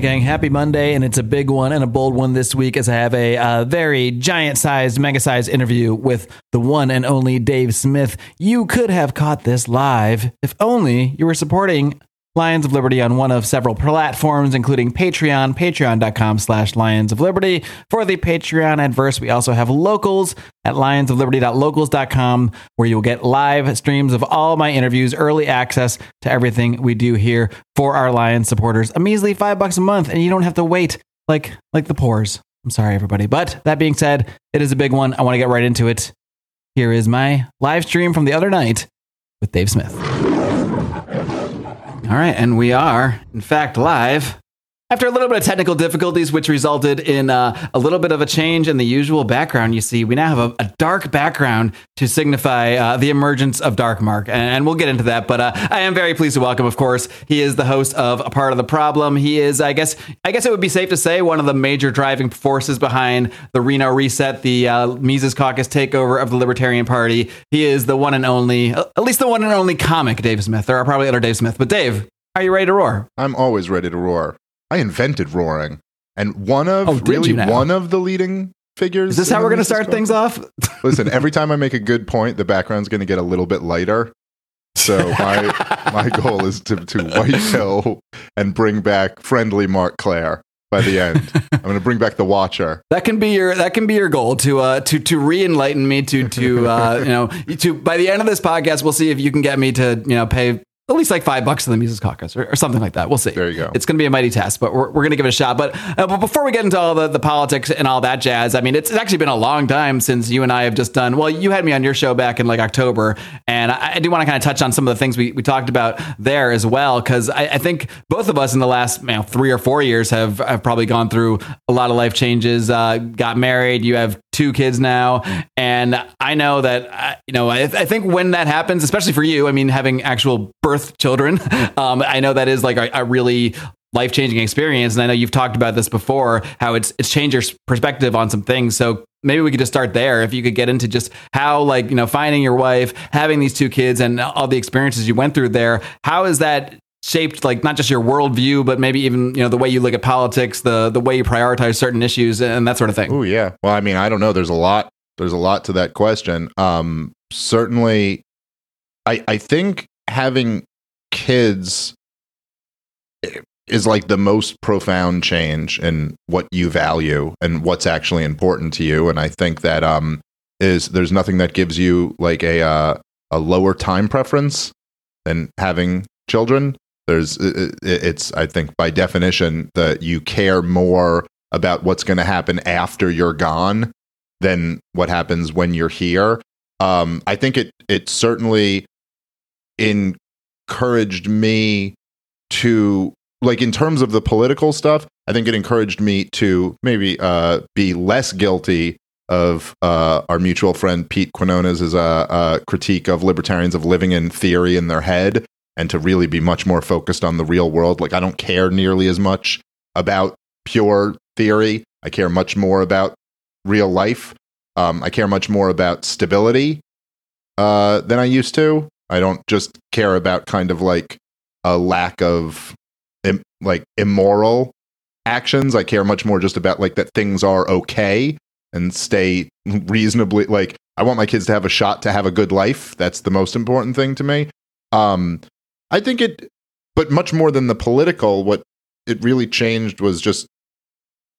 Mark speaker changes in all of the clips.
Speaker 1: Gang. Happy Monday, and it's a big one and a bold one this week as I have a uh, very giant sized, mega sized interview with the one and only Dave Smith. You could have caught this live if only you were supporting Lions of Liberty on one of several platforms, including Patreon, patreon.com slash Lions of Liberty. For the Patreon adverse, we also have locals at lionsofliberty.locals.com, where you'll get live streams of all my interviews, early access to everything we do here for our Lions supporters. A measly five bucks a month, and you don't have to wait like like the pores. I'm sorry, everybody. But that being said, it is a big one. I want to get right into it. Here is my live stream from the other night with Dave Smith. All right, and we are, in fact, live. After a little bit of technical difficulties, which resulted in uh, a little bit of a change in the usual background, you see, we now have a, a dark background to signify uh, the emergence of Dark Mark. And we'll get into that. But uh, I am very pleased to welcome, of course, he is the host of A Part of the Problem. He is, I guess, I guess it would be safe to say, one of the major driving forces behind the Reno Reset, the uh, Mises Caucus takeover of the Libertarian Party. He is the one and only, at least the one and only comic Dave Smith. There are probably other Dave Smith, but Dave, are you ready to roar?
Speaker 2: I'm always ready to roar. I invented roaring, and one of
Speaker 1: Oh,
Speaker 2: really one of the leading figures.
Speaker 1: Is this how we're going to start things off?
Speaker 2: Listen, every time I make a good point, the background's going to get a little bit lighter. So my my goal is to to white pill and bring back friendly Marc Clair by the end. I'm going to bring back the Watcher.
Speaker 1: That can be your that can be your goal to uh to to re-enlighten me to to uh you know to by the end of this podcast we'll see if you can get me to you know pay at least like five bucks in the Mises Caucus or, or something like that. We'll see.
Speaker 2: There you go.
Speaker 1: It's going to be a mighty test, but we're, we're going to give it a shot. But, uh, but before we get into all the, the politics and all that jazz, I mean, it's, it's actually been a long time since you and I have just done. Well, you had me on your show back in like October, and I, I do want to kind of touch on some of the things we, we talked about there as well, because I, I think both of us in the last you know, three or four years have, have probably gone through a lot of life changes. Uh, got married, you have two kids now, and I know that you know I, I think when that happens, especially for you, I mean, having actual birth children, um, I know that is like a, a really life changing experience, and I know you've talked about this before, how it's it's changed your perspective on some things. So maybe we could just start there. If you could get into just how, like, you know, finding your wife, having these two kids, and all the experiences you went through there, how is that? Shaped like not just your worldview but maybe even you know the way you look at politics the the way you prioritize certain issues and that sort of thing
Speaker 2: Oh yeah. Well, I mean, I don't know. There's a lot. There's a lot to that question. Um, certainly, I I think having kids is like the most profound change in what you value and what's actually important to you. And I think that um is there's nothing that gives you like a uh, a lower time preference than having children. There's it, it- it's I think by definition that you care more about what's going to happen after you're gone than what happens when you're here. Um, I think it it certainly encouraged me to like in terms of the political stuff. I think it encouraged me to maybe uh, be less guilty of uh, our mutual friend Pete Quinones' uh, critique of libertarians of living in theory in their head, and to really be much more focused on the real world. Like I don't care nearly as much about pure theory. I care much more about real life. Um, I care much more about stability uh, than I used to. I don't just care about kind of like a lack of Im- like immoral actions. I care much more just about like that things are okay and stay reasonably like I want my kids to have a shot to have a good life. That's the most important thing to me. Um, I think it, but much more than the political, what it really changed was just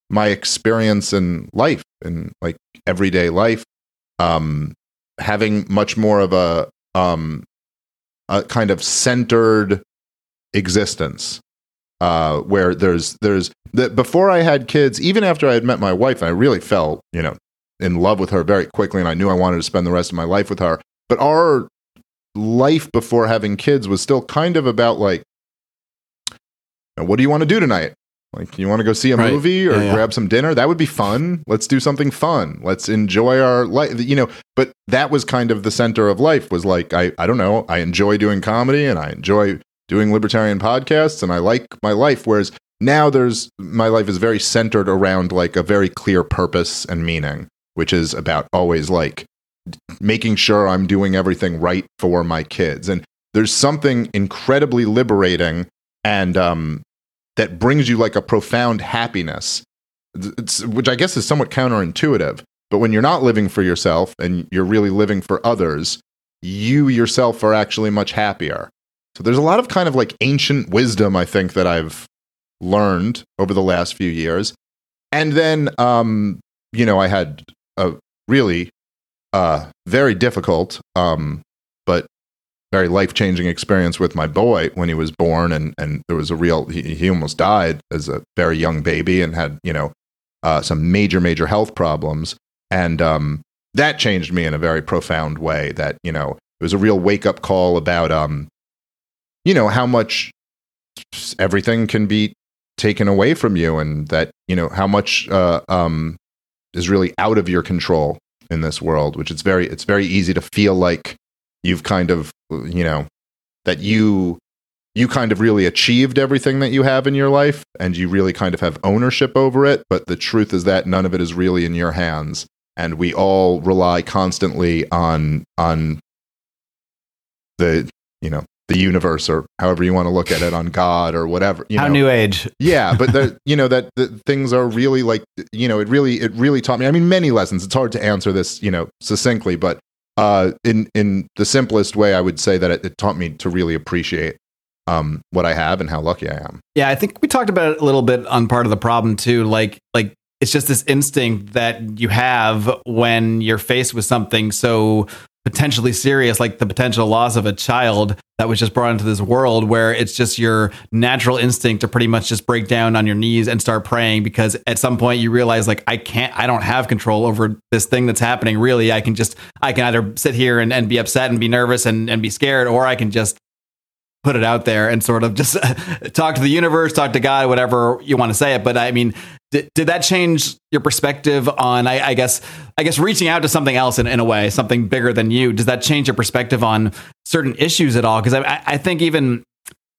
Speaker 2: my experience in life and like everyday life. Um, having much more of a um, a kind of centered existence uh, where there's there's that before I had kids, even after I had met my wife, I really felt you know in love with her very quickly, and I knew I wanted to spend the rest of my life with her. But our life before having kids was still kind of about like, what do you want to do tonight? Like, you want to go see a
Speaker 1: Right.
Speaker 2: movie or
Speaker 1: Yeah, yeah.
Speaker 2: grab some dinner? That would be fun. Let's do something fun. Let's enjoy our life. You know, but that was kind of the center of life. Was like, I I don't know. I enjoy doing comedy and I enjoy doing libertarian podcasts and I like my life. Whereas now there's my life is very centered around like a very clear purpose and meaning, which is about always like making sure I'm doing everything right for my kids. And there's something incredibly liberating and um that brings you like a profound happiness, it's, which I guess is somewhat counterintuitive. But when you're not living for yourself and you're really living for others, you yourself are actually much happier. So there's a lot of kind of like ancient wisdom, I think, that I've learned over the last few years. And then, um, you know, I had a really uh, very difficult, um, but very life changing experience with my boy when he was born, and and there was a real he, he almost died as a very young baby and had you know uh, some major major health problems, and um, that changed me in a very profound way. That you know it was a real wake up call about um, you know how much everything can be taken away from you, and that you know how much uh, um, is really out of your control in this world. Which it's very it's very easy to feel like you've kind of you know that you you kind of really achieved everything that you have in your life and you really kind of have ownership over it but the truth is that none of it is really in your hands and we all rely constantly on on the you know the universe or however you want to look at it on god or whatever you
Speaker 1: How
Speaker 2: know
Speaker 1: new age.
Speaker 2: yeah but the you know that the things are really like you know it really it really taught me i mean many lessons it's hard to answer this you know succinctly but uh in in the simplest way i would say that it, it taught me to really appreciate um what i have and how lucky i am
Speaker 1: Yeah, I think we talked about it a little bit on part of the problem too. Like, like it's just this instinct that you have when you're faced with something so potentially serious, like the potential loss of a child that was just brought into this world, where it's just your natural instinct to pretty much just break down on your knees and start praying because at some point you realize, like, I can't, I don't have control over this thing that's happening. Really, I can just, I can either sit here and, and be upset and be nervous and, and be scared, or I can just put it out there and sort of just talk to the universe, talk to God, whatever you want to say it. But I mean, did, did that change your perspective on, I, I guess, I guess reaching out to something else in, in a way, something bigger than you? Does that change your perspective on certain issues at all? Because I, I think even,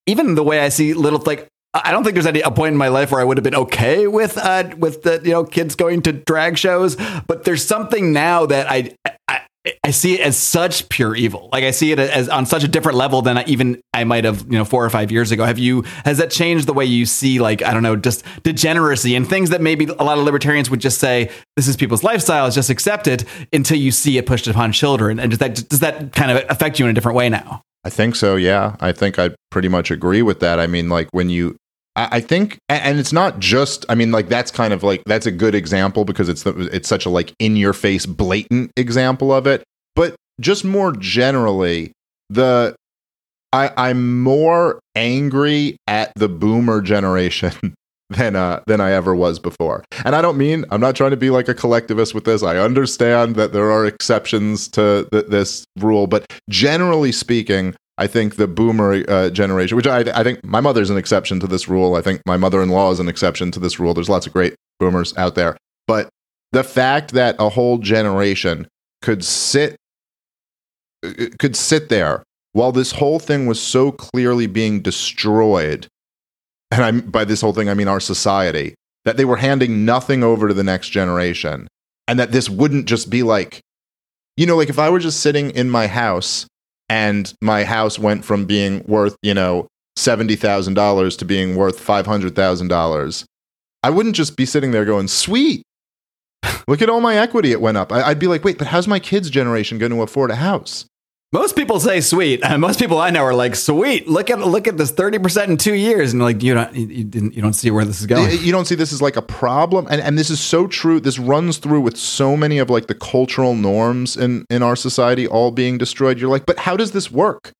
Speaker 1: even the way I see little like. I don't think there's any a point in my life where I would have been okay with uh, with the you know kids going to drag shows, but there's something now that I, I I see it as such pure evil. Like I see it as on such a different level than I even I might have, you know, four or five years ago. Have you has that changed the way you see like I don't know, just degeneracy and things that maybe a lot of libertarians would just say this is people's lifestyle, lifestyles, just accept it until you see it pushed upon children. And does that does that kind of affect you in a different way now?
Speaker 2: I think so. Yeah, I think I pretty much agree with that. I mean, like when you, I, think, and it's not just. I mean, like that's kind of like that's a good example because it's the, it's such a like in your face, blatant example of it. But just more generally, the I I'm more angry at the boomer generation. Than uh, than I ever was before, and I don't mean I'm not trying to be like a collectivist with this. I understand that there are exceptions to th- this rule, but generally speaking, I think the boomer uh, generation, which I, I think my mother's an exception to this rule. I think my mother-in-law is an exception to this rule. There's lots of great boomers out there, but the fact that a whole generation could sit uh, could sit there while this whole thing was so clearly being destroyed, and I'm by this whole thing I mean our society, that they were handing nothing over to the next generation, and that this wouldn't just be like, you know, like if I were just sitting in my house and my house went from being worth, you know, $70,000 to being worth $500,000, I wouldn't just be sitting there going, sweet. Look at all my equity, it went up. I- I'd be like, wait, but how's my kids' generation going to afford a house?
Speaker 1: Most people say sweet. Uh, most people I know are like sweet. Look at look at this thirty percent in two years, and like you don't you, you didn't you don't see where this is going.
Speaker 2: You don't see this as like a problem, and and this is so true. This runs through with so many of like the cultural norms in in our society all being destroyed. You're like, but how does this work?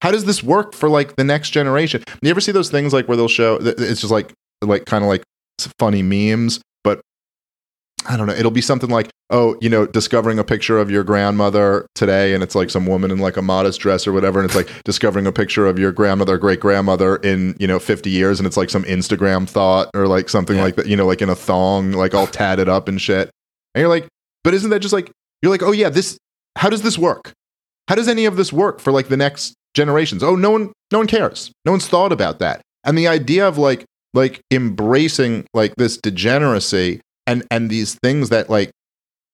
Speaker 2: How does this work for like the next generation? You ever see those things like where they'll show? It's just like like kind of like funny memes, I don't know. It'll be something like, oh, you know, discovering a picture of your grandmother today, and it's like some woman in like a modest dress or whatever, and it's like discovering a picture of your grandmother, great grandmother in you know fifty years, and it's like some Instagram thought or like something
Speaker 1: Yeah.
Speaker 2: like that, you know, like in a thong, like all tatted up and shit. And you're like, but isn't that just like you're like, oh yeah, this? How does this work? How does any of this work for like the next generations? Oh, no one, no one cares. No one's thought about that. And the idea of like like embracing like this degeneracy and and these things that like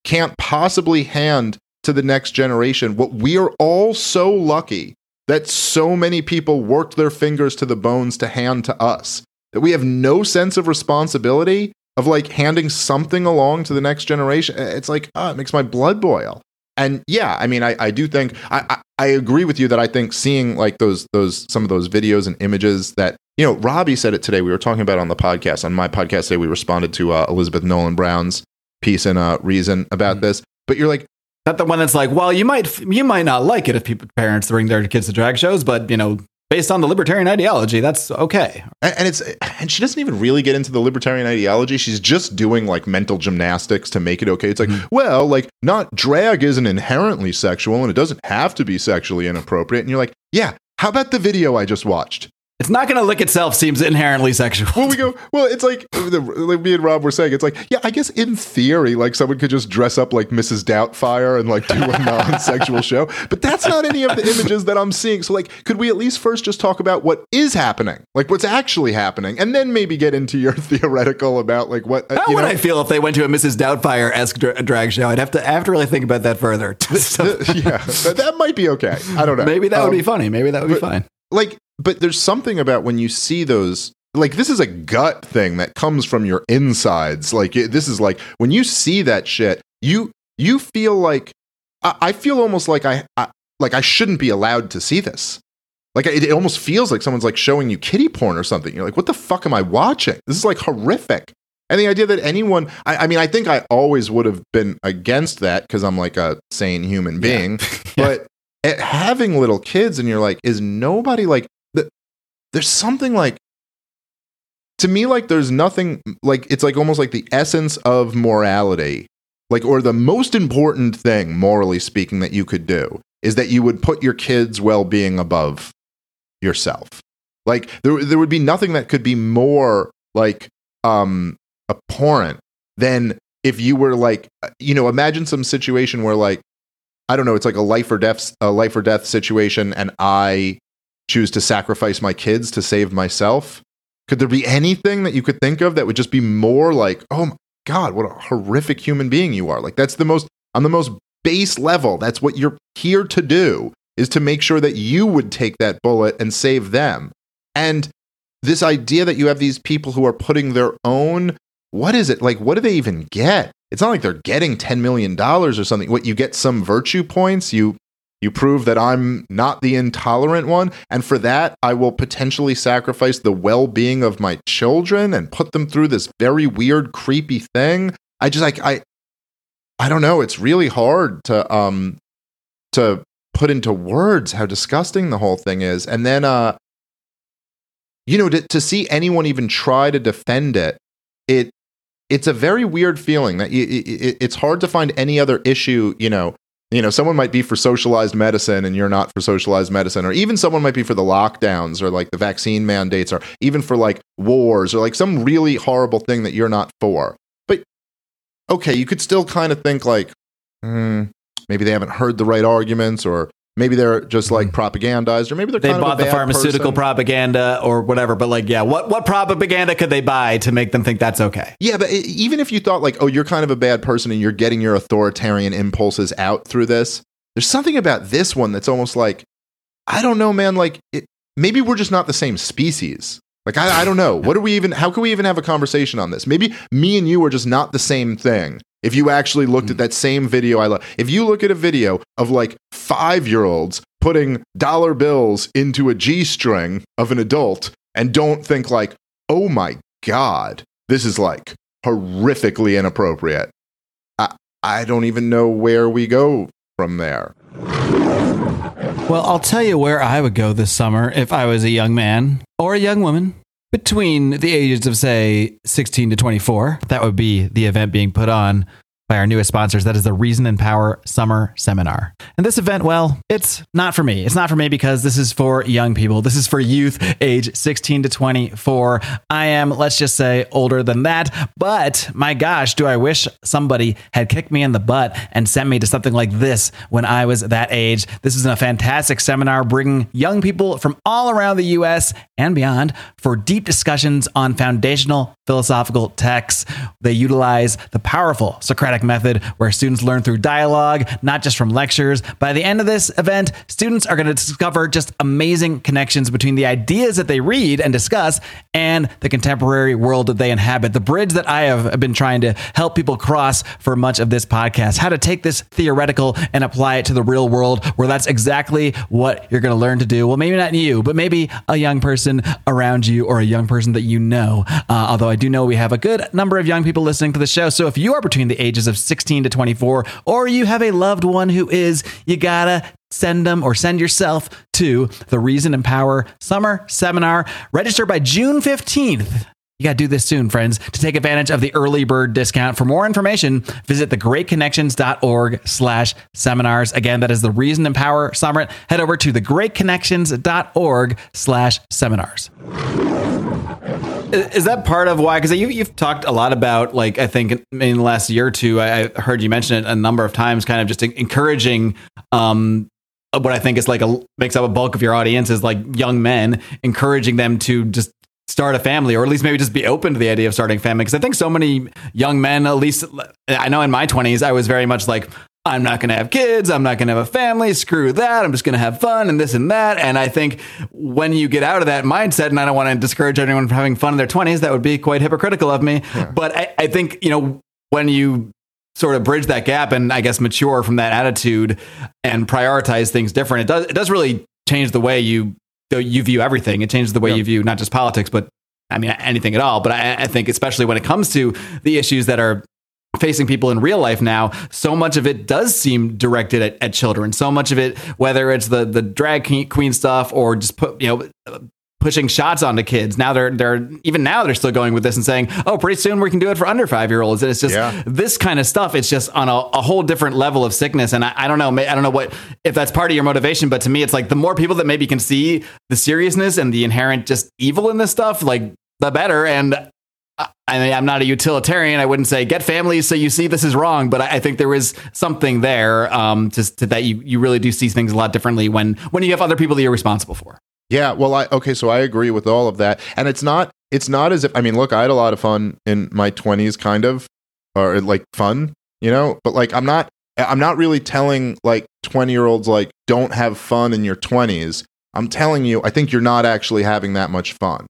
Speaker 2: can't possibly hand to the next generation what we are all so lucky that so many people worked their fingers to the bones to hand to us that we have no sense of responsibility of like handing something along to the next generation. It's like, oh, it makes my blood boil. And yeah, I mean, I, I do think I, I, I agree with you that I think seeing like those those some of those videos and images that you know Robbie said it today. We were talking about on the podcast on my podcast today. We responded to uh, Elizabeth Nolan Brown's piece in uh, Reason about mm-hmm. this. But you're like,
Speaker 1: not the one that's like, well, you might you might not like it if people parents bring their kids to drag shows, but you know, based on the libertarian ideology, that's okay.
Speaker 2: And it's and she doesn't even really get into the libertarian ideology. She's just doing like mental gymnastics to make it okay. It's like, mm-hmm. well, like not drag isn't inherently sexual and it doesn't have to be sexually inappropriate. And you're like, yeah, how about the video I just watched?
Speaker 1: It's not going to lick itself seems inherently sexual.
Speaker 2: Well, we go, well, it's like, like me and Rob were saying, it's like, yeah, I guess in theory, like someone could just dress up like Mrs. Doubtfire and like do a non sexual show. But that's not any of the images that I'm seeing. So, like, could we at least first just talk about what is happening? Like, what's actually happening? And then maybe get into your theoretical about like what.
Speaker 1: Uh, How would know? I feel if they went to a Mrs. Doubtfire esque drag show? I'd have to, I have to really think about that further.
Speaker 2: so, yeah, that might be okay. I don't know.
Speaker 1: Maybe that um, would be funny. Maybe that would be fine.
Speaker 2: Like, but there's something about when you see those like this is a gut thing that comes from your insides. Like it, this is like when you see that shit you you feel like i, I feel almost like I, I, like i shouldn't be allowed to see this. Like it, it almost feels like someone's like showing you kitty porn or something. You're like what the fuck am i watching? This is like horrific. And the idea that anyone i, I mean i think i always would have been against that because i'm like a sane human being. Yeah. but having little kids and you're like is nobody like there's something like to me like there's nothing like it's like almost like the essence of morality like or the most important thing morally speaking that you could do is that you would put your kids well-being above yourself. Like there, there would be nothing that could be more like um abhorrent than if you were like you know imagine some situation where like i don't know it's like a life or death a life or death situation and i choose to sacrifice my kids to save myself? Could there be anything that you could think of that would just be more like, oh my God, what a horrific human being you are? Like, that's the most, on the most base level, that's what you're here to do, is to make sure that you would take that bullet and save them. And this idea that you have these people who are putting their own, what is it? Like, what do they even get? It's not like they're getting $10 million or something. What you get some virtue points, you you prove that I'm not the intolerant one. And for that, I will potentially sacrifice the well being of my children and put them through this very weird, creepy thing. I just like, I, I don't know. It's really hard to, um, to put into words how disgusting the whole thing is. And then, uh, you know, to, to see anyone even try to defend it, it, it's a very weird feeling that you, it, it's hard to find any other issue, you know, you know someone might be for socialized medicine and you're not for socialized medicine or even someone might be for the lockdowns or like the vaccine mandates or even for like wars or like some really horrible thing that you're not for. But okay you could still kind of think like mm, maybe they haven't heard the right arguments or Maybe they're just like mm-hmm. propagandized, or maybe they're
Speaker 1: they bought the pharmaceutical
Speaker 2: person.
Speaker 1: propaganda or whatever. But like, yeah, what what propaganda could they buy to make them think that's okay?
Speaker 2: Yeah, but even if you thought like, oh, you're kind of a bad person and you're getting your authoritarian impulses out through this, there's something about this one that's almost like, I don't know, man. Like, it, maybe we're just not the same species. Like, I, I don't know. What do we even? How can we even have a conversation on this? Maybe me and you are just not the same thing. If you actually looked at hmm. that same video I love, if you look at a video of like five year olds putting dollar bills into a G string of an adult and don't think like, oh my God, this is like horrifically inappropriate. I, I don't even know where we go from there.
Speaker 1: Well, I'll tell you where I would go this summer if I was a young man or a young woman between the ages of, say, 16 to 24. That would be the event being put on by our newest sponsors. That is the Reason and Power Summer Seminar. And this event, well, it's not for me. It's not for me because this is for young people. This is for youth age 16 to 24. I am, let's just say, older than that. But my gosh, do I wish somebody had kicked me in the butt and sent me to something like this when I was that age. This is a fantastic seminar bringing young people from all around the US and beyond for deep discussions on foundational philosophical texts. They utilize the powerful Socratic Method where students learn through dialogue, not just from lectures. By the end of this event, students are going to discover just amazing connections between the ideas that they read and discuss and the contemporary world that they inhabit. The bridge that I have been trying to help people cross for much of this podcast, how to take this theoretical and apply it to the real world where that's exactly what you're going to learn to do. Well, maybe not you, but maybe a young person around you or a young person that you know. Uh, although I do know we have a good number of young people listening to the show. So if you are between the ages of 16 to 24, or you have a loved one who is, you gotta send them or send yourself to the Reason and Power Summer Seminar. Register by June 15th. You got to do this soon, friends, to take advantage of the early bird discount. For more information, visit thegreatconnections.org slash seminars. Again, that is the Reason and Power Summit. Head over to thegreatconnections.org slash seminars. Is that part of why? Because you, you've talked a lot about, like, I think in the last year or two, I heard you mention it a number of times, kind of just encouraging um, what I think is like a makes up a bulk of your audience is like young men, encouraging them to just start a family or at least maybe just be open to the idea of starting family because i think so many young men at least i know in my 20s i was very much like i'm not going to have kids i'm not going to have a family screw that i'm just going to have fun and this and that and i think when you get out of that mindset and i don't want to discourage anyone from having fun in their 20s that would be quite hypocritical of me yeah. but I, I think you know when you sort of bridge that gap and I guess mature from that attitude and prioritize things different. It does it does really change the way you you view everything. It changes the way you view not just politics, but I mean anything at all. But I, I think especially when it comes to the issues that are facing people in real life now, so much of it does seem directed at, at, children. So much of it, whether it's the the drag queen stuff or just put you know pushing shots onto kids. Now they're they're even now they're still going with this and saying, "Oh, pretty soon we can do it for under five year olds." And it's just yeah. this kind of stuff. It's just on a, a whole different level of sickness. And I, I, don't know, I don't know what if that's part of your motivation, but to me, it's like the more people that maybe can see the seriousness and the inherent just evil in this stuff, like the better. And I mean, I'm not a utilitarian. I wouldn't say get families so you see this is wrong, but I, think there is something there um, to, that you, you really do see things a lot differently when when you have other people that you're responsible for.
Speaker 2: Yeah, well, I okay, so I agree with all of that, and it's not it's not as if I mean, look, I had a lot of fun in my twenties, kind of, or like fun, you know, but like I'm not I'm not really telling like twenty year olds like don't have fun in your twenties. I'm telling you, I think you're not actually having that much fun.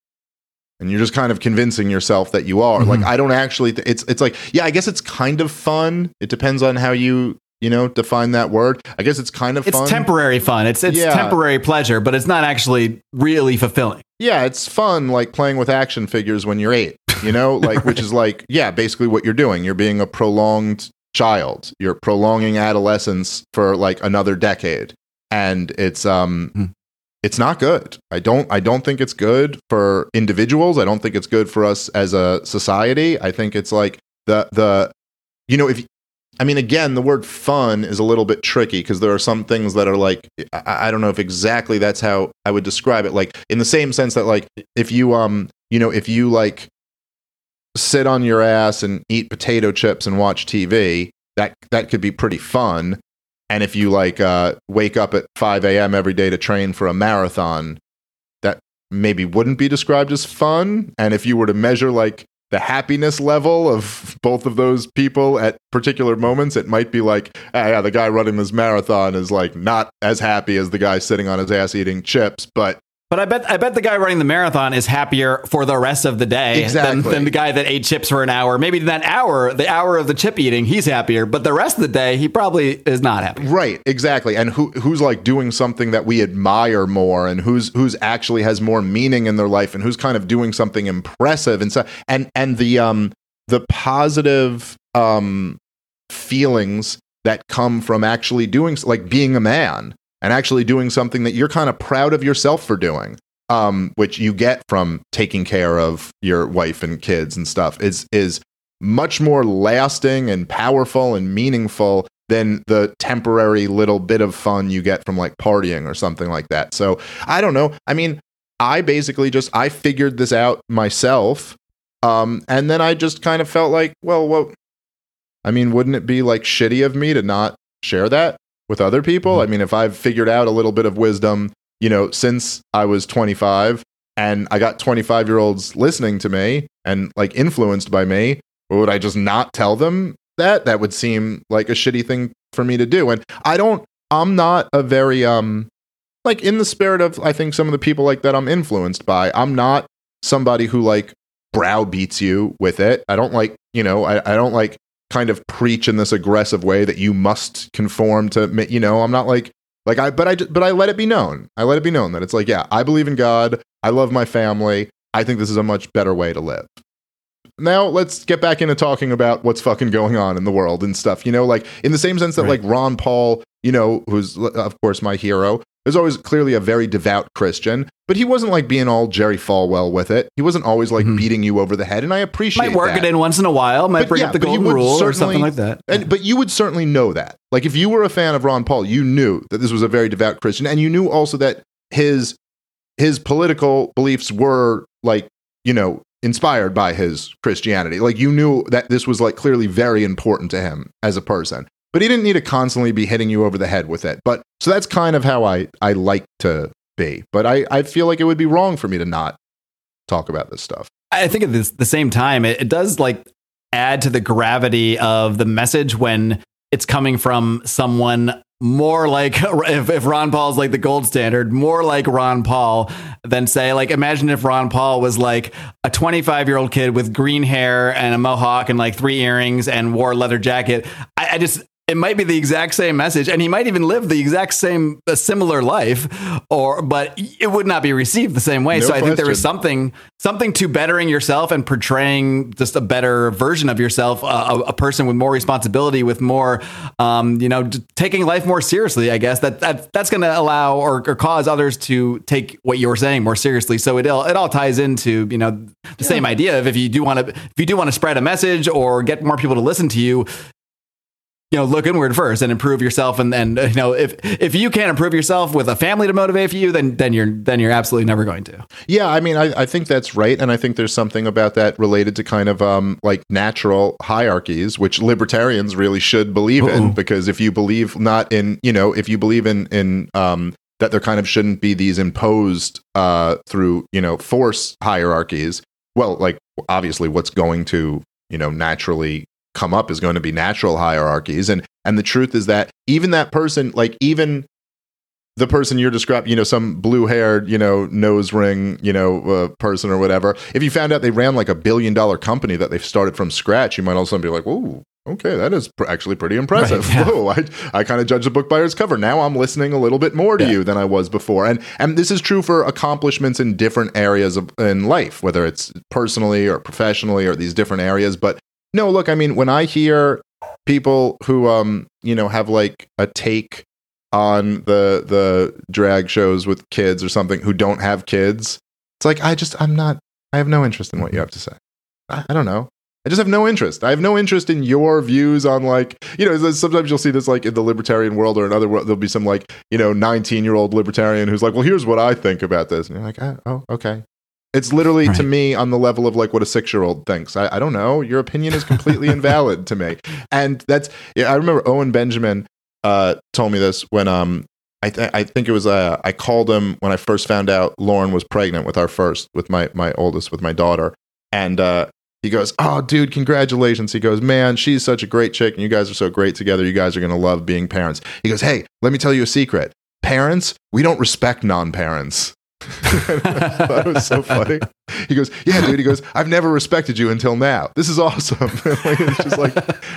Speaker 2: And you're just kind of convincing yourself that you are. Mm-hmm. Like I don't actually. Th- it's it's like yeah, I guess it's kind of fun. It depends on how you you know, define that word. I guess it's kind of
Speaker 1: it's
Speaker 2: fun.
Speaker 1: temporary fun. It's it's yeah. temporary pleasure, but it's not actually really fulfilling.
Speaker 2: Yeah, it's fun like playing with action figures when you're 8, you know, like right. which is like yeah, basically what you're doing. You're being a prolonged child. You're prolonging adolescence for like another decade. And it's um hmm. It's not good. I don't I don't think it's good for individuals. I don't think it's good for us as a society. I think it's like the the you know if I mean, again, the word fun is a little bit tricky because there are some things that are like, I, I, don't know if exactly that's how I would describe it. Like, in the same sense that, like, if you, um, you know, if you like sit on your ass and eat potato chips and watch TV, that, that could be pretty fun. And if you like uh, wake up at 5 a.m. every day to train for a marathon, that maybe wouldn't be described as fun. And if you were to measure like the happiness level of both of those people at particular moments it might be like ah, yeah the guy running this marathon is like not as happy as the guy sitting on his ass eating chips but
Speaker 1: but I bet I bet the guy running the marathon is happier for the rest of the day exactly. than, than the guy that ate chips for an hour. Maybe that hour, the hour of the chip eating, he's happier. But the rest of the day, he probably is not happy.
Speaker 2: Right, exactly. And who who's like doing something that we admire more, and who's who's actually has more meaning in their life, and who's kind of doing something impressive, and so and and the um the positive um feelings that come from actually doing like being a man and actually doing something that you're kind of proud of yourself for doing um, which you get from taking care of your wife and kids and stuff is is much more lasting and powerful and meaningful than the temporary little bit of fun you get from like partying or something like that. So I don't know. I mean, I basically just I figured this out myself. Um, and then I just kind of felt like, well, what I mean, wouldn't it be like shitty of me to not share that? With other people. Mm-hmm. I mean, if I've figured out a little bit of wisdom, you know, since I was 25 and I got 25 year olds listening to me and like influenced by me, would I just not tell them that, that would seem like a shitty thing for me to do. And I don't, I'm not a very, um, like in the spirit of, I think some of the people like that I'm influenced by, I'm not somebody who like browbeats you with it. I don't like, you know, I, I don't like kind of preach in this aggressive way that you must conform to, you know, I'm not like, like I, but I, but I let it be known. I let it be known that it's like, yeah, I believe in God. I love my family. I think this is a much better way to live now let's get back into talking about what's fucking going on in the world and stuff. You know, like in the same sense that right. like Ron Paul, you know, who's of course my hero, is always clearly a very devout Christian, but he wasn't like being all Jerry Falwell with it. He wasn't always like mm-hmm. beating you over the head, and I appreciate.
Speaker 1: Might work
Speaker 2: that.
Speaker 1: it in once in a while. Might but bring yeah, up the golden rule or something like that.
Speaker 2: And but you would certainly know that. Like if you were a fan of Ron Paul, you knew that this was a very devout Christian, and you knew also that his his political beliefs were like you know inspired by his Christianity. Like you knew that this was like clearly very important to him as a person. But he didn't need to constantly be hitting you over the head with it. But so that's kind of how I I like to be. But I I feel like it would be wrong for me to not talk about this stuff.
Speaker 1: I think at this, the same time it, it does like add to the gravity of the message when it's coming from someone more like if, if Ron Paul's like the gold standard, more like Ron Paul than say like imagine if Ron Paul was like a 25 year old kid with green hair and a mohawk and like three earrings and wore a leather jacket. I, I just it might be the exact same message and he might even live the exact same a similar life or but it would not be received the same way no so question. i think there is something something to bettering yourself and portraying just a better version of yourself a, a person with more responsibility with more um, you know taking life more seriously i guess that, that that's going to allow or, or, cause others to take what you're saying more seriously so it all, it all ties into you know the yeah. same idea of if you do want to if you do want to spread a message or get more people to listen to you you know look inward first and improve yourself. And then you know if if you can't improve yourself with a family to motivate for you then then you're then you're absolutely never going to.
Speaker 2: Yeah i mean i, I think that's right. And i think there's something about that related to kind of um like natural hierarchies which libertarians really should believe Ooh. in because if you believe not in you know if you believe in in um that there kind of shouldn't be these imposed uh through you know force hierarchies well like obviously what's going to you know naturally come up is going to be natural hierarchies and and the truth is that even that person like even the person you're describing, you know, some blue haired, you know, nose ring, you know, uh, person or whatever. If you found out they ran like a billion dollar company that they've started from scratch, you might also be like, "Whoa, okay, that is pr- actually pretty impressive." Right, yeah. Whoa, I, I kind of judge the book by its cover. Now I'm listening a little bit more to yeah. you than I was before, and and this is true for accomplishments in different areas of in life, whether it's personally or professionally or these different areas. But no, look, I mean, when I hear people who um, you know, have like a take on the the drag shows with kids or something who don't have kids, it's like I just I'm not I have no interest in what you have to say. I, I don't know. I just have no interest. I have no interest in your views on like, you know, sometimes you'll see this like in the libertarian world or another world. There'll be some like, you know, 19 year old libertarian who's like, well, here's what I think about this. And you're like, oh, oh okay. It's literally right. to me on the level of like what a six year old thinks. I, I, don't know. Your opinion is completely invalid to me. And that's, yeah, I remember Owen Benjamin uh, told me this when um, I, th- I think it was uh, I called him when I first found out Lauren was pregnant with our first, with my, my oldest, with my daughter. And uh, he goes, Oh, dude, congratulations. He goes, Man, she's such a great chick and you guys are so great together. You guys are going to love being parents. He goes, Hey, let me tell you a secret. Parents, we don't respect non parents. that was so funny. He goes, "Yeah, dude." He goes, "I've never respected you until now. This is awesome." like, it's just like,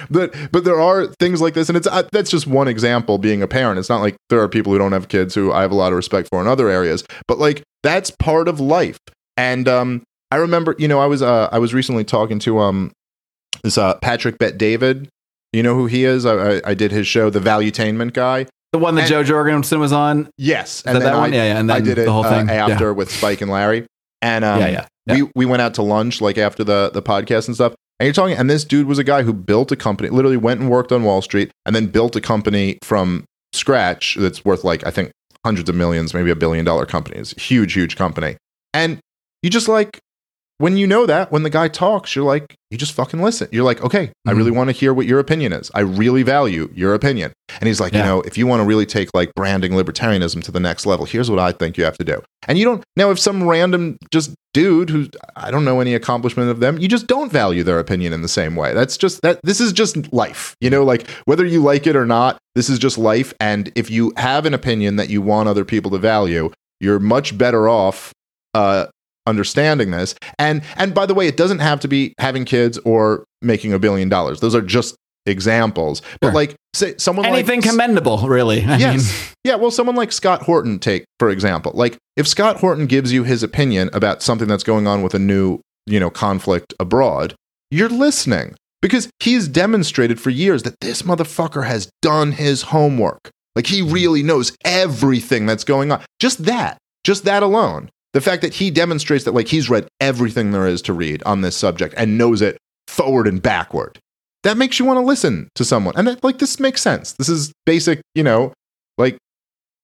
Speaker 2: but but there are things like this, and it's uh, that's just one example. Being a parent, it's not like there are people who don't have kids who I have a lot of respect for in other areas, but like that's part of life. And um, I remember, you know, I was uh, I was recently talking to um this uh, Patrick Bet David. You know who he is? I, I, I did his show, The Valuetainment Guy.
Speaker 1: The one that and, Jo Jorgensen was on.
Speaker 2: Yes,
Speaker 1: and that one. Yeah, yeah. And then
Speaker 2: I did it
Speaker 1: the whole
Speaker 2: uh,
Speaker 1: thing
Speaker 2: uh, after yeah. with Spike and Larry. And um, yeah, yeah, yeah. We we went out to lunch like after the the podcast and stuff. And you're talking, and this dude was a guy who built a company, literally went and worked on Wall Street, and then built a company from scratch that's worth like I think hundreds of millions, maybe a billion dollar company. It's a huge, huge company. And you just like when you know that, when the guy talks, you're like, you just fucking listen. You're like, okay, I
Speaker 1: Mhm.
Speaker 2: really want to hear what your opinion is. I really value your opinion. And he's like, you know, if you want to really take like branding libertarianism to the next level, here's what I think you have to do. And you don't now if some random just dude who I don't know any accomplishment of them, you just don't value their opinion in the same way. That's just that this is just life. You know, like whether you like it or not, this is just life. And if you have an opinion that you want other people to value, you're much better off uh understanding this. And and by the way, it doesn't have to be having kids or making a billion dollars. Those are just examples. But
Speaker 1: Sure.
Speaker 2: like say someone
Speaker 1: Anything
Speaker 2: like
Speaker 1: commendable, really. I
Speaker 2: yes.
Speaker 1: mean,
Speaker 2: yeah, well, someone like Scott Horton, take for example. Like, if Scott Horton gives you his opinion about something that's going on with a new, you know, conflict abroad, you're listening because he's demonstrated for years that this motherfucker has done his homework. Like, he really knows everything that's going on. Just that, just that alone. The fact that he demonstrates that, like, he's read everything there is to read on this subject and knows it forward and backward. That makes you want to listen to someone. And that, like, this makes sense. This is basic, you know, like,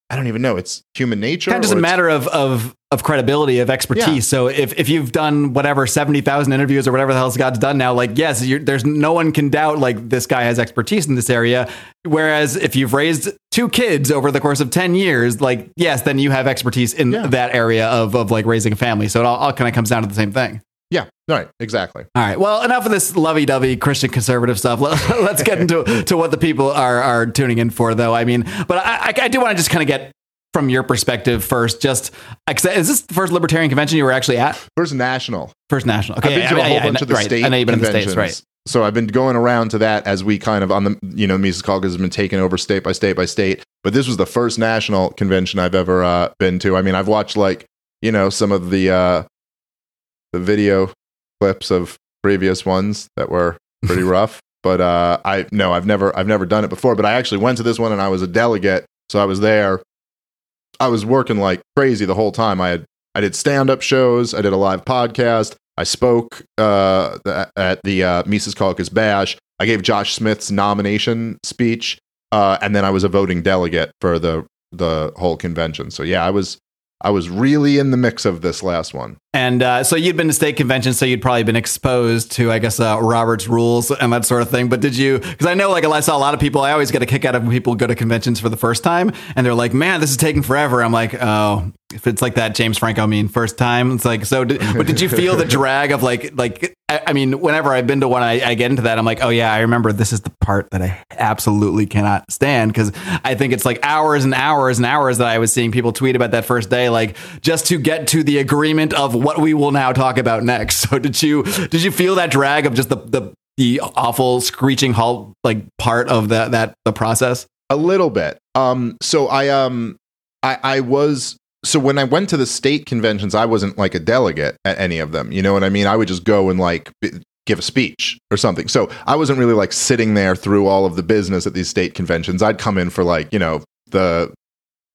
Speaker 2: I don't even know. It's human nature.
Speaker 1: kind of just a matter of, of of credibility, of expertise.
Speaker 2: Yeah.
Speaker 1: So if, if you've done whatever seventy thousand interviews or whatever the hell Scott's done now, like yes, you're, there's no one can doubt like this guy has expertise in this area. Whereas if you've raised two kids over the course of ten years, like yes, then you have expertise in
Speaker 2: Yeah.
Speaker 1: that area of of like raising a family. So it all, all kind of comes down to the same thing.
Speaker 2: Yeah, right, exactly.
Speaker 1: All right. Well, enough of this lovey-dovey Christian conservative stuff. Let, us get into to what the people are are tuning in for, though. I mean, but I, I do want to just kind of get from your perspective first. Just is this the first libertarian convention you were actually at?
Speaker 2: First national.
Speaker 1: First national. Okay.
Speaker 2: I've been
Speaker 1: yeah,
Speaker 2: to a whole
Speaker 1: yeah,
Speaker 2: bunch of the
Speaker 1: right.
Speaker 2: state
Speaker 1: I know you've been in the states, right?
Speaker 2: So I've been going around to that as we kind of on the you know Mises Caucus has been taken over state by state by state. But this was the first national convention I've ever uh, been to. I mean, I've watched like you know some of the uh, the video clips of previous ones that were pretty rough. But uh, I no, I've never I've never done it before. But I actually went to this one and I was a delegate, so I was there. I was working like crazy the whole time. I had I did stand up shows. I did a live podcast. I spoke uh, at the uh, Mises Caucus Bash. I gave Josh Smith's nomination speech, uh, and then I was a voting delegate for the the whole convention. So yeah, I was I was really in the mix of this last one.
Speaker 1: And uh, so you'd been to state conventions, so you'd probably been exposed to, I guess, uh, Robert's rules and that sort of thing. But did you? Because I know, like, I saw a lot of people. I always get a kick out of when people go to conventions for the first time, and they're like, "Man, this is taking forever." I'm like, "Oh, if it's like that, James Franco I mean first time." It's like, so. Did, but did you feel the drag of like, like? I, I mean, whenever I've been to one, I, I get into that. I'm like, "Oh yeah, I remember this is the part that I absolutely cannot stand," because I think it's like hours and hours and hours that I was seeing people tweet about that first day, like just to get to the agreement of what we will now talk about next. So did you did you feel that drag of just the the, the awful screeching halt like part of that that the process?
Speaker 2: A little bit. Um, so I um I I was so when I went to the state conventions, I wasn't like a delegate at any of them. You know what I mean? I would just go and like give a speech or something. So I wasn't really like sitting there through all of the business at these state conventions. I'd come in for like, you know, the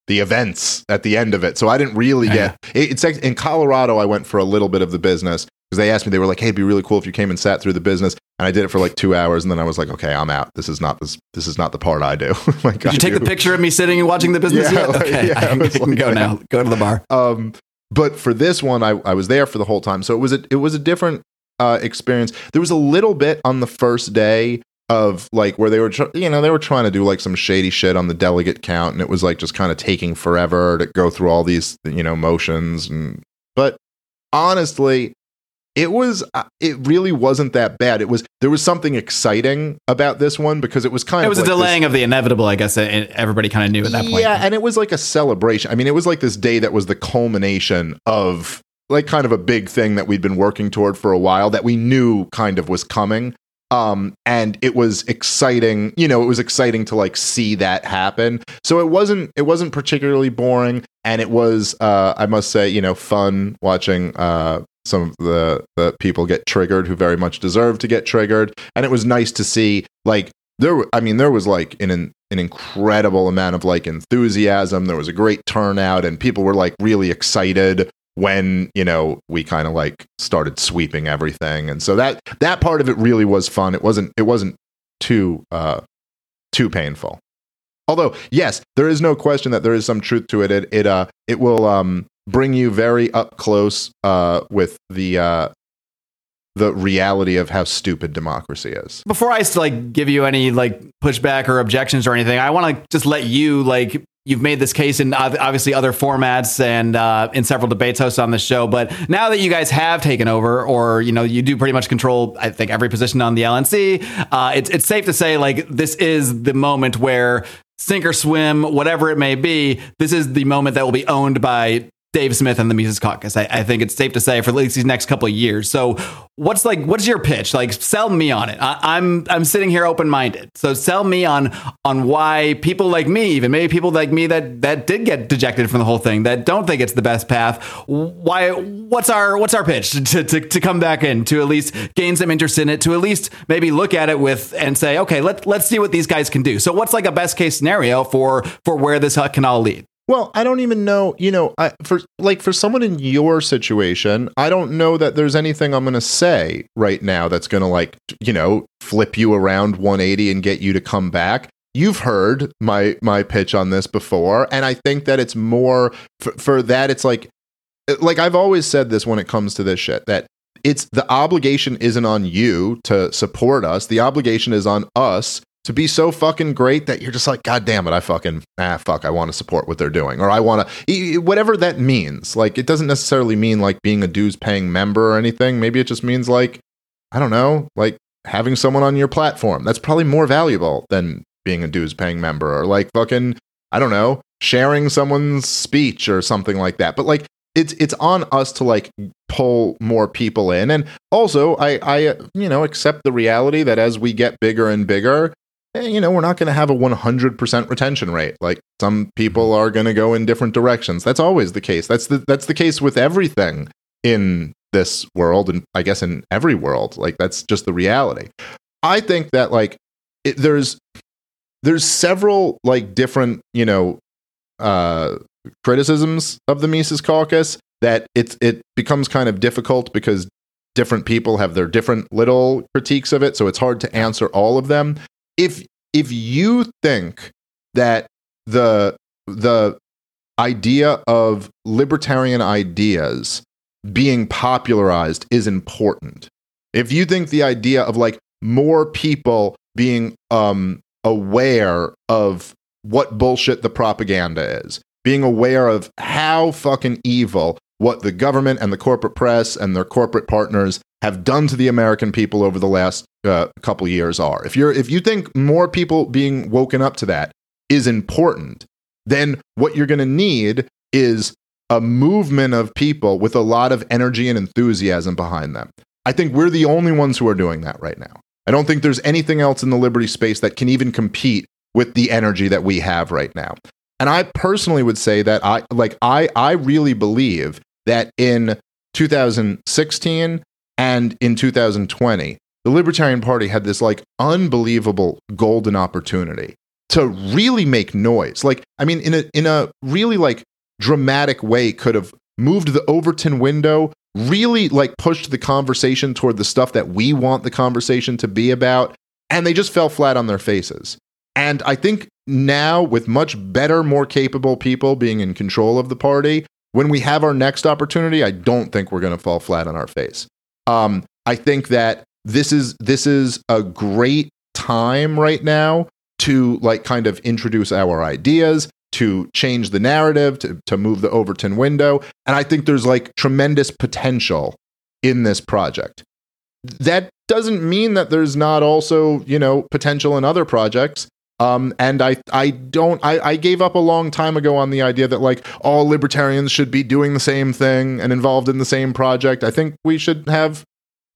Speaker 2: the events at the end of it. So I didn't really get it, it's like in Colorado I went for a little bit of the business because they asked me they were like, "Hey, it'd be really cool if you came and sat through the business." And I did it for like 2 hours and then I was like, "Okay, I'm out. This is not this this is not the part I do." like
Speaker 1: Did you take the picture of me sitting and watching the business
Speaker 2: Yeah,
Speaker 1: yet?
Speaker 2: like,
Speaker 1: Okay,
Speaker 2: yeah,
Speaker 1: I can,
Speaker 2: it was
Speaker 1: I can
Speaker 2: like
Speaker 1: go now. Go to the bar.
Speaker 2: Um, but for this one, I, I was there for the whole time, so it was a it was a different uh, experience. There was a little bit on the first day of like where they were, tr- you know, they were trying to do like some shady shit on the delegate count, and it was like just kind of taking forever to go through all these, you know, motions. And but honestly, it was uh, it really wasn't that bad. It was there was something exciting about this one because it was kind
Speaker 1: It
Speaker 2: of it
Speaker 1: was a
Speaker 2: like this-
Speaker 1: delaying of the inevitable, I guess. It, everybody kind of knew at that point.
Speaker 2: yeah, and it was like a celebration. I mean, it was like this day that was the culmination of like kind of a big thing that we'd been working toward for a while that we knew kind of was coming. Um, and it was exciting, you know, it was exciting to like see that happen. So it wasn't it wasn't particularly boring, and it was uh I must say, you know, fun watching uh some of the, the people get triggered who very much deserve to get triggered. And it was nice to see like there I mean, there was like an an incredible amount of like enthusiasm. There was a great turnout, and people were like really excited when you know we kind of like started sweeping everything. And so that that part of it really was fun. It wasn't it wasn't too uh too painful. Although yes, there is no question that there is some truth to it. It it uh it will um bring you very up close uh with the uh the reality of how stupid democracy is.
Speaker 1: Before I like give you any like pushback or objections or anything, I want to just let you like you've made this case in obviously other formats and uh, in several debates hosted on the show. But now that you guys have taken over, or you know, you do pretty much control, I think every position on the LNC, uh, it's it's safe to say like this is the moment where sink or swim, whatever it may be, this is the moment that will be owned by Dave Smith and the Mises Caucus. I, I, think it's safe to say for at least these next couple of years. So, what's like? What's your pitch? Like, sell me on it. I, I'm, I'm sitting here open minded. So, sell me on on why people like me, even maybe people like me that that did get dejected from the whole thing, that don't think it's the best path. Why? What's our what's our pitch to to, to come back in to at least gain some interest in it, to at least maybe look at it with and say, okay, let let's see what these guys can do. So, what's like a best case scenario for for where this can all lead?
Speaker 2: Well, I don't even know, you know, I, for like for someone in your situation, I don't know that there's anything I'm going to say right now that's going to like, you know, flip you around 180 and get you to come back. You've heard my my pitch on this before, and I think that it's more for, for that. It's like, like I've always said this when it comes to this shit that it's the obligation isn't on you to support us. The obligation is on us to be so fucking great that you're just like, God damn it, I fucking, ah, fuck, I want to support what they're doing. Or I want to, whatever that means. Like, it doesn't necessarily mean like being a dues paying member or anything. Maybe it just means like, I don't know, like having someone on your platform. That's probably more valuable than being a dues paying member or like fucking, I don't know, sharing someone's speech or something like that. But like, it's it's on us to like pull more people in and also i i you know accept the reality that as we get bigger and bigger Eh, you know, we're not going to have a 100% retention rate. Like some people are going to go in different directions. That's always the case. That's the that's the case with everything in this world and I guess in every world. Like that's just the reality. I think that like it, there's there's several like different, you know, uh criticisms of the Mises caucus that it's it becomes kind of difficult because different people have their different little critiques of it, so it's hard to answer all of them if if you think that the the idea of libertarian ideas being popularized is important if you think the idea of like more people being um aware of what bullshit the propaganda is being aware of how fucking evil what the government and the corporate press and their corporate partners have done to the American people over the last uh, couple years are. If you're if you think more people being woken up to that is important, then what you're going to need is a movement of people with a lot of energy and enthusiasm behind them. I think we're the only ones who are doing that right now. I don't think there's anything else in the liberty space that can even compete with the energy that we have right now. And I personally would say that I like I I really believe that in 2016 and in 2020, the Libertarian Party had this like unbelievable golden opportunity to really make noise. Like, I mean, in a in a really like dramatic way, could have moved the Overton window, really like pushed the conversation toward the stuff that we want the conversation to be about, and they just fell flat on their faces. And I think now, with much better, more capable people being in control of the party, when we have our next opportunity, I don't think we're going to fall flat on our face. Um, I think that this is this is a great time right now to like kind of introduce our ideas, to change the narrative, to, to move the Overton window. And I think there's like tremendous potential in this project. That doesn't mean that there's not also, you know, potential in other projects. Um, and I, I don't, I, I gave up a long time ago on the idea that like all libertarians should be doing the same thing and involved in the same project. I think we should have,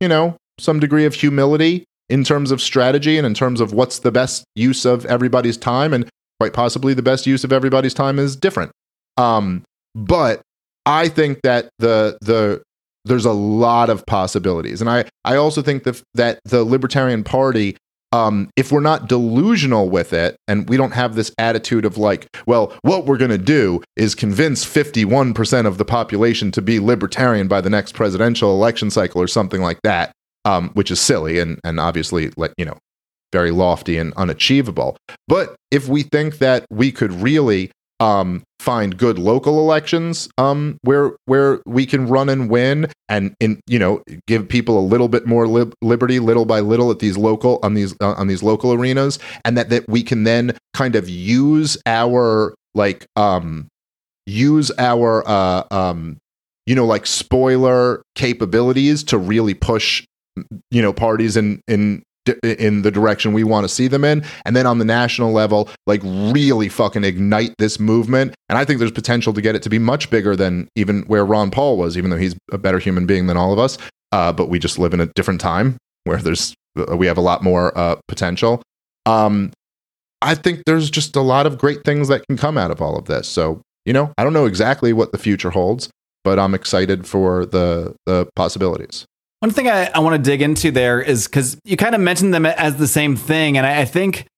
Speaker 2: you know, some degree of humility in terms of strategy and in terms of what's the best use of everybody's time. And quite possibly the best use of everybody's time is different. Um, but I think that the, the, there's a lot of possibilities. And I, I also think that, that the Libertarian Party um, if we're not delusional with it and we don't have this attitude of like, well, what we're going to do is convince 51% of the population to be libertarian by the next presidential election cycle or something like that, um, which is silly and, and obviously, like, you know, very lofty and unachievable. But if we think that we could really um, find good local elections um, where where we can run and win and in you know give people a little bit more lib- liberty little by little at these local on these uh, on these local arenas and that that we can then kind of use our like um use our uh um you know like spoiler capabilities to really push you know parties in in in the direction we want to see them in and then on the national level like really fucking ignite this movement. And i think there's potential to get it to be much bigger than even where ron paul was even though he's a better human being than all of us. Uh, but we just live in a different time where there's uh, we have a lot more uh, potential. Um, i think there's just a lot of great things that can come out of all of this. So you know i don't know exactly what the future holds but i'm excited for the the possibilities
Speaker 1: one thing I, I want to dig into there is because you kind of mentioned them as the same thing, and I, I think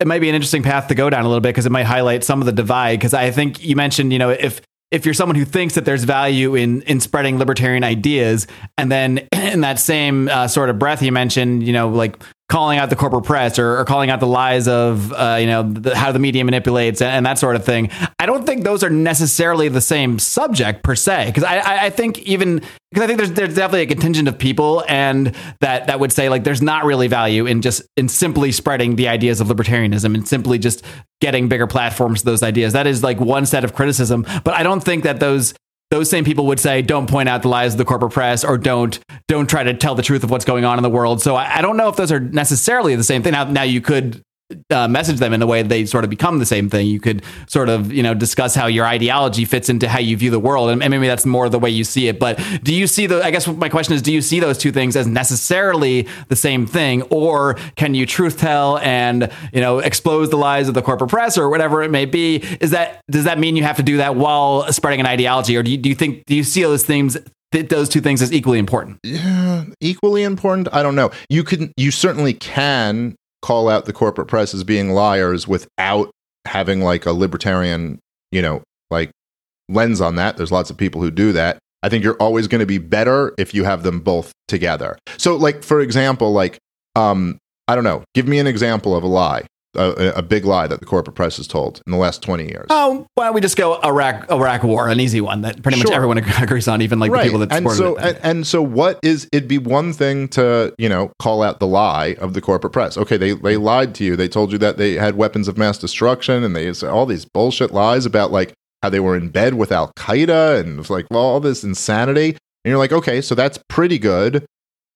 Speaker 1: it might be an interesting path to go down a little bit because it might highlight some of the divide. Because I think you mentioned, you know, if if you're someone who thinks that there's value in in spreading libertarian ideas, and then in that same uh, sort of breath, you mentioned, you know, like calling out the corporate press or, or calling out the lies of uh, you know the, how the media manipulates and, and, that sort of thing. I don't think those are necessarily the same subject per se because I, I, I think even because I think there's there's definitely a contingent of people and that that would say like there's not really value in just in simply spreading the ideas of libertarianism and simply just getting bigger platforms to those ideas. That is like one set of criticism, but I don't think that those those same people would say don't point out the lies of the corporate press or don't don't try to tell the truth of what's going on in the world. So i, I don't know if those are necessarily the same thing. Now, now you could uh, message them in a way they sort of become the same thing. You could sort of, you know, discuss how your ideology fits into how you view the world, and, maybe that's more the way you see it. But do you see the? I guess my question is, do you see those two things as necessarily the same thing, or can you truth tell and you know expose the lies of the corporate press or whatever it may be? Is that does that mean you have to do that while spreading an ideology, or do you, do you think do you see those things those two things as equally important?
Speaker 2: Yeah, equally important. I don't know. You can, you certainly can call out the corporate press as being liars without having like a libertarian, you know, like lens on that. There's lots of people who do that. I think you're always going to be better if you have them both together. So like for example, like um I don't know, give me an example of a lie a, a, big lie that the corporate press has told in the last 20 years.
Speaker 1: Oh, why don't we just go Iraq, Iraq war, an easy one that pretty much everyone agrees on, even like right. the people that
Speaker 2: and so,
Speaker 1: it.
Speaker 2: And, and, so what is, it'd be one thing to, you know, call out the lie of the corporate press. Okay, they, they lied to you. They told you that they had weapons of mass destruction and they said all these bullshit lies about like how they were in bed with Al Qaeda and it was like, well, all this insanity. And you're like, okay, so that's pretty good.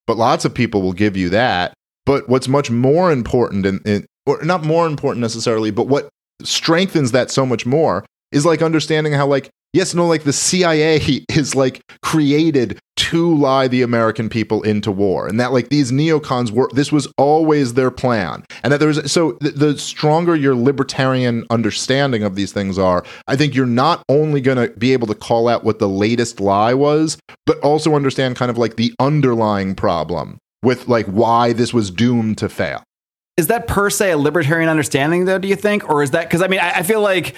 Speaker 2: But lots of people will give you that. But what's much more important in, in, or not more important necessarily, but what strengthens that so much more is like understanding how like yes no like the CIA is like created to lie the American people into war and that like these neocons were this was always their plan and that there's so the, the stronger your libertarian understanding of these things are I think you're not only going to be able to call out what the latest lie was but also understand kind of like the underlying problem with like why this was doomed to fail
Speaker 1: is that per se a libertarian understanding though do you think or is that because i mean I, I, feel like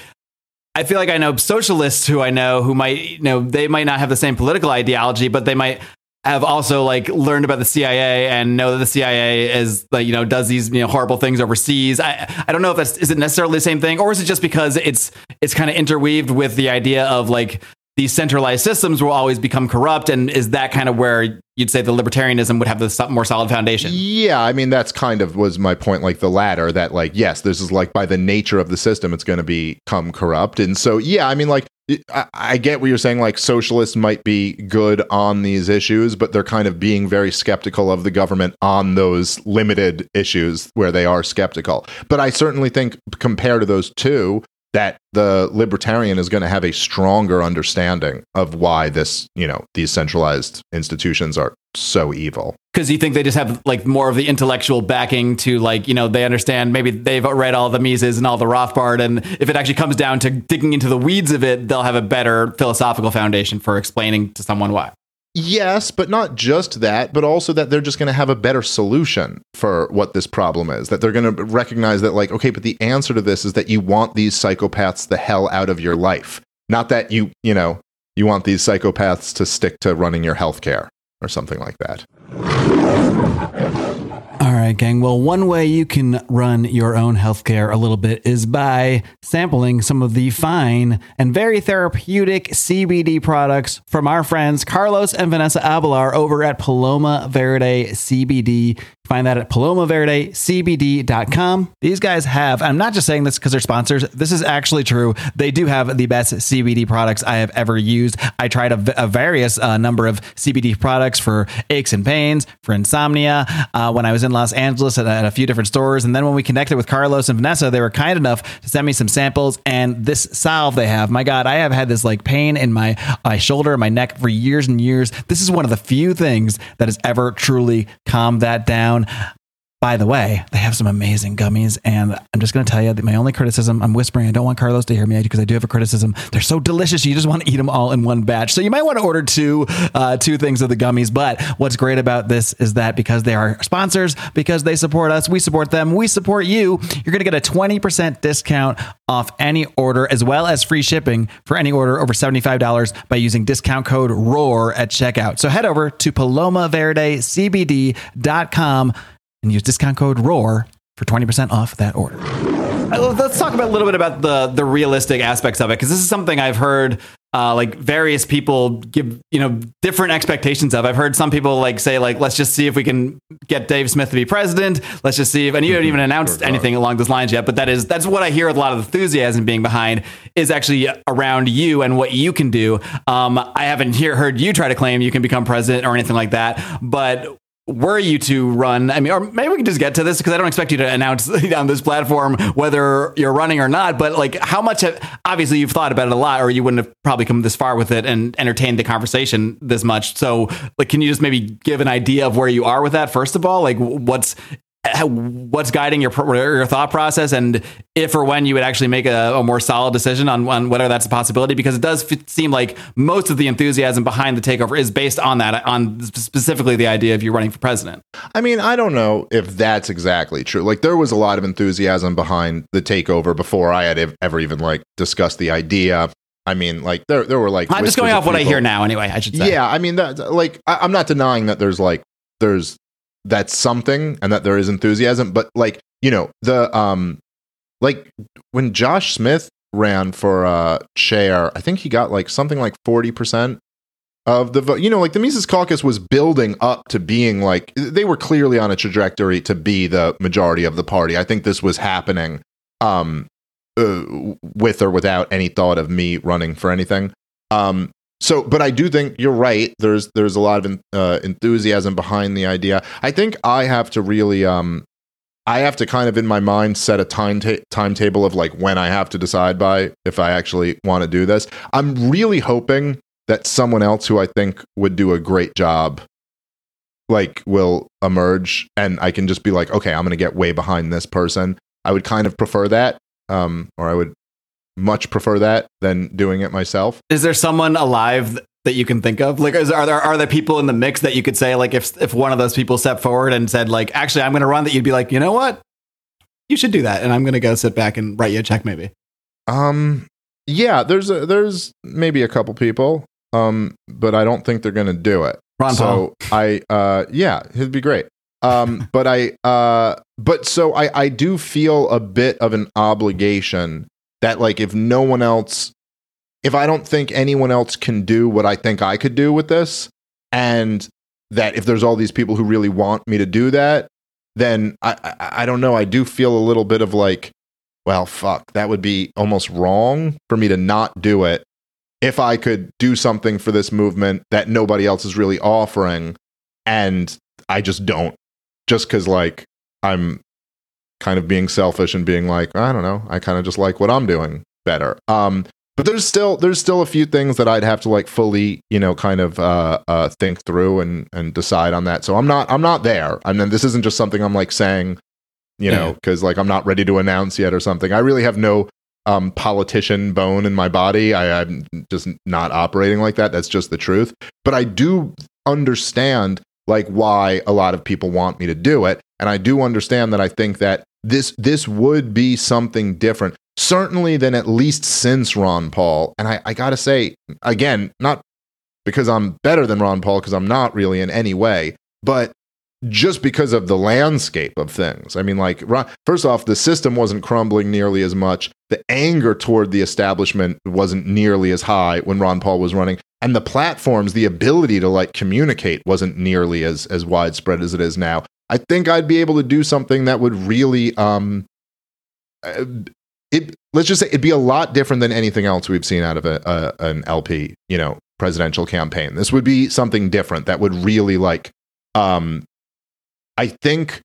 Speaker 1: i feel like i know socialists who i know who might you know they might not have the same political ideology but they might have also like learned about the CIA and know that the CIA is like you know does these you know horrible things overseas. I I don't know if that's is it necessarily the same thing or is it just because it's it's kind of interweaved with the idea of like these centralized systems will always become corrupt and is that kind of where you'd say the libertarianism would have the more solid foundation?
Speaker 2: Yeah i mean that's kind of was my point like the latter that like yes this is like by the nature of the system it's going to become corrupt. And so yeah i mean like I, I get what you're saying like socialists might be good on these issues but they're kind of being very skeptical of the government on those limited issues where they are skeptical. But i certainly think compared to those two that the libertarian is going to have a stronger understanding of why this, you know, these centralized institutions are so evil.
Speaker 1: Because you think they just have like more of the intellectual backing to like, you know, they understand maybe they've read all the Mises and all the Rothbard. And if it actually comes down to digging into the weeds of it, they'll have a better philosophical foundation for explaining to someone why.
Speaker 2: Yes, but not just that, but also that they're just going to have a better solution for what this problem is. That they're going to recognize that, like, okay, but the answer to this is that you want these psychopaths the hell out of your life. Not that you, you know, you want these psychopaths to stick to running your healthcare or something like that.
Speaker 1: All right gang. Well, one way you can run your own healthcare a little bit is by sampling some of the fine and very therapeutic CBD products from our friends Carlos and Vanessa Avalar over at Paloma Verde CBD. Find that at palomaverdecbd.com. These guys have, I'm not just saying this because they're sponsors, this is actually true. They do have the best CBD products I have ever used. I tried a, a various uh, number of CBD products for aches and pains, for insomnia, uh, when I was in Los Angeles at, at a few different stores. And then when we connected with Carlos and Vanessa, they were kind enough to send me some samples. And this salve they have, my God, I have had this like pain in my, my shoulder, my neck for years and years. This is one of the few things that has ever truly calmed that down down. By the way, they have some amazing gummies, and I'm just going to tell you that my only criticism, I'm whispering, I don't want Carlos to hear me because I do have a criticism. They're so delicious, you just want to eat them all in one batch. So you might want to order two, uh, two things of the gummies. But what's great about this is that because they are sponsors, because they support us, we support them, we support you, you're going to get a 20% discount off any order, as well as free shipping for any order over $75 by using discount code ROAR at checkout. So head over to palomaverdecbd.com and use discount code ROAR for 20% off that order. Uh, Let's talk about a little bit about the the realistic aspects of it because this is something I've heard uh, like various people give you know different expectations of. I've heard some people like say like let's just see if we can get Dave Smith to be president. Let's just see if and you haven't even announced
Speaker 2: Sure,
Speaker 1: anything along those lines yet. But that is that's what I hear with a lot of enthusiasm being behind is actually around you and what you can do. Um, I haven't hear, heard you try to claim you can become president or anything like that, but were you to run, I mean, or maybe we can just get to this because I don't expect you to announce on this platform whether you're running or not. But like, how much? Have, obviously, you've thought about it a lot, or you wouldn't have probably come this far with it and entertained the conversation this much. So, like, can you just maybe give an idea of where you are with that? First of all, like, what's how- what's guiding your your thought process, and if or when you would actually make a, a more solid decision on, on whether that's a possibility, because it does f- seem like most of the enthusiasm behind the takeover is based on that, on specifically the idea of you running for president.
Speaker 2: I mean, I don't know if that's exactly true. Like, there was a lot of enthusiasm behind the takeover before I had ever even like discussed the idea. I mean, like there there were like
Speaker 1: I'm just going
Speaker 2: of
Speaker 1: off what I hear now, anyway. I should say.
Speaker 2: Yeah, I mean that like I, I'm not denying that there's like there's that's something and that there is enthusiasm, but like you know the um like when Josh Smith ran for uh chair, I think he got like something like forty percent of the vote. You know, like the Mises Caucus was building up to being like they were clearly on a trajectory to be the majority of the party. I think this was happening um uh, with or without any thought of me running for anything. Um so but I do think you're right. There's there's a lot of uh, enthusiasm behind the idea. I think I have to really um I have to kind of in my mind set a time ta- timetable of like when I have to decide by if I actually want to do this. I'm really hoping that someone else who I think would do a great job like will emerge and I can just be like, okay, I'm going to get way behind this person. I would kind of prefer that um or I would much prefer that than doing it myself.
Speaker 1: Is there someone alive that you can think of? Like, is, are there are there people in the mix that you could say like if if one of those people stepped forward and said like, actually, I'm going to run, that you'd be like, you know what, you should do that, and I'm going to go sit back and write you a check, maybe.
Speaker 2: Um yeah, there's a, there's maybe a couple people um but I don't think they're going to do it.
Speaker 1: Ron Paul.
Speaker 2: so I uh yeah, it'd be great. Um but I uh but so I I do feel a bit of an obligation that like if no one else if I don't think anyone else can do what I think I could do with this and that if there's all these people who really want me to do that then I I, I don't know. I do feel a little bit of like well fuck that would be almost wrong for me to not do it if I could do something for this movement that nobody else is really offering and I just don't. Just cuz like I'm kind of being selfish and being like I don't know. I kind of just like what I'm doing better. Um but there's still there's still a few things that I'd have to like fully you know kind of uh, uh think through and and decide on that. So I'm not I'm not there. I mean this isn't just something I'm like saying you know because like I'm not ready to announce yet or something. I really have no um politician bone in my body. I, I'm just not operating like that. That's just the truth. But I do understand like why a lot of people want me to do it. And I do understand that I think that this this would be something different certainly than at least since Ron Paul and I, I gotta say again not because I'm better than Ron Paul because I'm not really in any way but just because of the landscape of things. I mean, like, first off, the system wasn't crumbling nearly as much. The anger toward the establishment wasn't nearly as high when Ron Paul was running. And the platforms, the ability to like communicate wasn't nearly as as widespread as it is now. I think I'd be able to do something that would really um uh, it let's just say it'd be a lot different than anything else we've seen out of a, a an LP, you know, presidential campaign. This would be something different that would really like um I think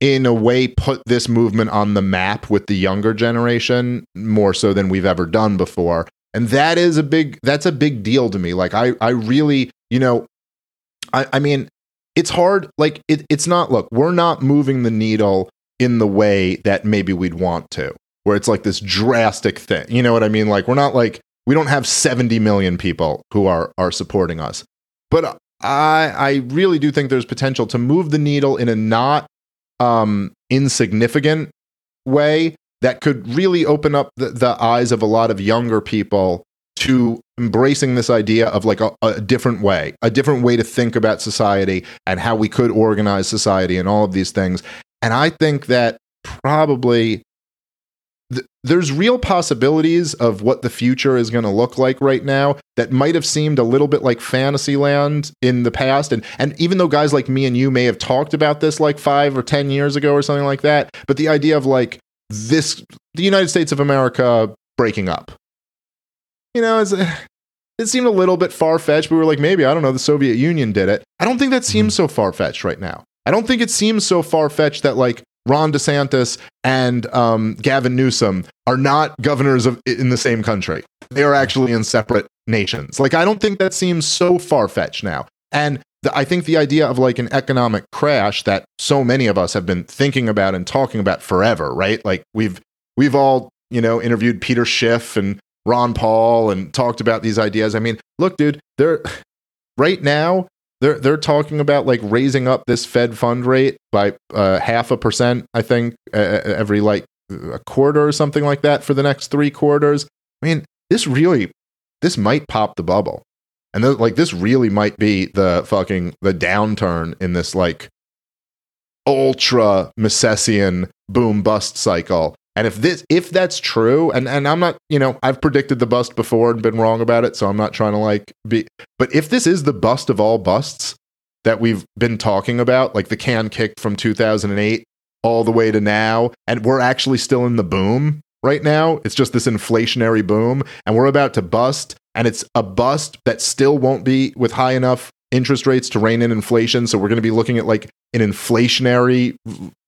Speaker 2: in a way put this movement on the map with the younger generation more so than we've ever done before. And that is a big that's a big deal to me. Like I I really, you know, I, I mean, it's hard like it, it's not look, we're not moving the needle in the way that maybe we'd want to, where it's like this drastic thing. You know what I mean? Like we're not like we don't have 70 million people who are are supporting us. But I I really do think there's potential to move the needle in a not um, insignificant way that could really open up the, the eyes of a lot of younger people to embracing this idea of like a, a, different way, a different way to think about society and how we could organize society and all of these things. And I think that probably there's real possibilities of what the future is going to look like right now that might have seemed a little bit like fantasyland in the past and and even though guys like me and you may have talked about this like 5 or 10 years ago or something like that but the idea of like this the United States of America breaking up you know it's it seemed a little bit far-fetched we were like maybe I don't know the Soviet Union did it I don't think that seems mm-hmm. so far-fetched right now I don't think it seems so far-fetched that like Ron DeSantis and um, Gavin Newsom are not governors of in the same country. They are actually in separate nations. Like I don't think that seems so far fetched now. And the, I think the idea of like an economic crash that so many of us have been thinking about and talking about forever, right? Like we've we've all you know interviewed Peter Schiff and Ron Paul and talked about these ideas. I mean, look, dude, they're right now they're they're talking about like raising up this Fed fund rate by uh, half a percent, I think, uh, every like a quarter or something like that for the next three quarters. I mean, this really, this might pop the bubble, and th- like this really might be the fucking the downturn in this like ultra Misesian boom bust cycle and if this if that's true, and, and I'm not, you know, I've predicted the bust before and been wrong about it, so I'm not trying to like be but if this is the bust of all busts that we've been talking about, like the can kicked from 2008 all the way to now, and we're actually still in the boom right now. It's just this inflationary boom, and we're about to bust, and it's a bust that still won't be with high enough interest rates to rein in inflation. So we're going to be looking at like an inflationary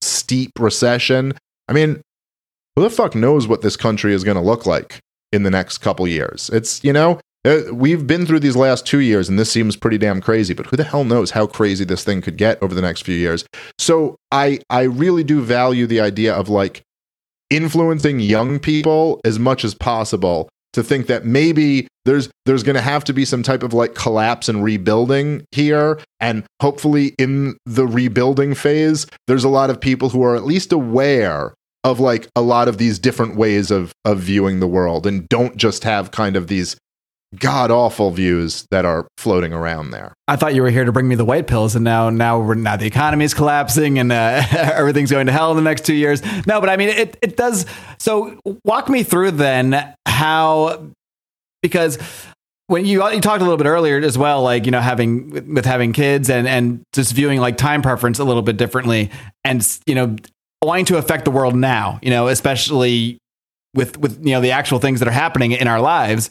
Speaker 2: steep recession. I mean, who the fuck knows what this country is going to look like in the next couple years? It's, you know, uh, we've been through these last two years and this seems pretty damn crazy, but who the hell knows how crazy this thing could get over the next few years? So I, I really do value the idea of like influencing young people as much as possible to think that maybe there's there's going to have to be some type of like collapse and rebuilding here and hopefully in the rebuilding phase there's a lot of people who are at least aware of like a lot of these different ways of of viewing the world and don't just have kind of these god awful views that are floating around there.
Speaker 1: I thought you were here to bring me the white pills, and now now we're now the economy is collapsing and uh, everything's going to hell in the next two years. No, but I mean it it does. So walk me through then how because when you you talked a little bit earlier as well, like you know having with having kids and and just viewing like time preference a little bit differently, and you know wanting to affect the world now, you know, especially with with you know the actual things that are happening in our lives.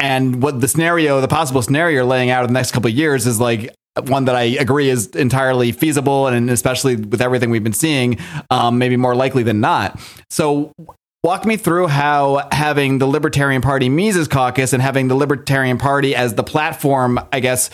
Speaker 1: And what the scenario the possible scenario you're laying out in the next couple of years is like one that I agree is entirely feasible and especially with everything we've been seeing um, maybe more likely than not. So Walk me through how having the Libertarian Party Mises Caucus and having the Libertarian Party as the platform, I guess,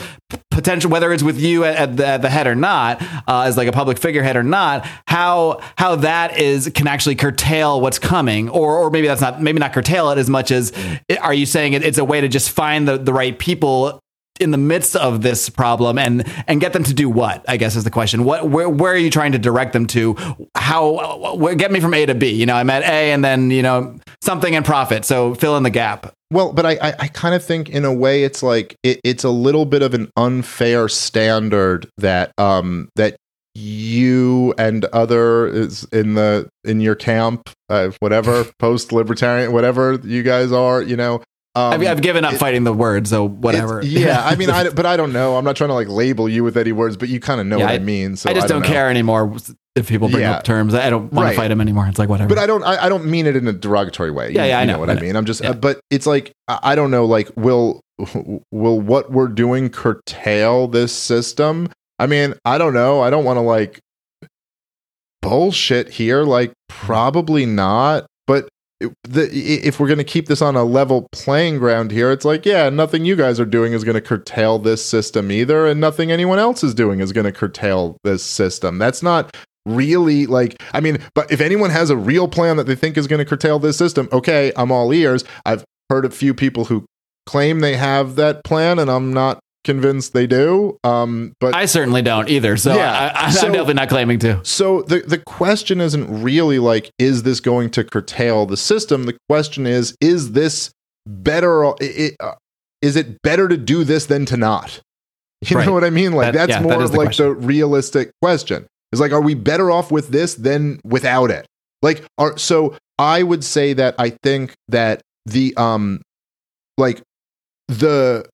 Speaker 1: potential whether it's with you at the, at the head or not, uh, as like a public figurehead or not, how how that is can actually curtail what's coming, or or maybe that's not maybe not curtail it as much as are you saying it, it's a way to just find the the right people in the midst of this problem and and get them to do what i guess is the question. What where, where are you trying to direct them to? How where, get me from a to b. You know i'm at a and then you know something in profit. So fill in the gap.
Speaker 2: Well but i i, I kind of think in a way it's like it, it's a little bit of an unfair standard that um that you and other is in the in your camp, uh, whatever post libertarian, whatever you guys are, you know. Um,
Speaker 1: I've, I've given up
Speaker 2: it-
Speaker 1: fighting the words, so whatever.
Speaker 2: Yeah, I mean, I, but I don't know. I'm not trying to like label you with any words, but you kind of know
Speaker 1: Yeah,
Speaker 2: what I,
Speaker 1: I-
Speaker 2: mean. So
Speaker 1: I just don't,
Speaker 2: know.
Speaker 1: care anymore if people bring
Speaker 2: Yeah.
Speaker 1: up terms. I don't want
Speaker 2: Right.
Speaker 1: to fight them anymore. It's like whatever.
Speaker 2: But I don't. I, I don't mean it in a derogatory way.
Speaker 1: Yeah,
Speaker 2: You-
Speaker 1: yeah, I
Speaker 2: you
Speaker 1: know,
Speaker 2: what
Speaker 1: I
Speaker 2: I mean. I'm just.
Speaker 1: Yeah.
Speaker 2: uh, but it's like I I don't know. Like, will will what we're doing curtail this system? I mean, I don't know. I don't want to like bullshit here. Like, probably not. But the, if we're going to keep this on a level playing ground here, it's like, yeah, nothing you guys are doing is going to curtail this system either, and nothing anyone else is doing is going to curtail this system. That's not really like i mean but if anyone has a real plan that they think is going to curtail this system okay i'm all ears i've heard a few people who claim they have that plan and i'm not convinced they do um but
Speaker 1: I certainly don't either. So
Speaker 2: Yeah,
Speaker 1: I, I,
Speaker 2: so-
Speaker 1: I'm definitely not claiming to.
Speaker 2: so the the question isn't really like is this going to curtail the system the question is is this better i- i- uh, is it better to do this than to not you
Speaker 1: Right.
Speaker 2: know what i mean like
Speaker 1: That-
Speaker 2: that's
Speaker 1: yeah,
Speaker 2: more
Speaker 1: is
Speaker 2: of
Speaker 1: the
Speaker 2: like
Speaker 1: question.
Speaker 2: the realistic question is like are we better off with this than without it like are so i would say that i think that the um like the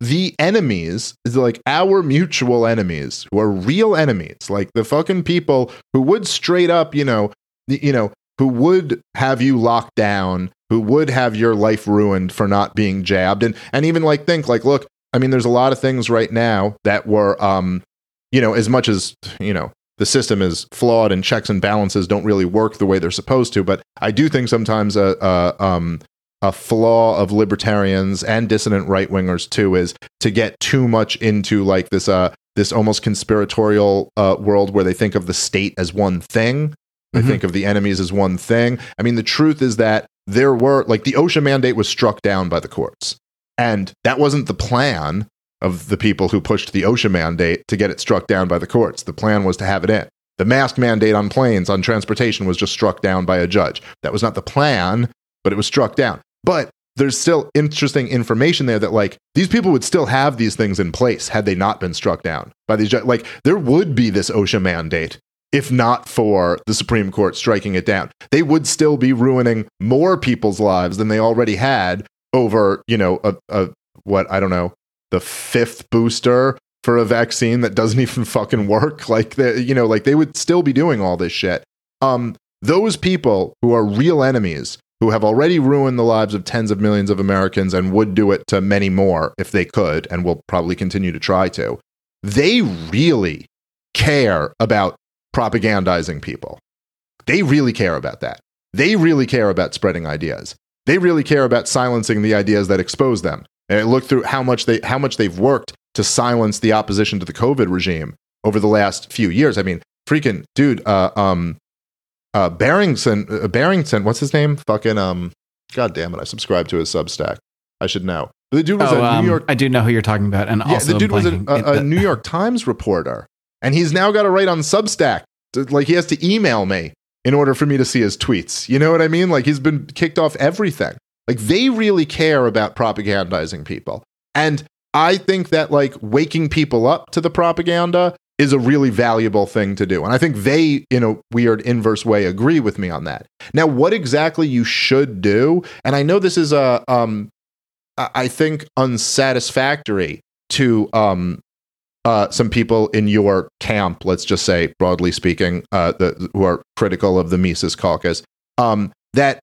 Speaker 2: the enemies is like our mutual enemies who are real enemies like the fucking people who would straight up you know you know who would have you locked down who would have your life ruined for not being jabbed. And and even like think like look i mean there's a lot of things right now that were um you know as much as you know the system is flawed and checks and balances don't really work the way they're supposed to but i do think sometimes a, a um a flaw of libertarians and dissident right wingers too is to get too much into like this uh this almost conspiratorial uh, world where they think of the state as one thing. They
Speaker 1: Mhm.
Speaker 2: think of the enemies as one thing. I mean the truth is that there were like the osha mandate was struck down by the courts. And that wasn't the plan of the people who pushed the osha mandate to get it struck down by the courts. The plan was to have it in. The mask mandate on planes on transportation was just struck down by a judge. That was not the plan but it was struck down but there's still interesting information there that like these people would still have these things in place had they not been struck down by these ju- like there would be this OSHA mandate if not for the Supreme Court striking it down. They would still be ruining more people's lives than they already had over, you know, a, a what I don't know, the fifth booster for a vaccine that doesn't even fucking work. Like the you know, like they would still be doing all this shit. Um those people who are real enemies who have already ruined the lives of tens of millions of Americans and would do it to many more if they could, and will probably continue to try to, they really care about propagandizing people. They really care about that. They really care about spreading ideas. They really care about silencing the ideas that expose them. And look through how much they how much they've worked to silence the opposition to the COVID regime over the last few years. I mean, freaking dude, uh, um, uh, Barrington, uh, Barrington, what's his name? Fucking um, god damn it! I subscribe to his Substack. I should know. The dude was
Speaker 1: Oh,
Speaker 2: a
Speaker 1: um,
Speaker 2: New York.
Speaker 1: I do know who you're talking about, and
Speaker 2: Yeah,
Speaker 1: also
Speaker 2: the dude was a, a, a New York Times reporter, and he's now got to write on Substack. To- Like he has to email me in order for me to see his tweets. You know what I mean? Like he's been kicked off everything. Like they really care about propagandizing people, and I think that like waking people up to the propaganda is a really valuable thing to do. And I think they, in a weird inverse way, agree with me on that. Now, what exactly you should do, and I know this is a, um, I think unsatisfactory to um, uh, some people in your camp, let's just say, broadly speaking, uh, the, who are critical of the Mises caucus, um, that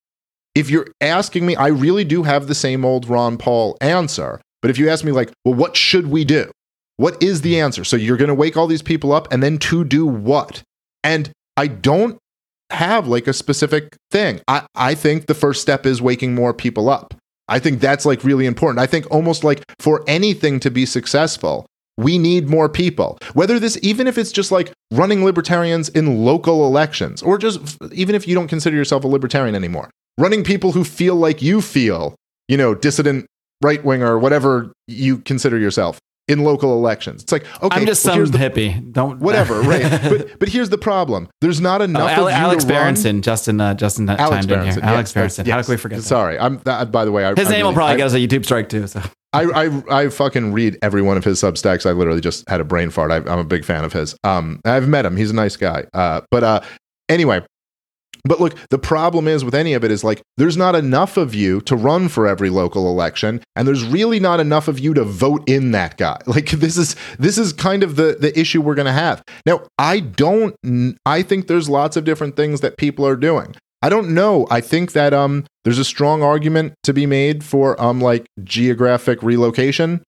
Speaker 2: if you're asking me, I really do have the same old Ron Paul answer. But if you ask me, like, well, what should we do? What is the answer? So you're going to wake all these people up and then to do what? And I don't have like a specific thing. I, I think the first step is waking more people up. I think that's like really important. I think almost like for anything to be successful, we need more people. Whether this, even if it's just like running libertarians in local elections, or just even if you don't consider yourself a libertarian anymore, running people who feel like you feel, you know, dissident right winger, or whatever you consider yourself. In local elections. It's like okay,
Speaker 1: I'm just
Speaker 2: well,
Speaker 1: some
Speaker 2: the-
Speaker 1: hippie. Don't
Speaker 2: whatever, right? but but here's the problem: there's not
Speaker 1: Oh,
Speaker 2: enough.
Speaker 1: Ale-
Speaker 2: of you
Speaker 1: Alex Berenson, Justin, uh, Justin
Speaker 2: Alex Berenson.
Speaker 1: here. Alex
Speaker 2: yes, that's-
Speaker 1: Berenson. How
Speaker 2: yes.
Speaker 1: could we forget that?
Speaker 2: Sorry, I'm. That, by the way, I,
Speaker 1: His
Speaker 2: I
Speaker 1: name will probably
Speaker 2: I,
Speaker 1: get us a YouTube strike too. So
Speaker 2: I, I I fucking read every one of his Substacks. I literally just had a brain fart. I, I'm a big fan of his. Um, I've met him. He's a nice guy. Uh, but uh, anyway. But look, the problem is with any of it is like there's not enough of you to run for every local election, and there's really not enough of you to vote in that guy. Like this is this is kind of the the issue we're going to have. Now, I don't. I think there's lots of different things that people are doing. I don't know. I think that um there's a strong argument to be made for um like geographic relocation.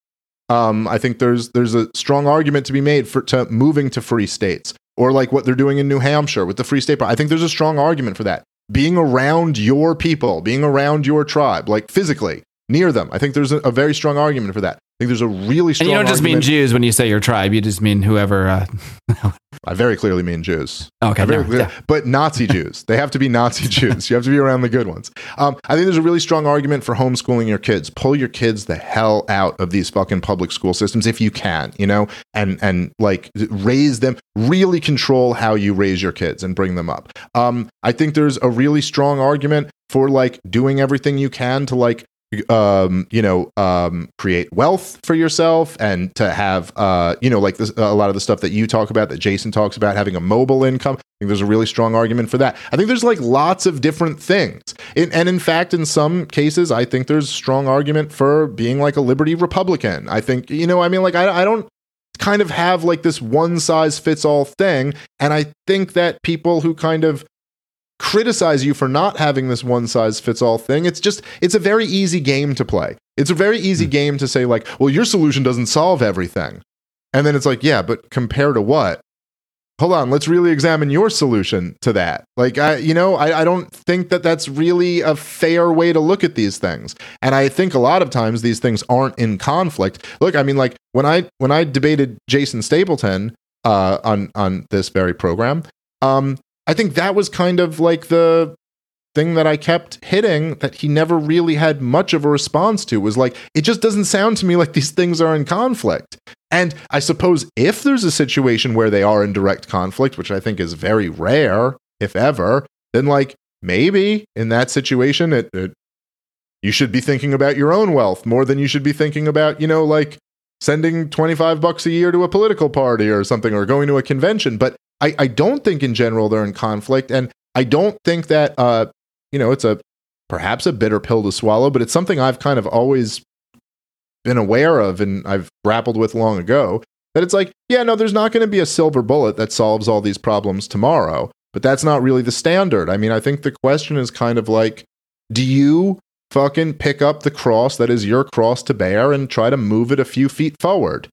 Speaker 2: Um, I think there's there's a strong argument to be made for to moving to free states or like what they're doing in New Hampshire with the free state. I think there's a strong argument for that. Being around your people, being around your tribe, like physically near them. I think there's a, a very strong argument for that. I think there's a really strong. Argument.
Speaker 1: And you don't just mean Jews when you say your tribe. You just mean whoever. Uh,
Speaker 2: I very clearly mean Jews.
Speaker 1: okay,
Speaker 2: very
Speaker 1: no, yeah.
Speaker 2: But Nazi Jews. They have to be Nazi Jews. You have to be around the good ones. Um, I think there's a really strong argument for homeschooling your kids. Pull your kids the hell out of these fucking public school systems if you can, you know, and and like raise them. Really control how you raise your kids and bring them up. Um, I think there's a really strong argument for like doing everything you can to like um you know um create wealth for yourself and to have uh you know like this a lot of the stuff that you talk about that Jason talks about having a mobile income. I think there's a really strong argument for that. I think there's like lots of different things. In- and in fact in some cases I think there's strong argument for being like a liberty republican. I think you know I mean like I, I don't kind of have like this one size fits all thing. And I think that people who kind of criticize you for not having this one size fits all thing. It's just it's a very easy game to play. It's a very easy
Speaker 1: Hmm.
Speaker 2: game to say like, well, your solution doesn't solve everything. And then it's like, yeah, but compare to what? Hold on, let's really examine your solution to that. Like, I, you know, I, I don't think that that's really a fair way to look at these things. And I think a lot of times these things aren't in conflict. Look, I mean, like when I when I debated Jason Stapleton uh, on on this very program, um, I think that was kind of like the thing that I kept hitting that he never really had much of a response to was like, it just doesn't sound to me like these things are in conflict. And I suppose if there's a situation where they are in direct conflict, which I think is very rare, if ever, then like maybe in that situation, it, it you should be thinking about your own wealth more than you should be thinking about, you know, like sending 25 bucks a year to a political party or something or going to a convention. But I, I don't think in general they're in conflict. And I don't think that, uh, you know, it's a perhaps a bitter pill to swallow, but it's something I've kind of always been aware of and I've grappled with long ago. That it's like, yeah, no, there's not going to be a silver bullet that solves all these problems tomorrow, but that's not really the standard. I mean, I think the question is kind of like, do you fucking pick up the cross that is your cross to bear and try to move it a few feet forward?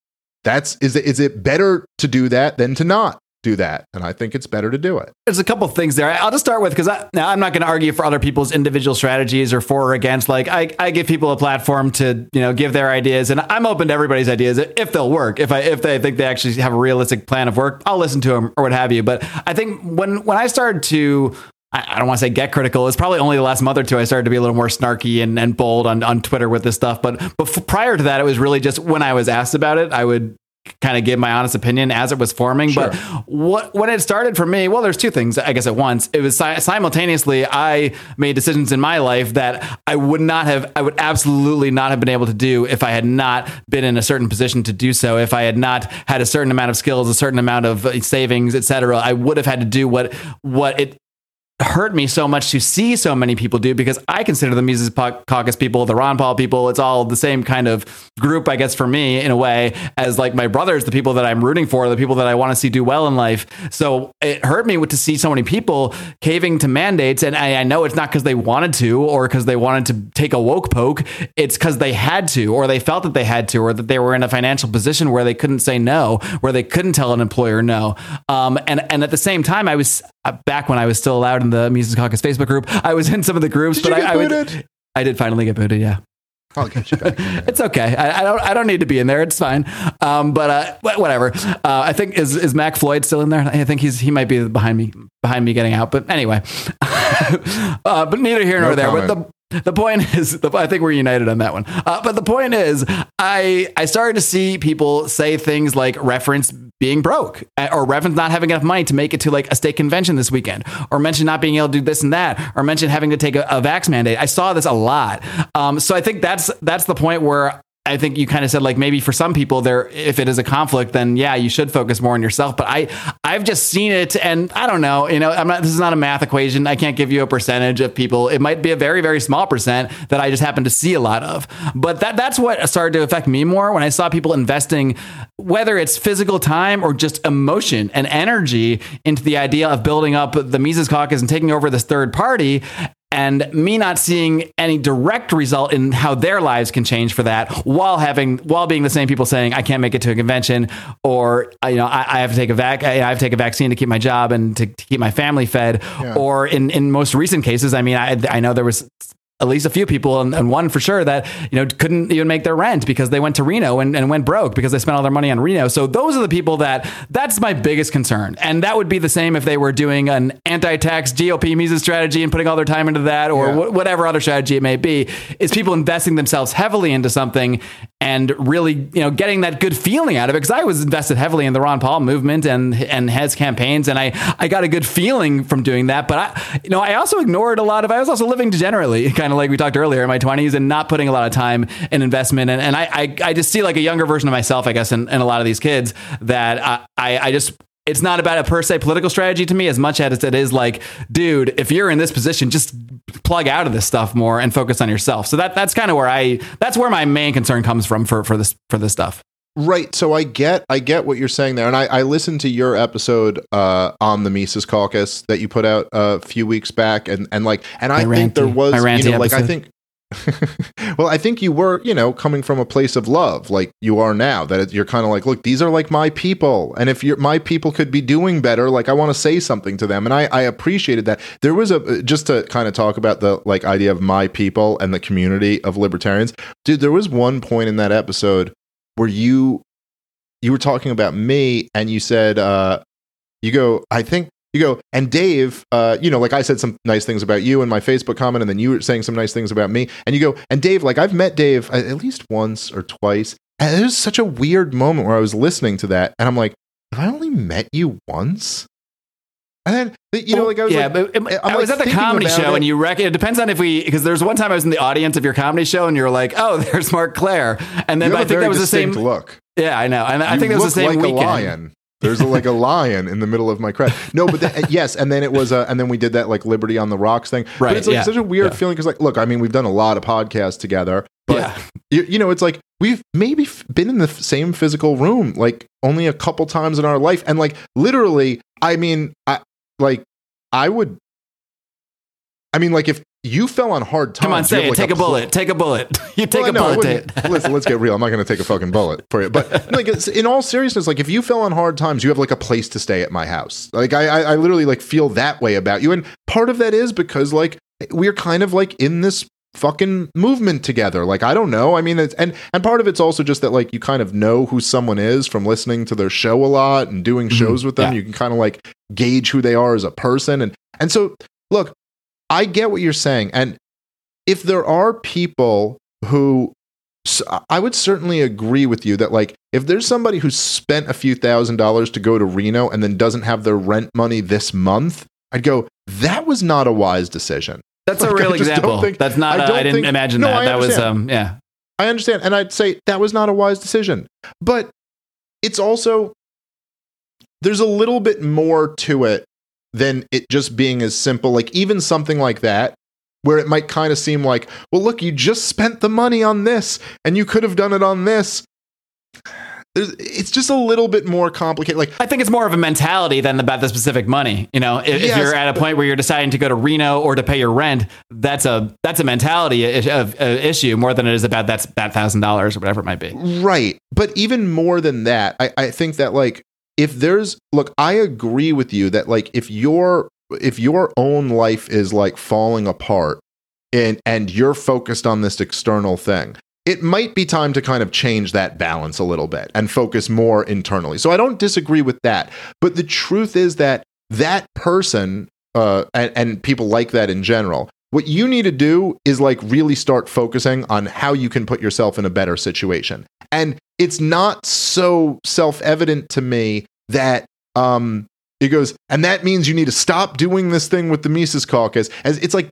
Speaker 2: That's is it is it better to do that than to not do that? And I think it's better to do it.
Speaker 1: There's a couple things there. I'll just start with because now I'm not going to argue for other people's individual strategies or for or against. Like I, I give people a platform to you know give their ideas, and I'm open to everybody's ideas if they'll work. If I if they think they actually have a realistic plan of work, I'll listen to them or what have you. But I think when when I started to I don't want to say get critical. It's probably only the last month or two I started to be a little more snarky and, and bold on, on Twitter with this stuff. But before, prior to that, it was really just when I was asked about it, I would kind of give my honest opinion as it was forming.
Speaker 2: Sure.
Speaker 1: But what when it started for me, well, there's two things I guess at once. It was si- simultaneously I made decisions in my life that I would not have, I would absolutely not have been able to do if I had not been in a certain position to do so. If I had not had a certain amount of skills, a certain amount of uh, savings, etc., I would have had to do what what it hurt me so much to see so many people do because I consider the Mises Caucus people, the Ron Paul people, it's all the same kind of group, I guess, for me in a way, as like my brothers, the people that I'm rooting for, the people that I want to see do well in life. So it hurt me to see so many people caving to mandates. And I, I know it's not because they wanted to or because they wanted to take a woke poke. It's because they had to, or they felt that they had to, or that they were in a financial position where they couldn't say no, where they couldn't tell an employer no. Um, and, and at the same time, I was back when I was still allowed in the Mises Caucus Facebook group. I was in some of the groups,
Speaker 2: Did
Speaker 1: but
Speaker 2: you get
Speaker 1: I, I would. I did finally get booted. Yeah,
Speaker 2: I'll get you back.
Speaker 1: it's okay. I, I don't. I don't need to be in there. It's fine. Um, but uh, whatever. Uh, I think is is Mac Floyd still in there? I think he's he might be behind me behind me getting out. But anyway, uh, but neither here nor
Speaker 2: No
Speaker 1: there.
Speaker 2: comment.
Speaker 1: But the the point is, I think we're united on that one. Uh, but the point is, I I started to see people say things like reference being broke, uh, or reference not having enough money to make it to like a state convention this weekend, or mention not being able to do this and that, or mention having to take a, a vax mandate. I saw this a lot. Um, so I think that's that's the point where I think you kind of said like maybe for some people there if it is a conflict then yeah you should focus more on yourself. But I I've just seen it and I don't know you know I'm not this is not a math equation. I can't give you a percentage of people. It might be a very very small percent that I just happen to see a lot of. But that that's what started to affect me more when I saw people investing whether it's physical time or just emotion and energy into the idea of building up the Mises caucus and taking over this third party and me not seeing any direct result in how their lives can change for that while having while being the same people saying I can't make it to a convention or uh, you know I, I have to take a vac I have to take a vaccine to keep my job and to, to keep my family fed yeah. or in in most recent cases I mean I I know there was at least a few people and, and, one for sure that you know couldn't even make their rent because they went to Reno and, and, went broke because they spent all their money on Reno. So those are the people that that's my biggest concern, and that would be the same if they were doing an anti-tax GOP Mises strategy and putting all their time into that, or yeah. wh- whatever other strategy it may be. Is people investing themselves heavily into something and really you know getting that good feeling out of it because I was invested heavily in the Ron Paul movement and and his campaigns, and I I got a good feeling from doing that. But I you know I also ignored a lot of I was also living degenerately kind of like we talked earlier in my 20s and not putting a lot of time in investment. And, and I, I, I just see like a younger version of myself, I guess, in, in a lot of these kids that I, I just it's not about a per se political strategy to me as much as it is like, dude, if you're in this position, just plug out of this stuff more and focus on yourself. So that that's kind of where I that's where my main concern comes from for for this for this stuff.
Speaker 2: Right. So I get I get what you're saying there. And I, I listened to your episode uh, on the Mises caucus that you put out a few weeks back and, and like and I my think ranty, there was you know, like I think well, I think you were, you know, coming from a place of love, like you are now. That you're kind of like, look, these are like my people, and if you're my people could be doing better, like I want to say something to them, and I, I appreciated that. There was a just to kind of talk about the like idea of my people and the community of libertarians, dude. There was one point in that episode where you you were talking about me and you said uh you go i think you go and dave uh you know like i said some nice things about you in my facebook comment and then you were saying some nice things about me and you go and dave like i've met dave uh, at least once or twice and it was such a weird moment where i was listening to that and i'm like have i only met you once and then you know, like I was
Speaker 1: yeah,
Speaker 2: like,
Speaker 1: but it, i was at the comedy show, it. and you reckon it depends on if we because there's one time I was in the audience of your comedy show, and you're like, oh, there's Marc Clair, and then I think that was the same
Speaker 2: look.
Speaker 1: Yeah, I know, and I think that was the same
Speaker 2: like
Speaker 1: weekend.
Speaker 2: There's a, like a lion in the middle of my crowd. No, but yes, and then it was, uh, and then we did that like Liberty on the Rocks thing.
Speaker 1: Right.
Speaker 2: But it's like
Speaker 1: yeah,
Speaker 2: such a weird
Speaker 1: yeah.
Speaker 2: feeling because, like, look, I mean, we've done a lot of podcasts together, but
Speaker 1: yeah.
Speaker 2: you, you know, it's like we've maybe been in the same physical room like only a couple times in our life, and like literally, I mean, I like I would. I mean, like if you fell on hard times.
Speaker 1: Come on, say it.
Speaker 2: Like
Speaker 1: take a, pl- bullet. Take a bullet. You take well, a bullet.
Speaker 2: listen, let's get real. I'm not going to take a fucking bullet for you. But like, in all seriousness, like if you fell on hard times, you have like a place to stay at my house. Like I, I, I literally like feel that way about you, and part of that is because like we're kind of like in this fucking movement together. Like I don't know. I mean, it's, and and part of it's also just that like you kind of know who someone is from listening to their show a lot and doing mm-hmm. shows with them. Yeah. You can kind of like gauge who they are as a person, and and so look, I get what you're saying, and if there are people who I would certainly agree with you that like if there's somebody who spent a few thousand dollars to go to Reno and then doesn't have their rent money this month, I'd go that was not a wise decision.
Speaker 1: That's like, a real example. Think, That's not. I, a, I didn't think, imagine no, that. That was um yeah.
Speaker 2: I understand, and I'd say that was not a wise decision, but it's also there's a little bit more to it than it just being as simple. Like even something like that where it might kind of seem like, well, look, you just spent the money on this and you could have done it on this. it's just a little bit more complicated. Like
Speaker 1: I think it's more of a mentality than about the specific money. You know, if, yes, if you're at a point where you're deciding to go to Reno or to pay your rent, that's a that's a mentality of, uh, issue more than it is about that that thousand dollars or whatever it might be.
Speaker 2: Right, but even more than that, I, I think that like if there's look, I agree with you that like if your if your own life is like falling apart and and you're focused on this external thing it might be time to kind of change that balance a little bit and focus more internally. So i don't disagree with that. But the truth is that that person uh, and, and people like that in general what you need to do is like really start focusing on how you can put yourself in a better situation. And it's not so self-evident to me that um he goes, and that means you need to stop doing this thing with the Mises Caucus. As it's like,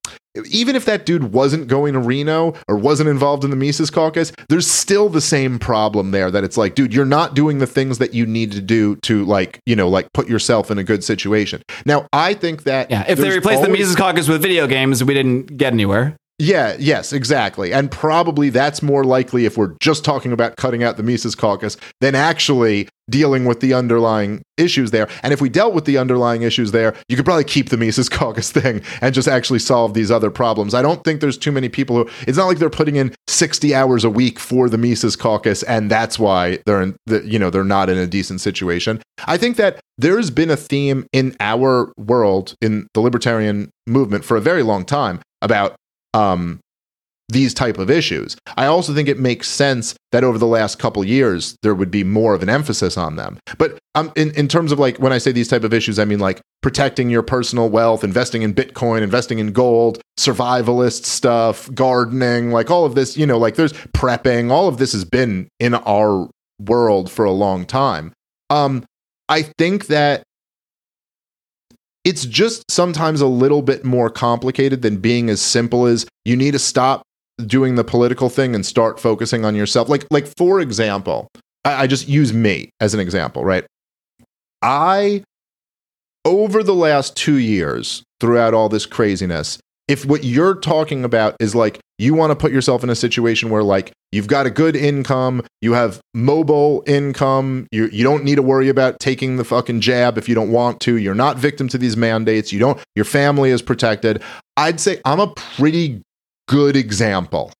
Speaker 2: even if that dude wasn't going to Reno or wasn't involved in the Mises Caucus, there's still the same problem there. That it's like, dude, you're not doing the things that you need to do to like, you know, like put yourself in a good situation. Now, I think that
Speaker 1: yeah, if they replaced the Mises Caucus with video games, we didn't get anywhere.
Speaker 2: Yeah, yes, exactly. And probably that's more likely if we're just talking about cutting out the Mises caucus than actually dealing with the underlying issues there. And if we dealt with the underlying issues there, you could probably keep the Mises caucus thing and just actually solve these other problems. I don't think there's too many people who it's not like they're putting in 60 hours a week for the Mises caucus and that's why they're in the, you know, they're not in a decent situation. I think that there's been a theme in our world in the libertarian movement for a very long time about um, these type of issues. I also think it makes sense that over the last couple years there would be more of an emphasis on them. But um, in in terms of like when I say these type of issues, I mean like protecting your personal wealth, investing in Bitcoin, investing in gold, survivalist stuff, gardening, like all of this. You know, like there's prepping. All of this has been in our world for a long time. Um, I think that it's just sometimes a little bit more complicated than being as simple as you need to stop doing the political thing and start focusing on yourself. Like, like for example, I, I just use me as an example, right? I, over the last two years, throughout all this craziness, if what you're talking about is like you want to put yourself in a situation where like you've got a good income, you have mobile income, you you don't need to worry about taking the fucking jab if you don't want to, you're not victim to these mandates, you don't your family is protected. I'd say I'm a pretty good example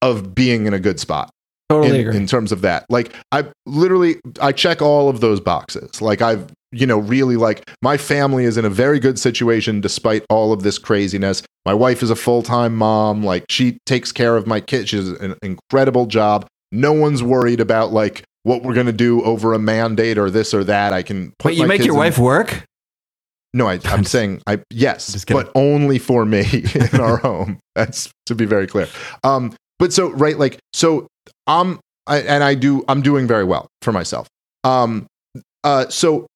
Speaker 2: of being in a good spot
Speaker 1: Totally
Speaker 2: in,
Speaker 1: agree.
Speaker 2: in terms of that. Like I literally I check all of those boxes. Like I've you know really like my family is in a very good situation despite all of this craziness. My wife is a full-time mom. Like she takes care of my kids. She does an incredible job. No one's worried about like what we're going to do over a mandate or this or that. I can put
Speaker 1: Wait, you make your
Speaker 2: in-
Speaker 1: wife work?
Speaker 2: no, I, I'm saying I yes, but only for me in our home. That's to be very clear. Um, but so right, like so, I'm I, and I do I'm doing very well for myself. Um, uh, so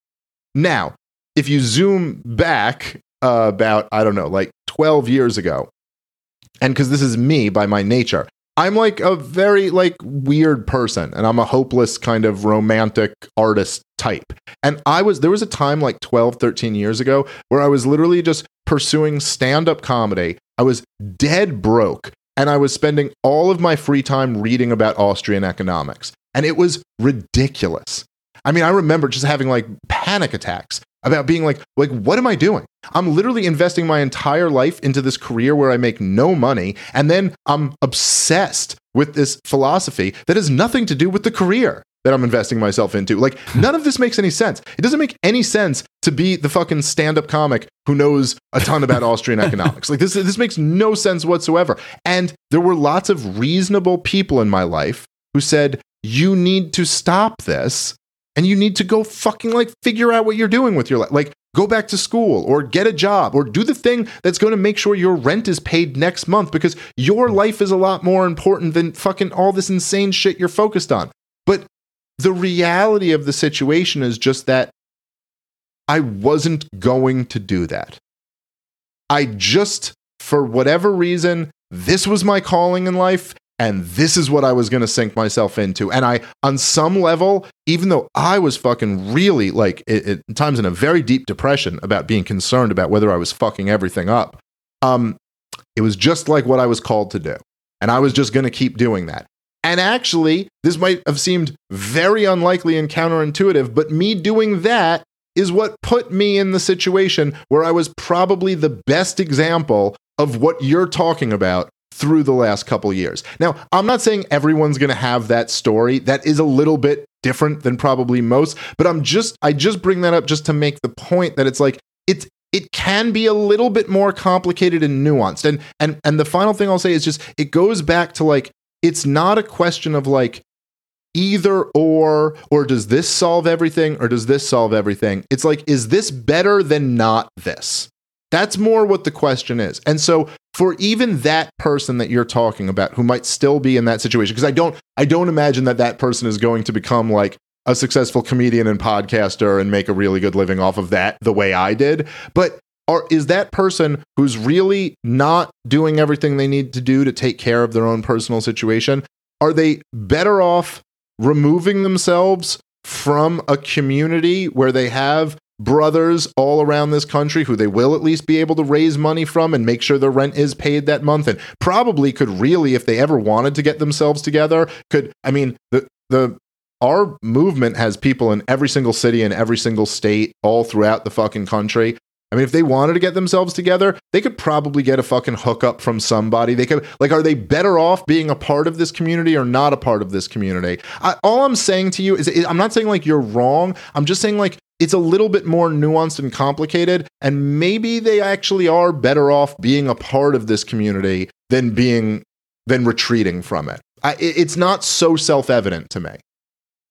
Speaker 2: now if you zoom back uh, about I don't know, like 12 years ago, and because this is me by my nature. I'm like a very like weird person and I'm a hopeless kind of romantic artist type. And I was there was a time like 12, 13 years ago where I was literally just pursuing stand-up comedy. I was dead broke and I was spending all of my free time reading about Austrian economics. And it was ridiculous. I mean, I remember just having like panic attacks about being like, like, what am I doing? I'm literally investing my entire life into this career where I make no money, and then I'm obsessed with this philosophy that has nothing to do with the career that I'm investing myself into. Like, none of this makes any sense. It doesn't make any sense to be the fucking stand-up comic who knows a ton about Austrian economics. Like, this this makes no sense whatsoever. And there were lots of reasonable people in my life who said, "You need to stop this." And you need to go fucking like figure out what you're doing with your life. Like go back to school or get a job or do the thing that's going to make sure your rent is paid next month because your life is a lot more important than fucking all this insane shit you're focused on. But the reality of the situation is just that I wasn't going to do that. I just, for whatever reason, this was my calling in life and this is what I was going to sink myself into. And I, on some level, even though I was fucking really like at, at times in a very deep depression about being concerned about whether I was fucking everything up, um, it was just like what I was called to do. And I was just going to keep doing that. And actually, this might have seemed very unlikely and counterintuitive, but me doing that is what put me in the situation where I was probably the best example of what you're talking about through the last couple years. Now, I'm not saying everyone's going to have that story. That is a little bit different than probably most, but I'm just I just bring that up just to make the point that it's like it's it can be a little bit more complicated and nuanced. And and and the final thing I'll say is just it goes back to like it's not a question of like either or or does this solve everything or does this solve everything? It's like is this better than not this? That's more what the question is. And so for even that person that you're talking about who might still be in that situation because I don't I don't imagine that that person is going to become like a successful comedian and podcaster and make a really good living off of that the way I did. But or is that person who's really not doing everything they need to do to take care of their own personal situation are they better off removing themselves from a community where they have brothers all around this country who they will at least be able to raise money from and make sure their rent is paid that month and probably could really if they ever wanted to get themselves together could i mean the the our movement has people in every single city and every single state all throughout the fucking country I mean, if they wanted to get themselves together, they could probably get a fucking hookup from somebody. They could, like, are they better off being a part of this community or not a part of this community? I, all I'm saying to you is, I'm not saying like you're wrong. I'm just saying like it's a little bit more nuanced and complicated. And maybe they actually are better off being a part of this community than being, than retreating from it. I, it's not so self evident to me.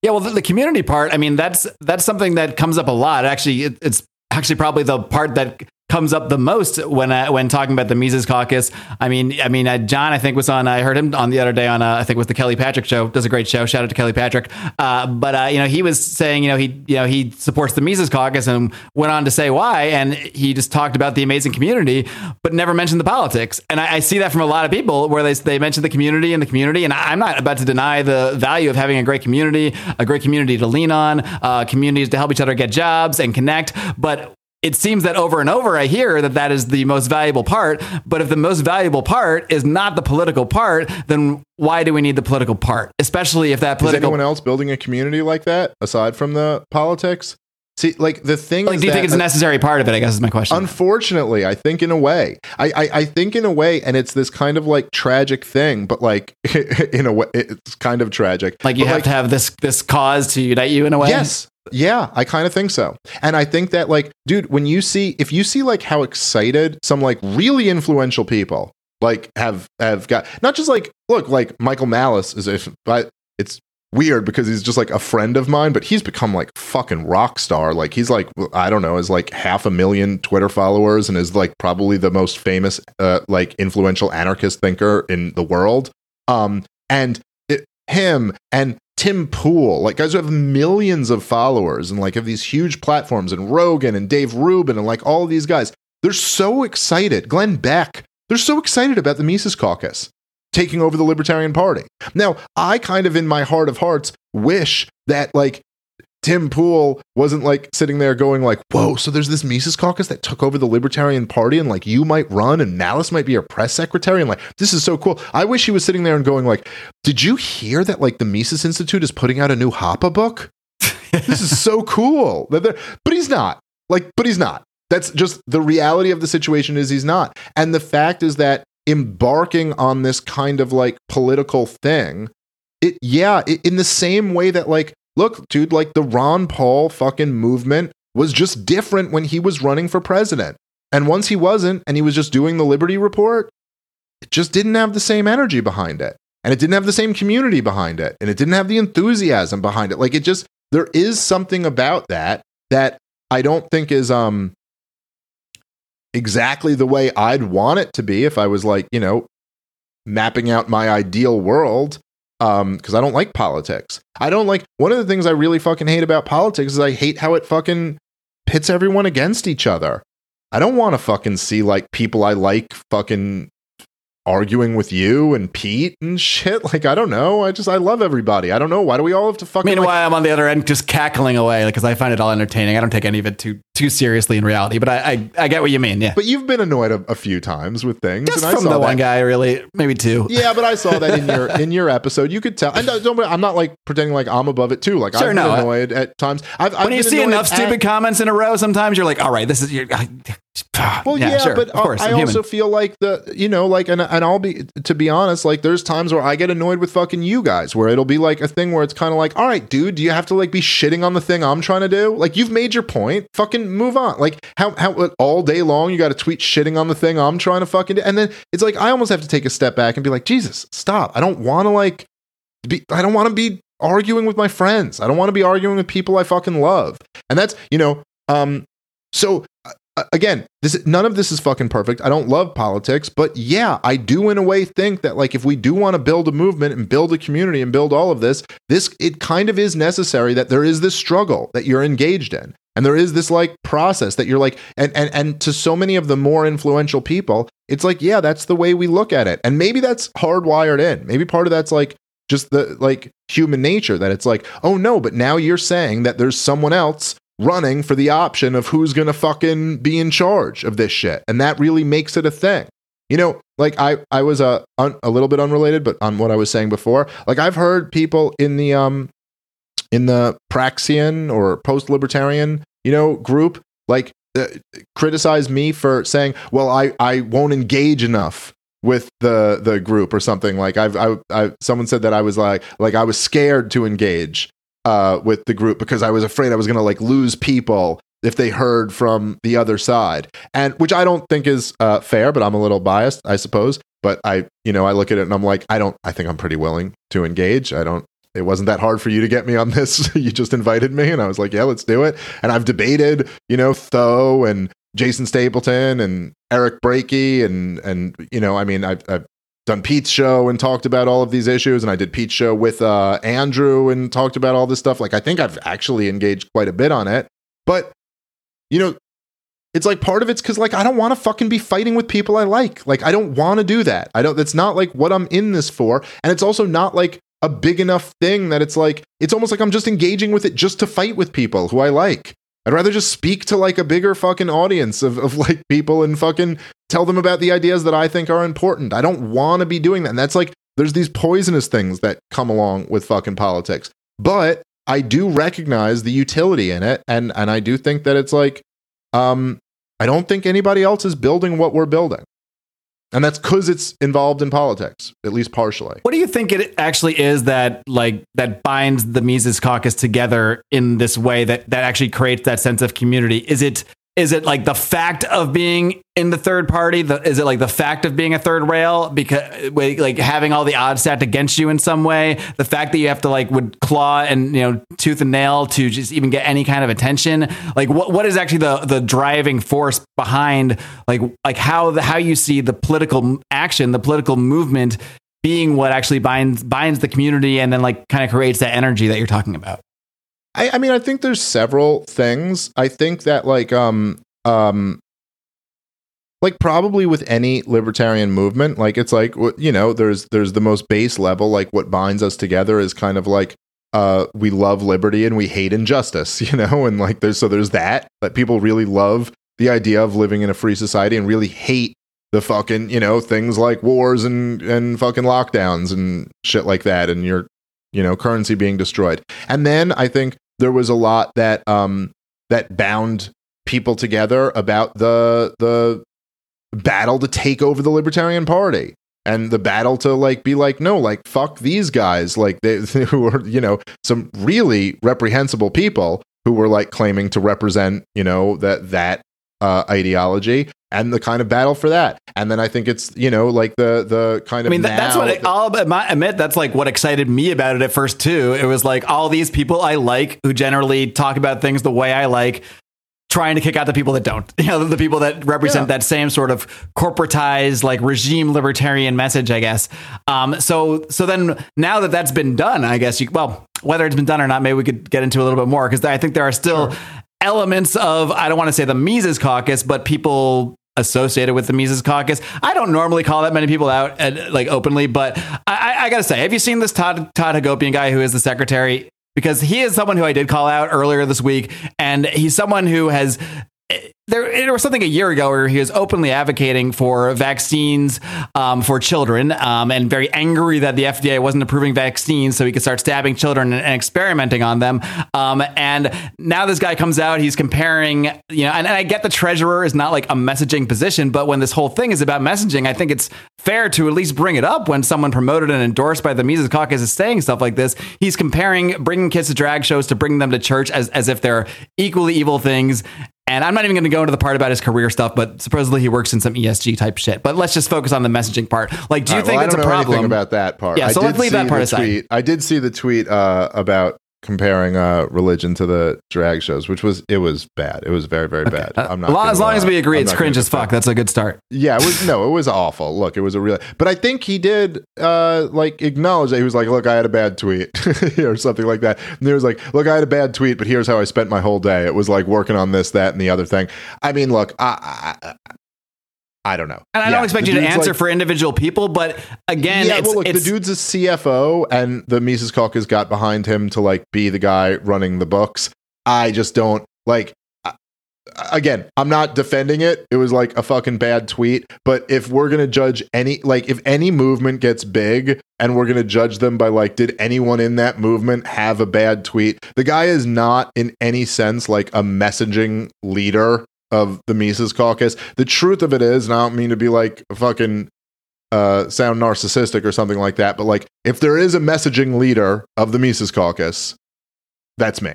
Speaker 1: Yeah, well, the, the, community part, I mean, that's that's something that comes up a lot. Actually, it, it's actually probably the part that comes up the most when uh, when talking about the Mises Caucus. I mean, I mean, uh, John, I think was on. I heard him on the other day on. Uh, I think was the Kelly Patrick show. Does a great show. Shout out to Kelly Patrick. Uh, but uh, you know, he was saying, you know, he you know he supports the Mises Caucus and went on to say why, and he just talked about the amazing community, but never mentioned the politics. And I, I see that from a lot of people where they they mention the community and the community, and I'm not about to deny the value of having a great community, a great community to lean on, uh, communities to help each other get jobs and connect, but it seems that over and over I hear that that is the most valuable part. But if the most valuable part is not the political part, then why do we need the political part? Especially if that political.
Speaker 2: Is anyone else building a community like that aside from the politics? See, like the thing.
Speaker 1: Like, do you
Speaker 2: that,
Speaker 1: think it's a necessary part of it? I guess is my question.
Speaker 2: Unfortunately, I think in a way, I, I, I think in a way, and it's this kind of like tragic thing, but like in a way, it's kind of tragic.
Speaker 1: Like you
Speaker 2: but
Speaker 1: have
Speaker 2: like,
Speaker 1: to have this this cause to unite you in a way.
Speaker 2: Yes, yeah, I kind of think so. And I think that like dude, when you see if you see like how excited some like really influential people like have have got not just like look like Michael Malice is if but it's weird because he's just like a friend of mine, but he's become like fucking rock star. Like he's like I don't know, is like half a million Twitter followers and is like probably the most famous uh, like influential anarchist thinker in the world. Um and it, him and Tim Pool, like guys who have millions of followers and like have these huge platforms, and Rogan and Dave Rubin and like all these guys, they're so excited. Glenn Beck, they're so excited about the Mises Caucus taking over the Libertarian Party. Now, I kind of in my heart of hearts wish that like Tim Pool wasn't like sitting there going like, "Whoa!" So there's this Mises Caucus that took over the Libertarian Party, and like you might run, and Malice might be your press secretary, and like this is so cool. I wish he was sitting there and going like, "Did you hear that? Like the Mises Institute is putting out a new Hoppe book. this is so cool." But he's not. Like, but he's not. That's just the reality of the situation. Is he's not, and the fact is that embarking on this kind of like political thing it yeah it, in the same way that like look, dude, like the Ron Paul fucking movement was just different when he was running for president. And once he wasn't, and he was just doing the Liberty Report, it just didn't have the same energy behind it. And it didn't have the same community behind it. And it didn't have the enthusiasm behind it. Like it just, there is something about that that I don't think is um exactly the way I'd want it to be if I was like, you know, mapping out my ideal world um because I don't like politics. I don't like one of the things I really fucking hate about politics is I hate how it fucking pits everyone against each other. I don't want to fucking see like people I like fucking arguing with you and Pete and shit. Like, I don't know. I just, I love everybody. I don't know. Why do we all have to fucking.
Speaker 1: Meanwhile,
Speaker 2: like-
Speaker 1: I'm on the other end just cackling away because I find it all entertaining. I don't take any of it too too seriously in reality, but I I, I get what you mean. Yeah.
Speaker 2: But you've been annoyed a, a few times with things.
Speaker 1: Just
Speaker 2: and I
Speaker 1: from
Speaker 2: saw
Speaker 1: the
Speaker 2: that.
Speaker 1: one guy, really, maybe two.
Speaker 2: Yeah, but I saw that in your in your episode. You could tell. And don't, don't- I'm not like pretending like I'm above it too. Like
Speaker 1: Sure,
Speaker 2: I've
Speaker 1: no, I-
Speaker 2: annoyed at times. I've, I've
Speaker 1: When you see enough
Speaker 2: at-
Speaker 1: stupid comments in a row, sometimes you're like, all right, this is your.
Speaker 2: Well, yeah,
Speaker 1: sure,
Speaker 2: but
Speaker 1: course,
Speaker 2: I
Speaker 1: I'm
Speaker 2: also feel like the you know like and and I'll be to be honest, like there's times where I get annoyed with fucking you guys, where it'll be like a thing where it's kind of like, all right, dude, do you have to like be shitting on the thing I'm trying to do? Like you've made your point, fucking move on. Like how how all day long you got to tweet shitting on the thing I'm trying to fucking do, and then it's like I almost have to take a step back and be like, Jesus, stop! I don't want to like be, I don't want to be arguing with my friends. I don't want to be arguing with people I fucking love, and that's you know, um, so uh, again, this none of this is fucking perfect. I don't love politics, but yeah, I do in a way think that like if we do want to build a movement and build a community and build all of this, this it kind of is necessary that there is this struggle that you're engaged in. And there is this like process that you're like and and and to so many of the more influential people, it's like, yeah, that's the way we look at it. And maybe that's hardwired in. Maybe part of that's like just the like human nature that it's like, oh no, but now you're saying that there's someone else running for the option of who's to fucking be in charge of this shit. And that really makes it a thing. You know, like I I was a uh, un, a little bit unrelated but on what I was saying before. Like I've heard people in the um in the Praxian or post-libertarian, you know, group like uh, criticize me for saying, "Well, I I won't engage enough with the the group or something like I've I, I someone said that I was like like I was scared to engage uh, with the group because I was afraid I was going to like lose people if they heard from the other side, and which I don't think is uh, fair, but I'm a little biased, I suppose. But I, you know, I look at it and I'm like, I don't, I think I'm pretty willing to engage. I don't, it wasn't that hard for you to get me on this. you just invited me, and I was like, yeah, let's do it. And I've debated, you know, Tho and Jason Stapleton and Eric Brakey, and and you know, I mean, I've, I've done Pete's show and talked about all of these issues, and I did Pete's show with uh, Andrew and talked about all this stuff. Like, I think I've actually engaged quite a bit on it, but you know, it's like part of it's because like I don't want to fucking be fighting with people I like. Like, I don't want to do that. I don't. That's not like what I'm in this for, and it's also not like a big enough thing that it's like it's almost like I'm just engaging with it just to fight with people who I like. I'd rather just speak to like a bigger fucking audience of, of like people and fucking tell them about the ideas that I think are important. I don't want to be doing that. And that's like, there's these poisonous things that come along with fucking politics. But I do recognize the utility in it. And, and I do think that it's like, um, I don't think anybody else is building what we're building. And that's because it's involved in politics, at least partially.
Speaker 1: What do you think it actually is that like that binds the Mises Caucus together in this way that that actually creates that sense of community? Is it is it like the fact of being in the third party? The, is it like the fact of being a third rail because like having all the odds stacked against you in some way? The fact that you have to like would claw and you know tooth and nail to just even get any kind of attention. Like what what is actually the the driving force behind like like how the how you see the political action, the political movement being what actually binds binds the community and then like kind of creates that energy that you're talking about.
Speaker 2: I, I mean, I think there's several things. I think that like um um like probably with any libertarian movement like it's like you know there's there's the most base level like what binds us together is kind of like uh we love liberty and we hate injustice you know and like there's so there's that that people really love the idea of living in a free society and really hate the fucking you know things like wars and and fucking lockdowns and shit like that and your you know currency being destroyed and then i think there was a lot that um that bound people together about the the battle to take over the libertarian party and the battle to like be like no like fuck these guys. Like they who are you know some really reprehensible people who were like claiming to represent you know that that uh, ideology and the kind of battle for that. And then I think it's you know like the the kind of.
Speaker 1: I mean, that's what it, I'll admit. That's like what excited me about it at first too. It was like all these people I like who generally talk about things the way I like. Trying to kick out the people that don't, you know, the people that represent yeah. that same sort of corporatized, like regime libertarian message, I guess. Um, so, so then now that that's been done, I guess you, well, whether it's been done or not, maybe we could get into a little bit more because I think there are still sure. elements of I don't want to say the Mises Caucus, but people associated with the Mises Caucus. I don't normally call that many people out uh, like openly, but I, I, gotta say, have you seen this Todd Todd Hagopian guy who is the secretary? Because he is someone who I did call out earlier this week, and he's someone who has there, there was something a year ago where he was openly advocating for vaccines um, for children um, and very angry that the FDA wasn't approving vaccines so he could start stabbing children and, and experimenting on them. Um, and now this guy comes out, he's comparing, you know, and, and, I get the treasurer is not like a messaging position, but when this whole thing is about messaging, I think it's fair to at least bring it up when someone promoted and endorsed by the Mises Caucus is saying stuff like this. He's comparing bringing kids to drag shows to bringing them to church as, as if they're equally evil things. And I'm not even going to go into the part about his career stuff, but supposedly he works in some ESG type shit. But let's just focus on the messaging part. Like, do you right, think well, it's a problem
Speaker 2: about that part?
Speaker 1: Yeah, so let's leave that part aside.
Speaker 2: Tweet. I did see the tweet uh, about comparing uh religion to the drag shows, which was it was bad. It was very very
Speaker 1: Okay.
Speaker 2: bad.
Speaker 1: Uh,
Speaker 2: I'm not
Speaker 1: as long,
Speaker 2: gonna,
Speaker 1: as, long as we agree,
Speaker 2: I'm
Speaker 1: it's cringe as fuck. That's a good start.
Speaker 2: Yeah, it was no, it was awful. Look, it was a real, but I think he did uh like acknowledge that he was like, "Look, I had a bad tweet," or something like that. And he was like, "Look, I had a bad tweet, but here's how I spent my whole day. It was like working on this, that, and the other thing." I mean, look, I I, I don't know,
Speaker 1: And I
Speaker 2: Yeah,
Speaker 1: don't expect you to answer
Speaker 2: like-
Speaker 1: for individual people, but again,
Speaker 2: yeah,
Speaker 1: it's,
Speaker 2: well, look,
Speaker 1: it's
Speaker 2: the dude's a CFO, and the Mises Caucus got behind him to like be the guy running the books. I just don't like. I- Again, I'm not defending it. It was like a fucking bad tweet. But if we're gonna judge any, like, if any movement gets big, and we're gonna judge them by like, did anyone in that movement have a bad tweet? The guy is not in any sense like a messaging leader of the Mises Caucus. The truth of it is, and I don't mean to be like fucking uh, sound narcissistic or something like that, but like if there is a messaging leader of the Mises Caucus, that's me.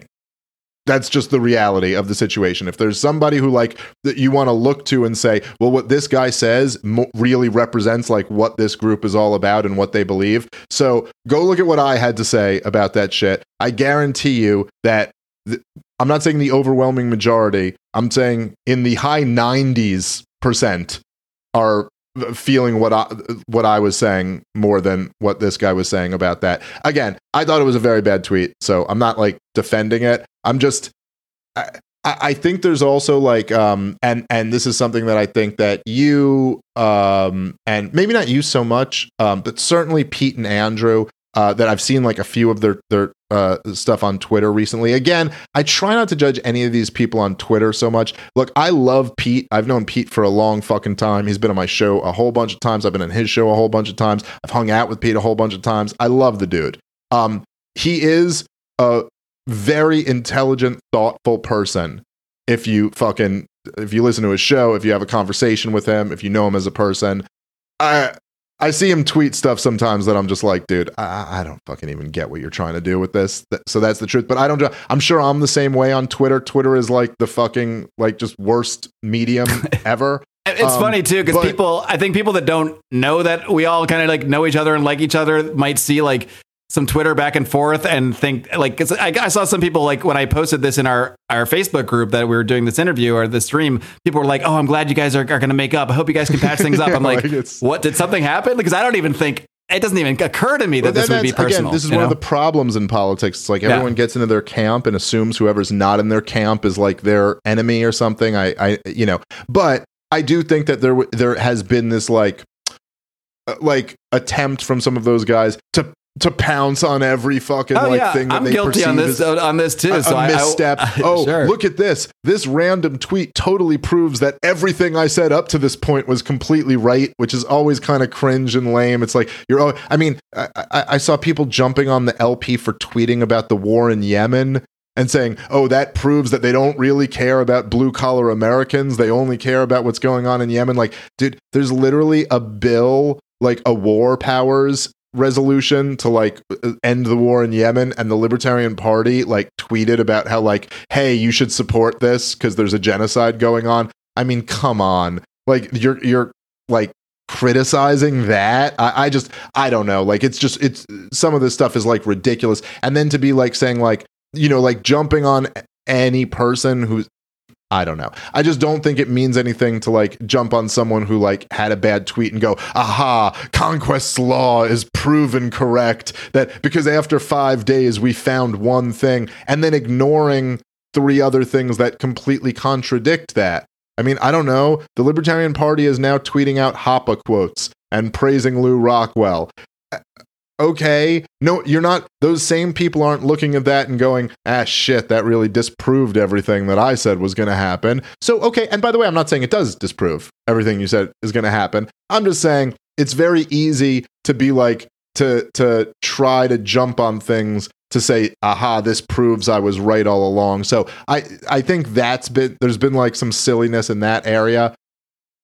Speaker 2: That's just the reality of the situation. If there's somebody who like that you want to look to and say, well, what this guy says mo- really represents like what this group is all about and what they believe. So go look at what I had to say about that shit. I guarantee you that th- I'm not saying the overwhelming majority. I'm saying in the high 90s percent are feeling what I what I was saying more than what this guy was saying about that. Again, I thought it was a very bad tweet, so I'm not like defending it. I'm just I, I think there's also like um and and this is something that I think that you um and maybe not you so much um but certainly Pete and Andrew uh, that I've seen like a few of their their uh, stuff on Twitter recently. Again, I try not to judge any of these people on Twitter so much. Look, I love Pete. I've known Pete for a long fucking time. He's been on my show a whole bunch of times. I've been on his show a whole bunch of times. I've hung out with Pete a whole bunch of times. I love the dude. Um, he is a very intelligent, thoughtful person. If you fucking if you listen to his show, if you have a conversation with him, if you know him as a person, I I see him tweet stuff sometimes that I'm just like, dude, I, I don't fucking even get what you're trying to do with this. Th- So that's the truth. But I don't. I'm sure I'm the same way on Twitter. Twitter is like the fucking like just worst medium ever.
Speaker 1: It's
Speaker 2: Um,
Speaker 1: funny too because people, I think people that don't know that we all kind of like know each other and like each other might see like some Twitter back and forth and think like I, I saw some people like when I posted this in our our Facebook group that we were doing this interview or the stream, people were like, "Oh, I'm glad you guys are, are going to make up. I hope you guys can patch things up." I'm like,
Speaker 2: Like,
Speaker 1: "What did something happen?" Because I don't even think it doesn't even occur to me that this would be personal.
Speaker 2: Again, this is one of the problems in politics. It's like
Speaker 1: Yeah.
Speaker 2: everyone gets into their camp and assumes whoever's not in their camp is like their enemy or something. I, I, you know, but I do think that there, there has been this like, uh, like attempt from some of those guys to to pounce on every fucking
Speaker 1: Oh
Speaker 2: like
Speaker 1: yeah,
Speaker 2: thing that
Speaker 1: I'm
Speaker 2: they
Speaker 1: guilty on
Speaker 2: perceive
Speaker 1: this
Speaker 2: as-
Speaker 1: on this too.
Speaker 2: a,
Speaker 1: so
Speaker 2: a
Speaker 1: I- I-
Speaker 2: misstep. oh,
Speaker 1: sure.
Speaker 2: look at this. This random tweet totally proves that everything I said up to this point was completely right, which is always kind of cringe and lame. It's like you're. I mean, I, I, I saw people jumping on the LP for tweeting about the war in Yemen. And saying, "Oh, that proves that they don't really care about blue collar Americans. They only care about what's going on in Yemen." Like, dude, there's literally a bill, like a war powers resolution to like end the war in Yemen and the Libertarian Party like tweeted about how like hey you should support this cuz there's a genocide going on. I mean come on. Like you're you're like criticizing that I, I just i don't know like it's just it's some of this stuff is like ridiculous and then to be like saying like you know like jumping on any person who's I don't know. I just don't think it means anything to like jump on someone who like had a bad tweet and go, aha, conquest's law is proven correct. That because after five days we found one thing and then ignoring three other things that completely contradict that. I mean, I don't know. The Libertarian Party is now tweeting out Hoppe quotes and praising Lew Rockwell. Okay, no, you're not. Those same people aren't looking at that and going, ah, shit, that really disproved everything that I said was going to happen. So, okay, and by the way, I'm not saying it does disprove everything you said is going to happen. I'm just saying it's very easy to be like, to, to try to jump on things to say, aha, this proves I was right all along. So I, I think that's been, there's been like some silliness in that area.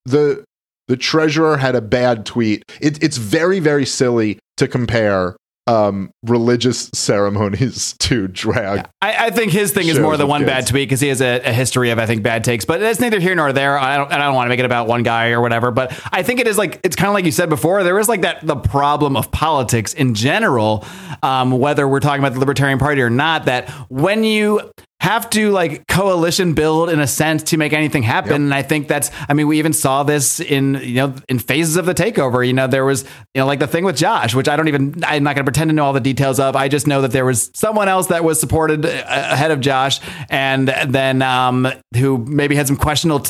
Speaker 2: The, the treasurer had a bad tweet. It, it's very, very silly to compare um, religious ceremonies to drag.
Speaker 1: I, I think his thing is more
Speaker 2: with
Speaker 1: one bad tweet because he has a, a history of I think bad takes, but it's neither here nor there. I don't, I don't want to make it about one guy or whatever, but I think it is like it's kind of like you said before. There is like that the problem of politics in general, um, whether we're talking about the Libertarian Party or not. That when you have to like coalition build in a sense to make anything happen. And I think that's, I mean, we even saw this in, you know, in phases of the takeover. You know, there was, you know, like the thing with Josh, which I don't even, I'm not going to pretend to know all the details of. I just know that there was someone else that was supported uh, ahead of Josh and then um, who maybe had some questionable,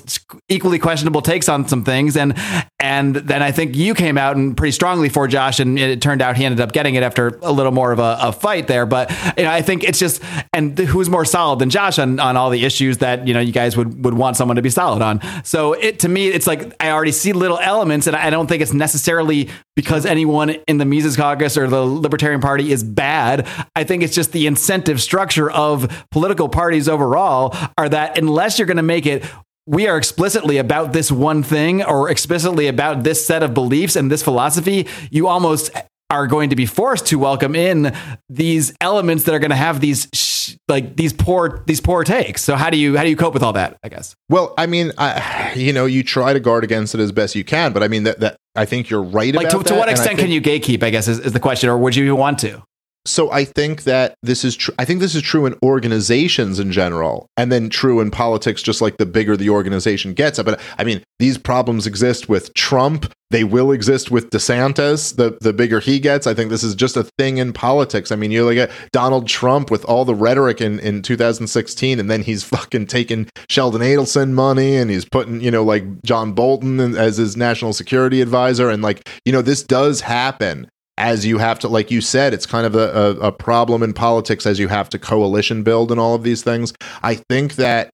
Speaker 1: equally questionable takes on some things. And, and then I think you came out and pretty strongly for Josh, and it turned out he ended up getting it after a little more of a, a fight there. But you know, I think it's just, and who's more solid than Josh on, on all the issues that you know you guys would would want someone to be solid on. So it to me, it's like I already see little elements, and I don't think it's necessarily because anyone in the Mises Caucus or the Libertarian Party is bad. I think it's just the incentive structure of political parties overall are that unless you're going to make it we are explicitly about this one thing or explicitly about this set of beliefs and this philosophy, you almost are going to be forced to welcome in these elements that are going to have these sh- like these poor these poor takes. So how do you how do you cope with all that? I guess.
Speaker 2: Well, I mean, I, you know, you try to guard against it as best you can, but I mean that that I think you're right
Speaker 1: Like
Speaker 2: about
Speaker 1: to, to what extent
Speaker 2: think-
Speaker 1: can you gatekeep? I guess is, is the question, or would you even want to?
Speaker 2: So I think that this is true. I think this is true in organizations in general, and then true in politics. Just like the bigger the organization gets, but I mean, these problems exist with Trump. They will exist with DeSantis. The the bigger he gets, I think this is just a thing in politics. I mean, you look at Donald Trump with all the rhetoric in in 2016, and then he's fucking taking Sheldon Adelson money, and he's putting you know like John Bolton as his national security advisor, and like you know this does happen as you have to like you said it's kind of a, a, a problem in politics as you have to coalition build and all of these things. I think that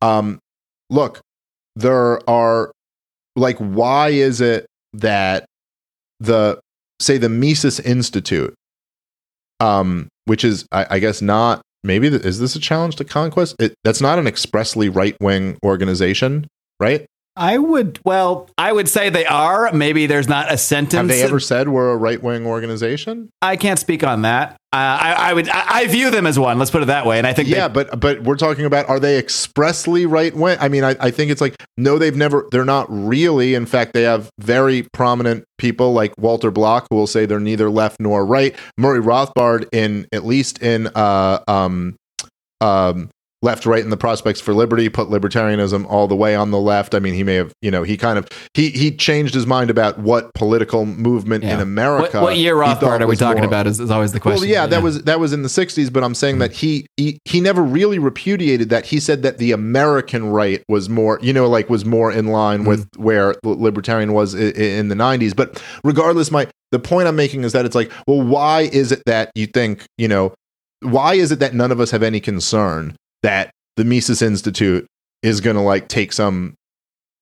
Speaker 2: um look there are like why is it that the say the mises institute um which is i, I guess not maybe th- is this a challenge to conquest? It, that's not an expressly right-wing organization right
Speaker 1: I would well, I would say they are. Maybe there's not a sentence.
Speaker 2: have they ever said we're a right-wing organization
Speaker 1: I can't speak on that. Uh, I, I would. I, I view them as one. Let's put it that way. And I think they-
Speaker 2: yeah, but but we're talking about are they expressly right wing? I mean, I, I think it's like no, they've never. They're not really. In fact, they have very prominent people like Walter Block who will say they're neither left nor right. Murray Rothbard in at least in uh um um left right in the prospects for liberty put libertarianism all the way on the left i mean he may have you know he kind of he he changed his mind about what political movement
Speaker 1: Yeah.
Speaker 2: in america
Speaker 1: What, what year Rothbard are we talking
Speaker 2: more-
Speaker 1: about? Is, is always the question.
Speaker 2: well, yeah, that was that was in the '60s, but I'm saying that he, he he never really repudiated that. He said that the American right was more, you know, like was more in line hmm. with where libertarian was in the '90s. But regardless, my the point I'm making is that it's like, well, why is it that you think, you know, why is it that none of us have any concern that the Mises Institute is going to like take some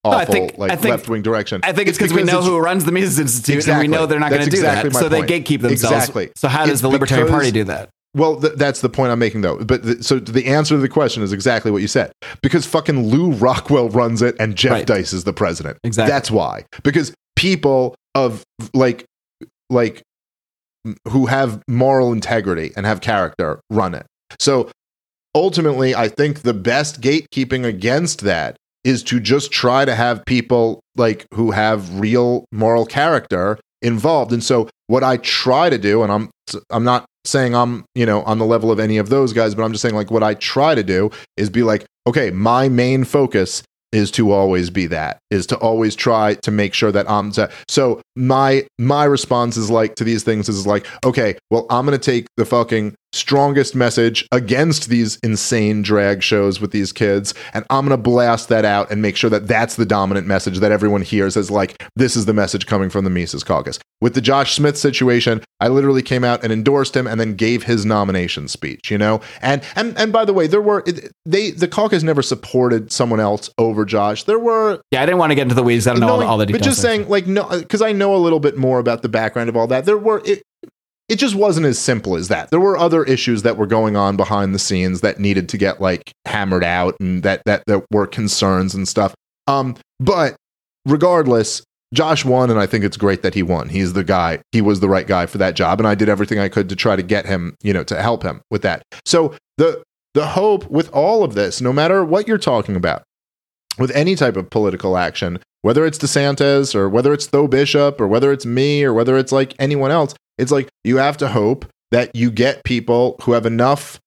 Speaker 1: No, I
Speaker 2: awful
Speaker 1: think-
Speaker 2: like left wing direction?
Speaker 1: I think it's because we know who runs the Mises Institute,
Speaker 2: Exactly.
Speaker 1: and we know they're not going to do
Speaker 2: exactly
Speaker 1: that. So they gatekeep themselves.
Speaker 2: Exactly.
Speaker 1: So how does
Speaker 2: It's
Speaker 1: the Libertarian
Speaker 2: because-
Speaker 1: Party do that?
Speaker 2: Well, th- that's the point I'm making, though. But th- so the answer to the question is exactly what you said. Because fucking Lew Rockwell runs it, and Jeff
Speaker 1: Right.
Speaker 2: Deist is the president.
Speaker 1: Exactly.
Speaker 2: That's why. Because people of like, like, who have moral integrity and have character run it. So ultimately, I think the best gatekeeping against that is to just try to have people like who have real moral character involved. And so what I try to do, and I'm I'm not saying I'm, you know, on the level of any of those guys, but I'm just saying like what I try to do is be like, okay, my main focus is to always be that is to always try to make sure that I'm to, so my my response is like to these things is like okay well I'm gonna take the fucking strongest message against these insane drag shows with these kids and I'm gonna blast that out and make sure that that's the dominant message that everyone hears as like this is the message coming from the Mises Caucus with the Josh Smith situation I literally came out and endorsed him and then gave his nomination speech you know and and and by the way there were they the caucus never supported someone else over Josh there were
Speaker 1: Yeah, I didn't want to get into the weeds. I don't know all,
Speaker 2: knowing-
Speaker 1: all the details.
Speaker 2: But just saying, like, no, because I know a little bit more about the background of all that. There were it, it just wasn't as simple as that. There were other issues that were going on behind the scenes that needed to get like hammered out, and that that that were concerns and stuff. Um, but regardless, Josh won, and I think it's great that he won. He's the guy. He was the right guy for that job, and I did everything I could to try to get him, you know, to help him with that. So the the hope with all of this, no matter what you're talking about, with any type of political action, whether it's DeSantis or whether it's Tho Bishop or whether it's me or whether it's like anyone else, it's like you have to hope that you get people who have enough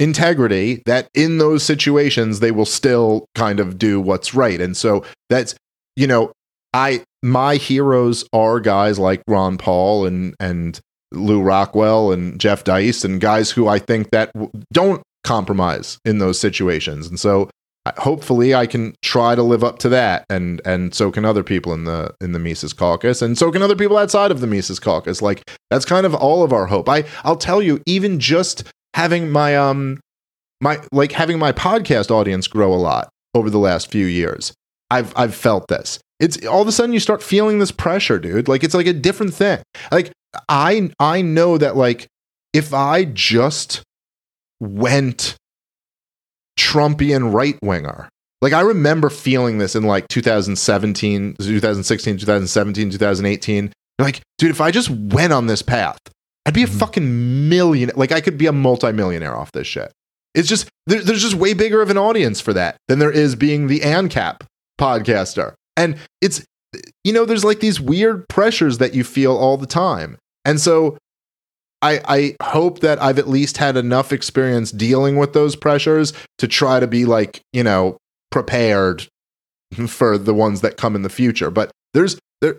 Speaker 2: integrity that in those situations they will still kind of do what's right. And so that's you know, I my heroes are guys like Ron Paul and and Lew Rockwell and Jeff Deist and guys who I think that don't compromise in those situations. And so hopefully I can try to live up to that and and so can other people in the in the Mises caucus and so can other people outside of the Mises caucus. Like that's kind of all of our hope. I I'll tell you even just having my um my like having my podcast audience grow a lot over the last few years I've I've felt this. It's all of a sudden you start feeling this pressure dude. Like it's like a different thing. Like I I know that like if I just went Trumpian right winger. Like I remember feeling this in like 2017, 2016, 2017, 2018. Like, dude, if I just went on this path, I'd be a mm-hmm. fucking million. Like I could be a multimillionaire off this shit. It's just there, there's just way bigger of an audience for that than there is being the ANCAP podcaster. And it's you know, there's like these weird pressures that you feel all the time. And so I, I hope that I've at least had enough experience dealing with those pressures to try to be like, you know, prepared for the ones that come in the future. But there's there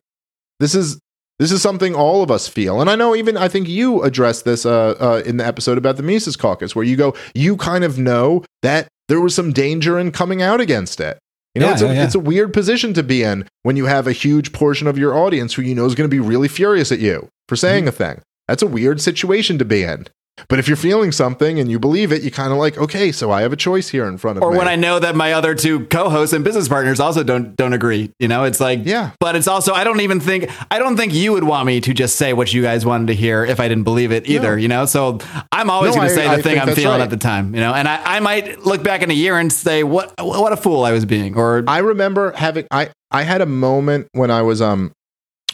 Speaker 2: this is this is something all of us feel. And I know even I think you addressed this uh, uh, in the episode about the Mises caucus, where you go, you kind of know that there was some danger in coming out against it. You know, yeah, it's, a, yeah, yeah. it's a weird position to be in when you have a huge portion of your audience who you know is going to be really furious at you for saying mm-hmm. a thing. That's a weird situation to be in. But if you're feeling something and you believe it, you kind of like, okay, so I have a choice here in front of
Speaker 1: or
Speaker 2: me.
Speaker 1: Or when I know that my other two co-hosts and business partners also don't don't agree, you know, it's like,
Speaker 2: yeah.
Speaker 1: But it's also, I don't even think, I don't think you would want me to just say what you guys wanted to hear if I didn't believe it either, no. you know. So I'm always no, going to say the I thing I'm feeling right. at the time, you know. And I, I might look back in a year and say, what what a fool I was being. Or
Speaker 2: I remember having, I I had a moment when I was um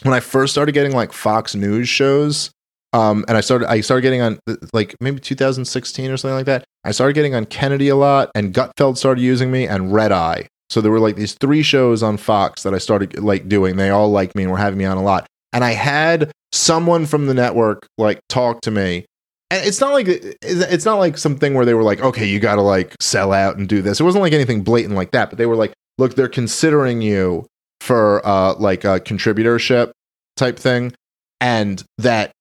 Speaker 2: when I first started getting like Fox News shows um, and I started I started getting on like maybe 2016 or something like that. I started getting on Kennedy a lot, and Gutfeld started using me, and Red Eye. So there were like these three shows on Fox that I started like doing. They all liked me and were having me on a lot. And I had someone from the network like talk to me. And it's not like it's not like something where they were like, okay, you got to like sell out and do this. It wasn't like anything blatant like that. But they were like, look, they're considering you for uh like a contributorship type thing, and that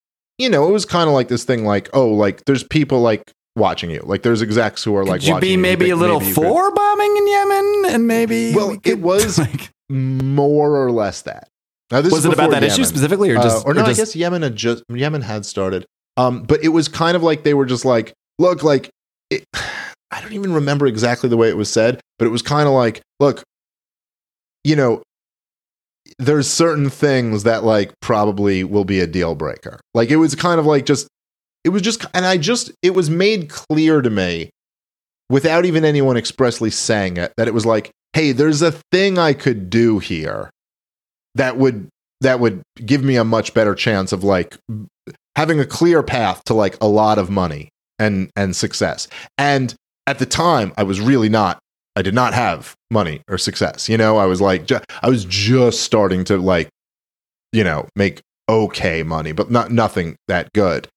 Speaker 2: you know, it was kind of like this thing like, oh, like there's people like watching you. Like there's execs who are like,
Speaker 1: Could you be maybe you a little maybe for could... bombing in Yemen and maybe
Speaker 2: well, it was like more or less that.
Speaker 1: Now, this was it about that Yemen. issue specifically, or uh, just
Speaker 2: uh, or no?
Speaker 1: Or just...
Speaker 2: I guess Yemen had just Yemen had started. Um, but it was kind of like they were just like, look, like it, I don't even remember exactly the way it was said, but it was kind of like, look, you know, there's certain things that like probably will be a deal breaker. Like it was kind of like just it was just and I just it was made clear to me without even anyone expressly saying it that it was like, "Hey, there's a thing I could do here that would that would give me a much better chance of like having a clear path to like a lot of money and and success." And at the time, I was really not I did not have money or success. You know, I was like, ju- I was just starting to like, you know, make okay money, but not nothing that good.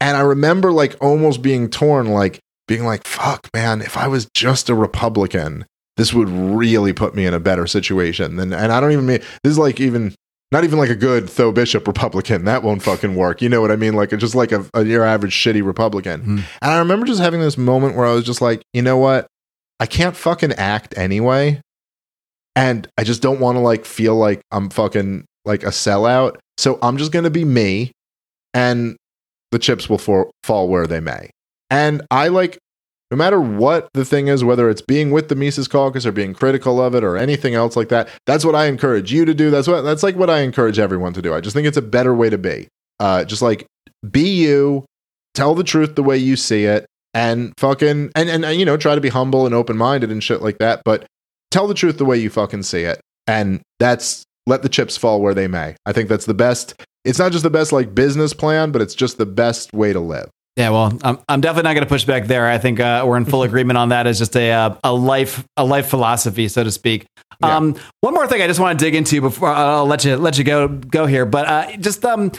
Speaker 2: And I remember like almost being torn, like being like, fuck, man, if I was just a Republican, this would really put me in a better situation. And, and I don't even mean this is like even not even like a good Tho Bishop Republican. That won't fucking work. You know what I mean? Like just like a, a your average shitty Republican. Mm. And I remember just having this moment where I was just like, you know what? I can't fucking act anyway. And I just don't want to like feel like I'm fucking like a sellout. So I'm just going to be me and the chips will for- fall where they may. And I like, no matter what the thing is, whether it's being with the Mises caucus or being critical of it or anything else like that, that's what I encourage you to do. That's what, that's like what I encourage everyone to do. I just think it's a better way to be. Uh, just like be you, tell the truth the way you see it, and fucking and, and and you know try to be humble and open minded and shit like that but tell the truth the way you fucking see it and that's let the chips fall where they may. I think that's the best. It's not just the best like business plan, but it's just the best way to live.
Speaker 1: Yeah, well, I'm, I'm definitely not going to push back there. I think uh, we're in full agreement on that as just a uh, a life a life philosophy, so to speak.
Speaker 2: Yeah.
Speaker 1: Um, one more thing I just want to dig into before I'll let you let you go go here, but uh, just um,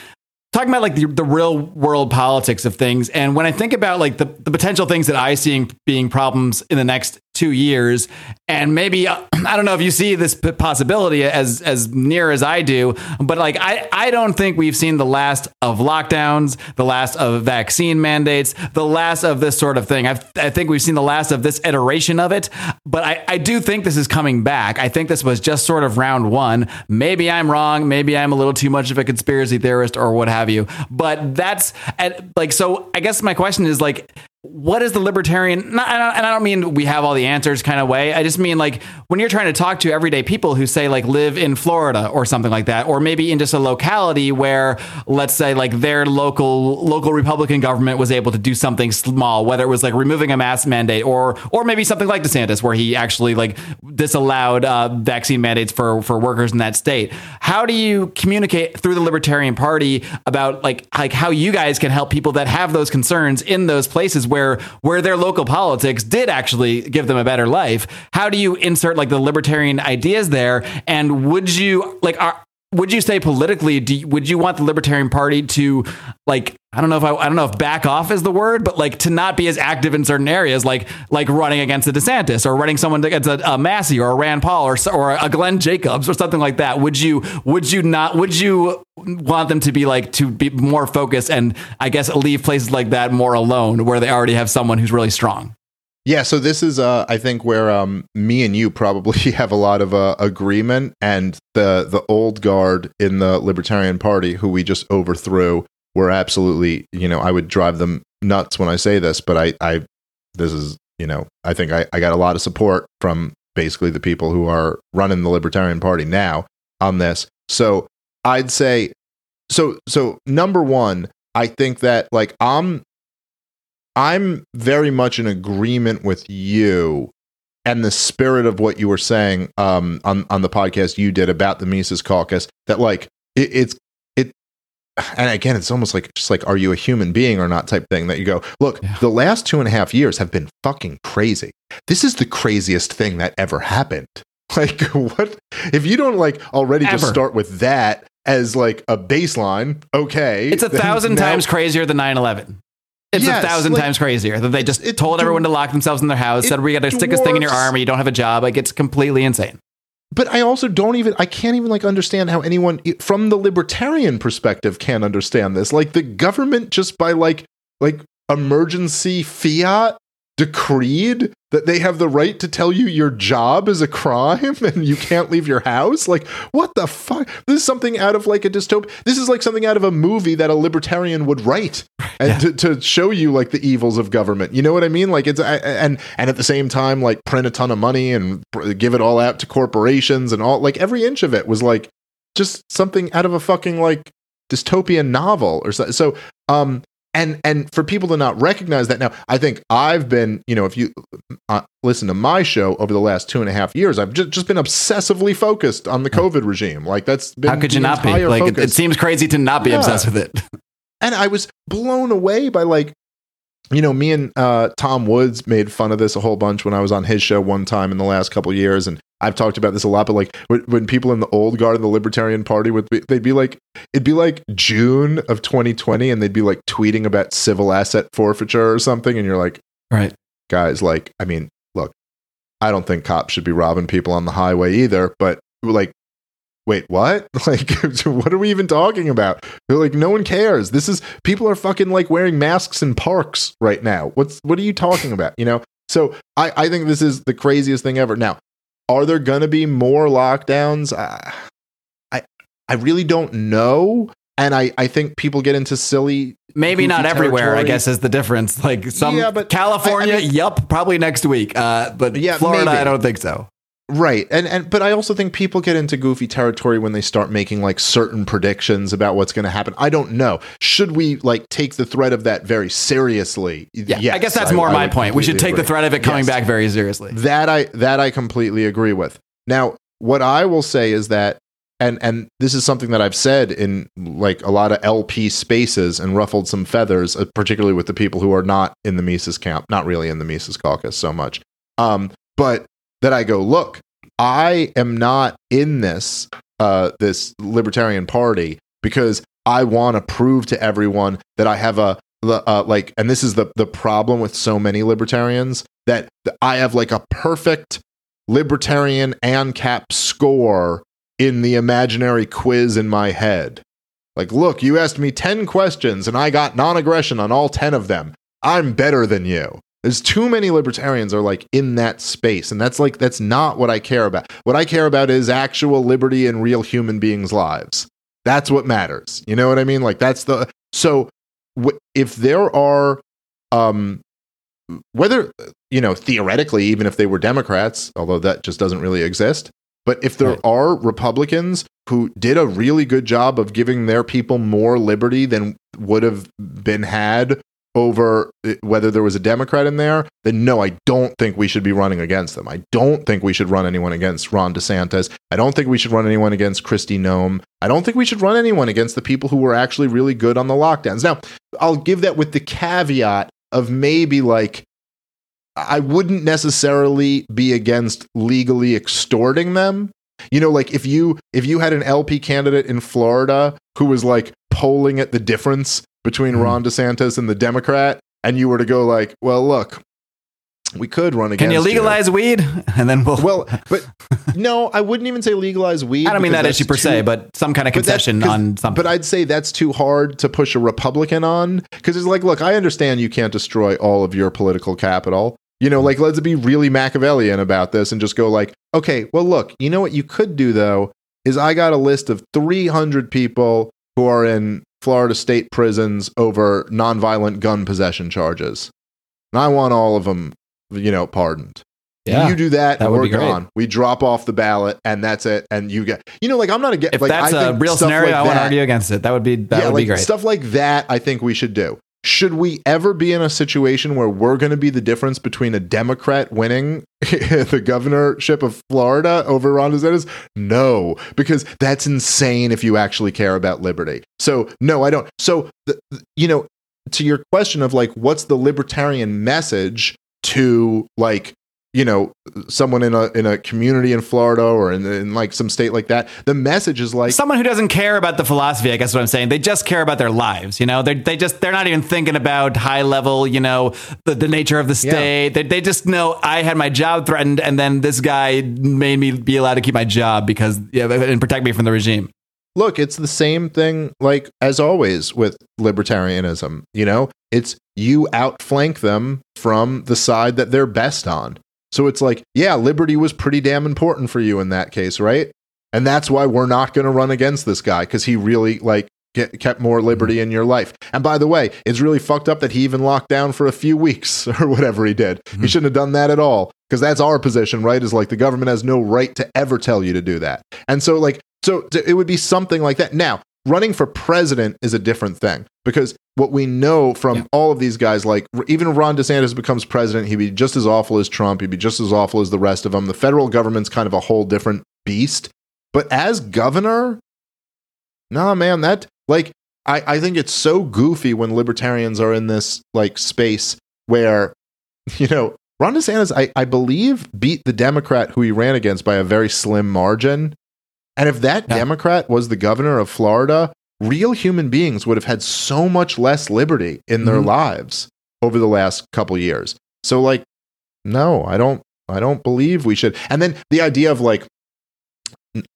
Speaker 1: talking about like the, the real world politics of things, and when I think about like the, the potential things that I see being problems in the next two years, and maybe uh, I don't know if you see this possibility as as near as I do, but like I I don't think we've seen the last of lockdowns, the last of vaccine mandates, the last of this sort of thing. I I think we've seen the last of this iteration of it, but I I do think this is coming back. I think this was just sort of round one. Maybe I'm wrong. Maybe I'm a little too much of a conspiracy theorist or what have you. But that's and like so. I guess my question is like what is the libertarian not, and i don't mean we have all the answers kind of way. I just mean like when you're trying to talk to everyday people who say like live in florida or something like that or maybe in just a locality where let's say like their local local republican government was able to do something small whether it was like removing a mask mandate or or maybe something like desantis where he actually like disallowed uh, vaccine mandates for for workers in that state. How do you communicate through the libertarian party about like like how you guys can help people that have those concerns in those places where where their local politics did actually give them a better life. How do you insert like the libertarian ideas there? And would you like are would you say politically do would you want the libertarian party to like I don't know if I, I don't know if back off is the word, but like to not be as active in certain areas, like like running against a DeSantis or running someone against a, a Massie or a Rand Paul or or a Glenn Jacobs or something like that. Would you would you not would you want them to be like to be more focused and I guess leave places like that more alone where they already have someone who's really strong?
Speaker 2: Yeah, so this is, uh, I think, where um, me and you probably have a lot of uh, agreement, and the the old guard in the Libertarian Party, who we just overthrew, were absolutely, you know, I would drive them nuts when I say this, but I, I, this is, you know, I think I, I got a lot of support from basically the people who are running the Libertarian Party now on this. So I'd say, so so number one, I think that like I'm I'm very much in agreement with you and the spirit of what you were saying um, on on the podcast you did about the Mises Caucus. That like it, it's it, and again, it's almost like just like are you a human being or not type thing. That you go look.
Speaker 1: Yeah.
Speaker 2: The last two and a half years have been fucking crazy. This is the craziest thing that ever happened. Like what if you don't like already just start with that as like a baseline? Okay,
Speaker 1: It's a thousand
Speaker 2: now-
Speaker 1: times crazier than 9-11. It's
Speaker 2: Yes,
Speaker 1: a thousand
Speaker 2: like,
Speaker 1: times crazier that they just told
Speaker 2: dwar-
Speaker 1: everyone to lock themselves in their house, said we got to stick this thing in your arm, or you don't have a job. Like it's completely insane.
Speaker 2: but I also don't even I can't even like understand how anyone from the libertarian perspective can understand this. Like the government just by like like emergency fiat decreed that they have the right to tell you your job is a crime and you can't leave your house. Like what the fuck? This is something out of like a dystopia. This is like something out of a movie that a libertarian would write and
Speaker 1: Yeah.
Speaker 2: to, to show you like the evils of government. You know what I mean? Like it's and and at the same time like print a ton of money and pr- give it all out to corporations and all like every inch of it was like just something out of a fucking like dystopian novel or so. So um and and for people to not recognize that now, I think I've been you know if you uh, listen to my show over the last two and a half years, I've just just been obsessively focused on the COVID regime. Like that's been
Speaker 1: How could you not be? Like it, it seems crazy to not be
Speaker 2: Yeah.
Speaker 1: obsessed with it.
Speaker 2: and I was blown away by like, you know, me and uh, Tom Woods made fun of this a whole bunch when I was on his show one time in the last couple of years, and I've talked about this a lot. But like, when, when people in the old guard of the Libertarian Party would be, they'd be like, it'd be like June of 2020, and they'd be like tweeting about civil asset forfeiture or something, and you're like,
Speaker 1: Right.
Speaker 2: guys, like, I mean, look, I don't think cops should be robbing people on the highway either, but like. Wait, what? Like, what are we even talking about? They're like, no one cares. This is people are fucking like wearing masks in parks right now. What's what are you talking about? You know? So I, I think this is the craziest thing ever. Now, are there gonna be more lockdowns? I I, I really don't know. And I, I think people get into silly
Speaker 1: Maybe not everywhere. I guess is the difference. Like some
Speaker 2: Yeah, but
Speaker 1: California,
Speaker 2: I- I mean-
Speaker 1: yup, probably next week. Uh, but
Speaker 2: Yeah,
Speaker 1: Florida,
Speaker 2: maybe.
Speaker 1: I don't think so.
Speaker 2: Right. And and but I also think people get into goofy territory when they start making like certain predictions about what's going to happen. I don't know. Should we like take the threat of that very seriously?
Speaker 1: Yeah,
Speaker 2: Yes,
Speaker 1: I guess that's more
Speaker 2: I
Speaker 1: my
Speaker 2: would
Speaker 1: point. We should take the threat of it coming
Speaker 2: Yes.
Speaker 1: back very seriously.
Speaker 2: That I that I completely agree with. Now, what I will say is that and and this is something that I've said in like a lot of LP spaces and ruffled some feathers, uh, particularly with the people who are not in the Mises camp, not really in the Mises caucus so much. Um, but that I go, look, I am not in this uh, this libertarian party because I want to prove to everyone that I have a uh, like, and this is the the problem with so many libertarians that I have like a perfect libertarian ANCAP score in the imaginary quiz in my head. Like, look, you asked me 10 questions and I got non aggression on all 10 of them. I'm better than you. There's too many libertarians are like in that space. And that's like, that's not what I care about. What I care about is actual liberty and real human beings' lives. That's what matters. You know what I mean? Like, that's the. So, w- if there are, um, whether, you know, theoretically, even if they were Democrats, although that just doesn't really exist, but if there right. are Republicans who did a really good job of giving their people more liberty than would have been had over eh, whether there was a Democrat in there, then no, I don't think we should be running against them. I don't think we should run anyone against Ron DeSantis. I don't think we should run anyone against Kristi Noem. I don't think we should run anyone against the people who were actually really good on the lockdowns. Now, I'll give that with the caveat of maybe like I wouldn't necessarily be against legally extorting them. You know, like if you if you had an LP candidate in Florida who was like polling at the difference between mm. Ron DeSantis and the Democrat, and you were to go like, well, look, we could run against.
Speaker 1: Can you legalize
Speaker 2: you.
Speaker 1: weed? And then we'll.
Speaker 2: Well, but no, I wouldn't even say legalize weed.
Speaker 1: I don't mean that issue per too, se, but some kind of concession on something.
Speaker 2: But I'd say that's too hard to push a Republican on because it's like, look, I understand you can't destroy all of your political capital, you know, like let's be really Machiavellian about this and just go like, okay, well, look, you know what you could do though is I got a list of 300 people who are in Florida state prisons over nonviolent gun possession charges. And I want all of them, you know, pardoned. Yeah, you do that, that we're gone. We drop off the ballot, and that's it. And you get, you know, like I'm not against.
Speaker 1: If
Speaker 2: like,
Speaker 1: that's
Speaker 2: I
Speaker 1: a real scenario, like I want to argue against it. That would be that yeah, would
Speaker 2: like,
Speaker 1: be great.
Speaker 2: Stuff like that, I think we should do should we ever be in a situation where we're going to be the difference between a Democrat winning the governorship of Florida over Ron DeSantis? No, because that's insane if you actually care about liberty. So, no, I don't. So, the, you know, to your question of like, what's the libertarian message to like you know someone in a in a community in Florida or in, in like some state like that the message is like
Speaker 1: someone who doesn't care about the philosophy I guess what I'm saying. They just care about their lives you know? They they just they're not even thinking about high level you know the, the nature of the state. Yeah. they, they just know I had my job threatened and then this guy made me be allowed to keep my job because yeah, and protect me from the regime.
Speaker 2: Look it's the same thing like as always with libertarianism you know? It's you outflank them from the side that they're best on so it's like, yeah, liberty was pretty damn important for you in that case, right? And that's why we're not going to run against this guy because he really like get, kept more liberty in your life. And by the way, it's really fucked up that he even locked down for a few weeks or whatever he did. Mm-hmm. He shouldn't have done that at all because that's our position, right? Is like the government has no right to ever tell you to do that. And so like so it would be something like that. Now, running for president is a different thing because what we know from yeah. all of these guys, like even Ron DeSantis becomes president, he'd be just as awful as Trump. He'd be just as awful as the rest of them. The federal government's kind of a whole different beast. But as governor, nah, man, that like I, I think it's so goofy when libertarians are in this like space where, you know, Ron DeSantis, I, I believe, beat the Democrat who he ran against by a very slim margin. And if that yeah. Democrat was the governor of Florida, real human beings would have had so much less liberty in their mm-hmm. lives over the last couple years. So like no, I don't I don't believe we should. And then the idea of like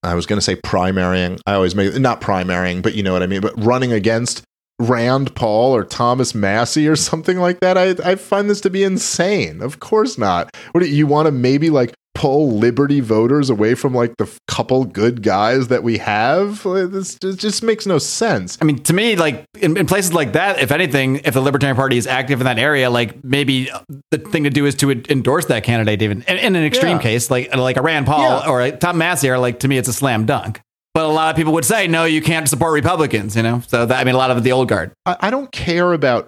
Speaker 2: I was going to say primarying. I always make not primarying, but you know what I mean, but running against Rand Paul or Thomas Massie or something like that. I I find this to be insane. Of course not. What do you want to maybe like pull liberty voters away from like the couple good guys that we have? This just makes no sense.
Speaker 1: I mean to me like in, in, places like that if anything if the libertarian party is active in that area like maybe the thing to do is to endorse that candidate even in, in an extreme yeah. case like like a rand paul yeah. or a Tom Massie are like to me it's a slam dunk. But a lot of people would say no you can't support republicans you know? So that i mean a lot of the old guard.
Speaker 2: I, I don't care about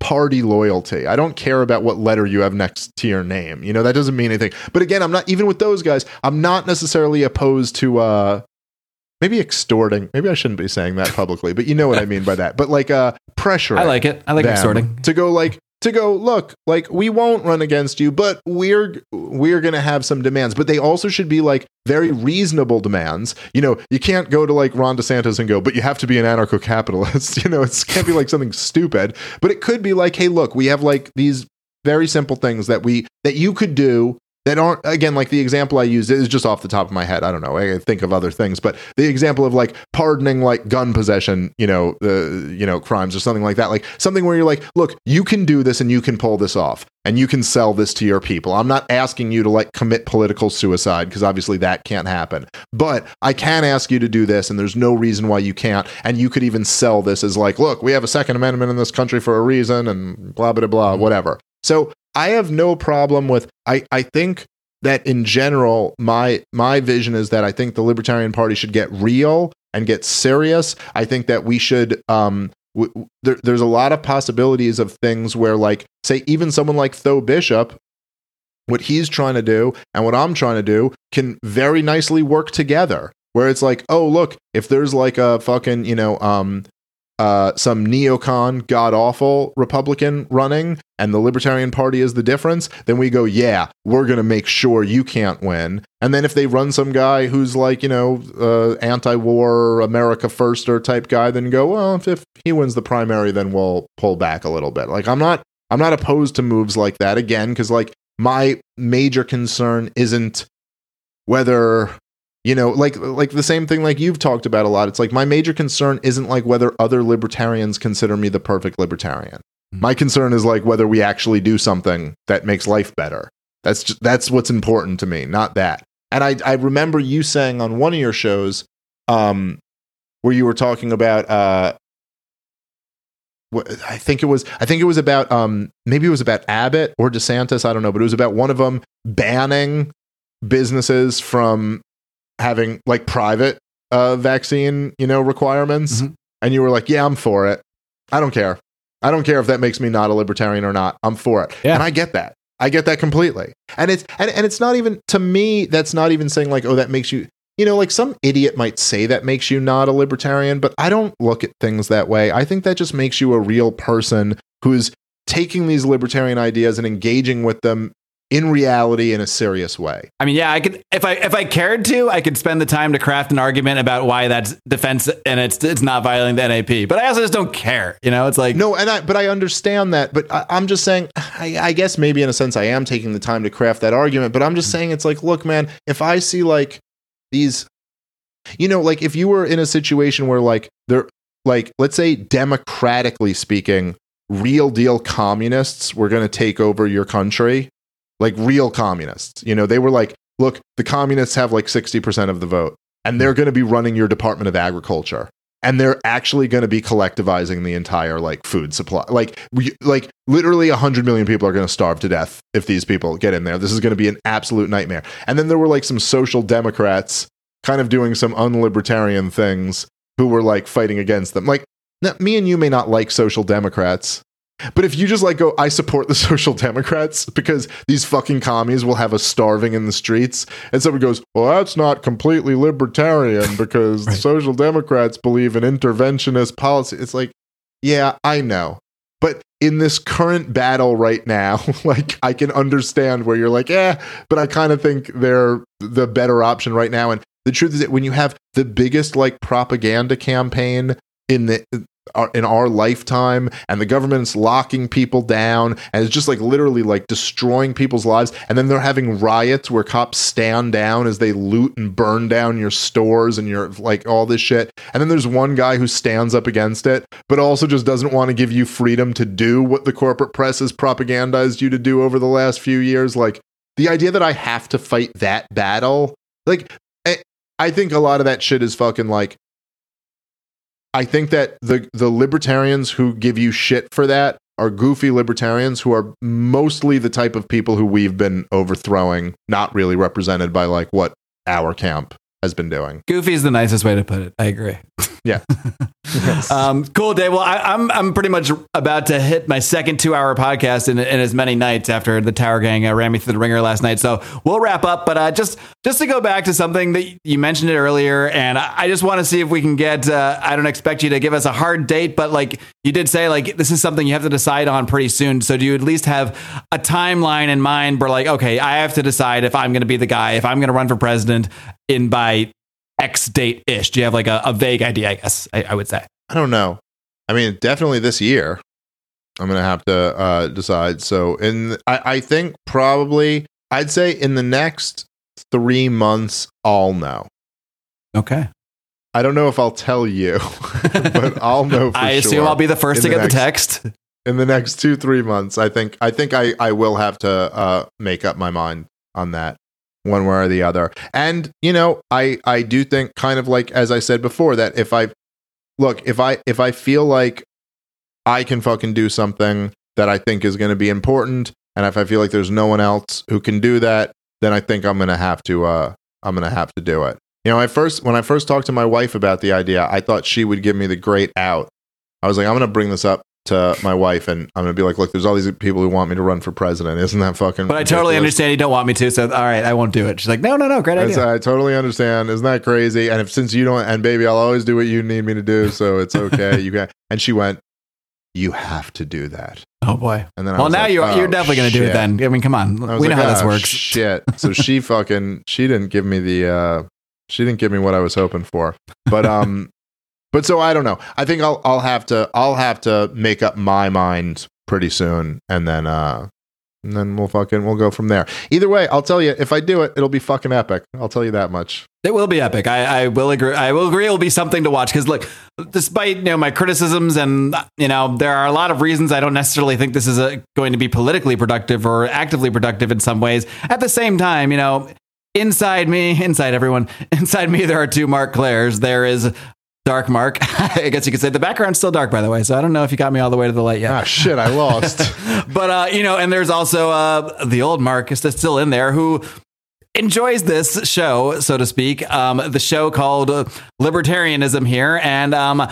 Speaker 2: party loyalty. I don't care about what letter you have next to your name. You know, that doesn't mean anything. But again, I'm not even with those guys, I'm not necessarily opposed to uh maybe extorting. Maybe I shouldn't be saying that publicly, but you know what I mean by that. But like uh pressure.
Speaker 1: I like it. I like extorting.
Speaker 2: to go like to go look like we won't run against you but we're we're going to have some demands. But they also should be like very reasonable demands. You know you can't go to like Ron DeSantis and go but you have to be an anarcho-capitalist. You know it can't be like something stupid. But it could be like hey look we have like these very simple things that we that you could do that aren't again like the example I used is just off the top of my head. I don't know. I think of other things, but the example of like pardoning like gun possession, you know, the you know crimes or something like that, like something where you're like, look, you can do this and you can pull this off and you can sell this to your people. I'm not asking you to like commit political suicide because obviously that can't happen, but I can ask you to do this, and there's no reason why you can't. And you could even sell this as like, look, we have a Second Amendment in this country for a reason, and blah blah blah, whatever. So I have no problem with I I think that in general my my vision is that I think the Libertarian Party should get real and get serious. I think that we should um w- there, there's a lot of possibilities of things where like say even someone like Tho Bishop what he's trying to do and what I'm trying to do can very nicely work together where it's like oh look if there's like a fucking you know um uh, some neocon, god awful Republican running, and the Libertarian Party is the difference, then we go, yeah, we're going to make sure you can't win. And then if they run some guy who's like, you know, uh, anti war, America firster type guy, then go, well, if, if he wins the primary, then we'll pull back a little bit. Like, I'm not. I'm not opposed to moves like that again because like my major concern isn't whether you know like like the same thing like you've talked about a lot. It's like my major concern isn't like whether other libertarians consider me the perfect libertarian.
Speaker 1: Mhm.
Speaker 2: my concern is like whether we actually do something that makes life better. That's just that's what's important to me not that. And i i remember you saying on one of your shows um where you were talking about uh I think it was I think it was about um maybe it was about Abbott or DeSantis I don't know but it was about one of them banning businesses from having like private uh, vaccine, you know, requirements,
Speaker 1: Mhm.
Speaker 2: and you were like, "Yeah, I'm for it. I don't care. I don't care if that makes me not a libertarian or not. I'm for it."
Speaker 1: Yeah.
Speaker 2: And I get that. I get that completely. And it's and, and it's not even to me. That's not even saying like, "Oh, that makes you." You know, like some idiot might say that makes you not a libertarian, but I don't look at things that way. I think that just makes you a real person who's taking these libertarian ideas and engaging with them in reality in a serious way.
Speaker 1: I mean, yeah, I could if I if I cared to, I could spend the time to craft an argument about why that's defense and it's it's not violating the NAP. But I also just don't care. You know, it's like
Speaker 2: No, and I but I understand that. But I, I'm just saying. I, I guess maybe in a sense I am taking the time to craft that argument. But I'm just saying it's like, look, man, if I see like these, you know, like if you were in a situation where like there, like let's say democratically speaking, real deal communists were going to take over your country, like real communists. You know, they were like, look, the communists have like 60% of the vote, and they're going to be running your Department of Agriculture and they're actually going to be collectivizing the entire like food supply. Like we, like literally 100 million people are going to starve to death if these people get in there. This is going to be an absolute nightmare. And then there were like some social democrats kind of doing some unlibertarian things who were like fighting against them. Like now, me and you may not like social democrats but if you just like go, I support the social democrats because these fucking commies will have us starving in the streets, and someone goes, Well, that's not completely libertarian because the social democrats believe in interventionist policy. It's like, yeah, I know. But in this current battle right now, like I can understand where you're like, yeah, but I kind of think they're the better option right now. And the truth is that when you have the biggest like propaganda campaign in the in our lifetime and the government's locking people down and it's just like literally like destroying people's lives and then they're having riots where cops stand down as they loot and burn down your stores and your like all this shit and then there's one guy who stands up against it but also just doesn't want to give you freedom to do what the corporate press has propagandized you to do over the last few years like the idea that I have to fight that battle like I, I think a lot of that shit is fucking like I think that the the libertarians who give you shit for that are goofy libertarians who are mostly the type of people who we've been overthrowing, not really represented by like what our camp has been doing.
Speaker 1: Goofy is the nicest way to put it. I agree.
Speaker 2: Yeah.
Speaker 1: um, cool, Dave. Well, I, am I'm, I'm pretty much about to hit my second two hour podcast in, in as many nights after the Tower Gang uh, ran me through the ringer last night. So we'll wrap up. But uh, just just to go back to something that you mentioned it earlier, and I just want to see if we can get. Uh, I don't expect you to give us a hard date, but like you did say, like this is something you have to decide on pretty soon. So do you at least have a timeline in mind? Where like, okay, I have to decide if I'm going to be the guy, if I'm going to run for president in by X date ish? Do you have like a, a vague idea? I guess I, I, would say.
Speaker 2: I don't know. I mean, definitely this year. I'm gonna have to uh, decide. So, in I, I think probably I'd say in the next three months, I'll know.
Speaker 1: Okay.
Speaker 2: I don't know if I'll tell you, but I'll know.
Speaker 1: I assume
Speaker 2: sure
Speaker 1: I'll be the first to the get next, the text
Speaker 2: in the next two three months. I think I think I I will have to uh, make up my mind on that one way or the other. And you know, I I do think kind of like as I said before that if I look, if I if I feel like I can fucking do something that I think is going to be important and if I feel like there's no one else who can do that, then I think I'm going to have to uh I'm going to have to do it. You know, I first when I first talked to my wife about the idea, I thought she would give me the great out. I was like, I'm going to bring this up to my wife and I'm gonna be like, look, there's all these people who want me to run for president. Isn't that fucking?
Speaker 1: But I totally understand you don't want me to. So all right, I won't do it. She's like, no, no, no, great idea.
Speaker 2: I totally understand. Isn't that crazy? And if since you don't, and baby, I'll always do what you need me to do. So it's okay. you can. And she went, you have to do that.
Speaker 1: Oh boy. And then I well, now like, you're oh, you're definitely gonna do it then. I mean, come on, we like, know how oh, this works.
Speaker 2: Shit. So she fucking she didn't give me the. uh she didn't give me what I was hoping for. But um but so I don't know. I think I'll I'll have to I'll have to make up my mind pretty soon, and then uh, and then we'll fucking we'll go from there. Either way, I'll tell you if I do it, it'll be fucking epic. I'll tell you that much.
Speaker 1: It will be epic. I, I will agree. I will agree. It will be something to watch because look, despite you know my criticisms and you know there are a lot of reasons I don't necessarily think this is a, going to be politically productive or actively productive in some ways. At the same time, you know inside me, inside everyone, inside me, there are two Marc Clairs. There is dark mark. I guess you could say the background's still dark, by the way. So I don't know if you got me all the way to the light yet.
Speaker 2: Ah, shit, I lost.
Speaker 1: but uh, you know, and there's also uh, the old Marcus that's still in there who enjoys this show, so to speak, um, the show called Libertarianism here, and um,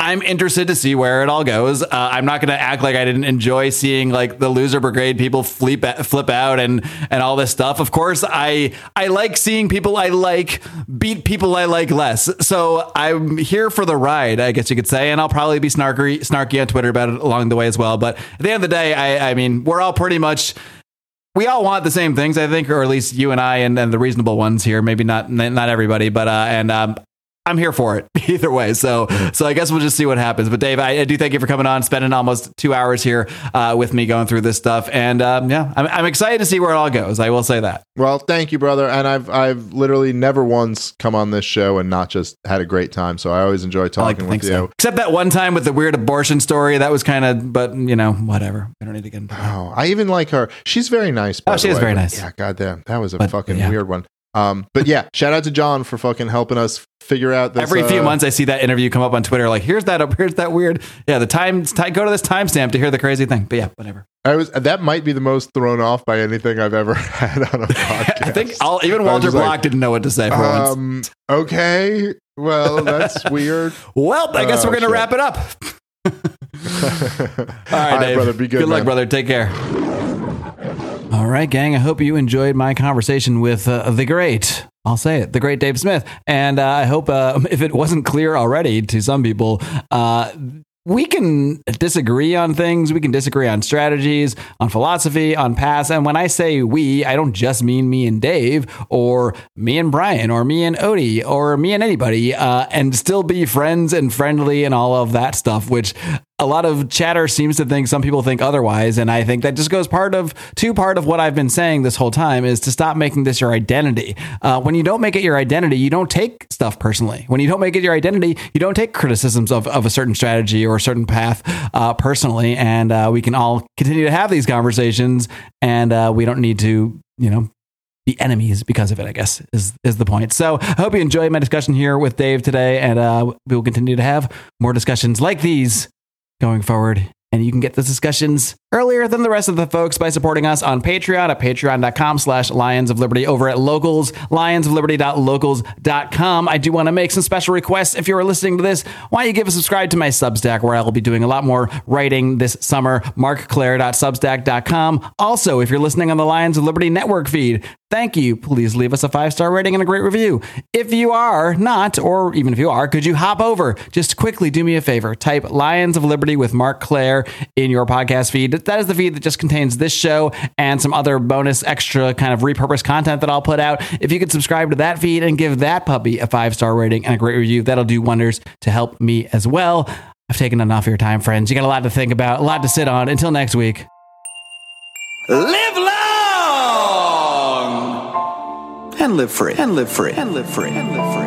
Speaker 1: I'm interested to see where it all goes. Uh, I'm not going to act like I didn't enjoy seeing like the loser brigade people flip flip out and and all this stuff. Of course, I I like seeing people I like beat people I like less. So I'm here for the ride, I guess you could say, and I'll probably be snarky snarky on Twitter about it along the way as well. But at the end of the day, I I mean, we're all pretty much we all want the same things, I think, or at least you and I and, and the reasonable ones here. Maybe not not everybody, but uh, and um, I'm here for it either way. So, so I guess we'll just see what happens. But Dave, I, I do thank you for coming on, spending almost two hours here uh, with me going through this stuff, and um, yeah, I'm, I'm, excited to see where it all goes. I will say that.
Speaker 2: Well, thank you, brother. And I've I've literally never once come on this show and not just had a great time. So I always enjoy talking like with you. So.
Speaker 1: Except that one time with the weird abortion story. That was kind of, but you know, whatever. I don't need to get into that.
Speaker 2: Oh, I even like her. She's very nice.
Speaker 1: oh, she is very nice.
Speaker 2: Yeah, goddamn, that was a but, fucking yeah. weird one. Um, but yeah, shout out to John for fucking helping us figure out this.
Speaker 1: Every few uh, months, I see that interview come up on Twitter. Like, here's that, up here's that weird. Yeah, the time. Go to this timestamp to hear the crazy thing. But yeah, whatever.
Speaker 2: I was that might be the most thrown off by anything I've ever had on a podcast.
Speaker 1: I think I'll, even Walter Block like, didn't know what to say for um, once.
Speaker 2: Okay, well that's weird.
Speaker 1: well, I guess oh, we're gonna shit. wrap it up. All right, All right brother. Be good. Good luck, brother. Take care. All right, gang. I hope you enjoyed my conversation with uh, the great I'll say it, the great Dave Smith. And uh, I hope uh, if it wasn't clear already to some people, uh, we can disagree on things. We can disagree on strategies, on philosophy, on paths. And when I say we, I don't just mean me and Dave, or me and Brian, or me and Odie, or me and anybody, uh, and still be friends and friendly and all of that stuff, which a lot of chatter seems to think some people think otherwise and i think that just goes part of to part of what i've been saying this whole time is to stop making this your identity uh, when you don't make it your identity you don't take stuff personally when you don't make it your identity you don't take criticisms of, of a certain strategy or a certain path uh, personally and uh, we can all continue to have these conversations and uh, we don't need to you know be enemies because of it, I guess, is is the point. So I hope you enjoyed my discussion here with Dave today, and uh, we will continue to have more discussions like these going forward. And you can get the discussions earlier than the rest of the folks by supporting us on Patreon at patreon.com slash Lions of Liberty over at locals, lionsofliberty.locals.com. I do want to make some special requests. If you are listening to this, why don't you give a subscribe to my Substack where I will be doing a lot more writing this summer, marcclair.substack.com. Also, if you're listening on the Lions of Liberty network feed, Thank you. Please leave us a five star rating and a great review. If you are not, or even if you are, could you hop over? Just quickly do me a favor. Type Lions of Liberty with Marc Clair in your podcast feed. That is the feed that just contains this show and some other bonus, extra kind of repurposed content that I'll put out. If you could subscribe to that feed and give that puppy a five star rating and a great review, that'll do wonders to help me as well. I've taken enough of your time, friends. You got a lot to think about, a lot to sit on. Until next week.
Speaker 3: Live long and live free and live free and live free and live free.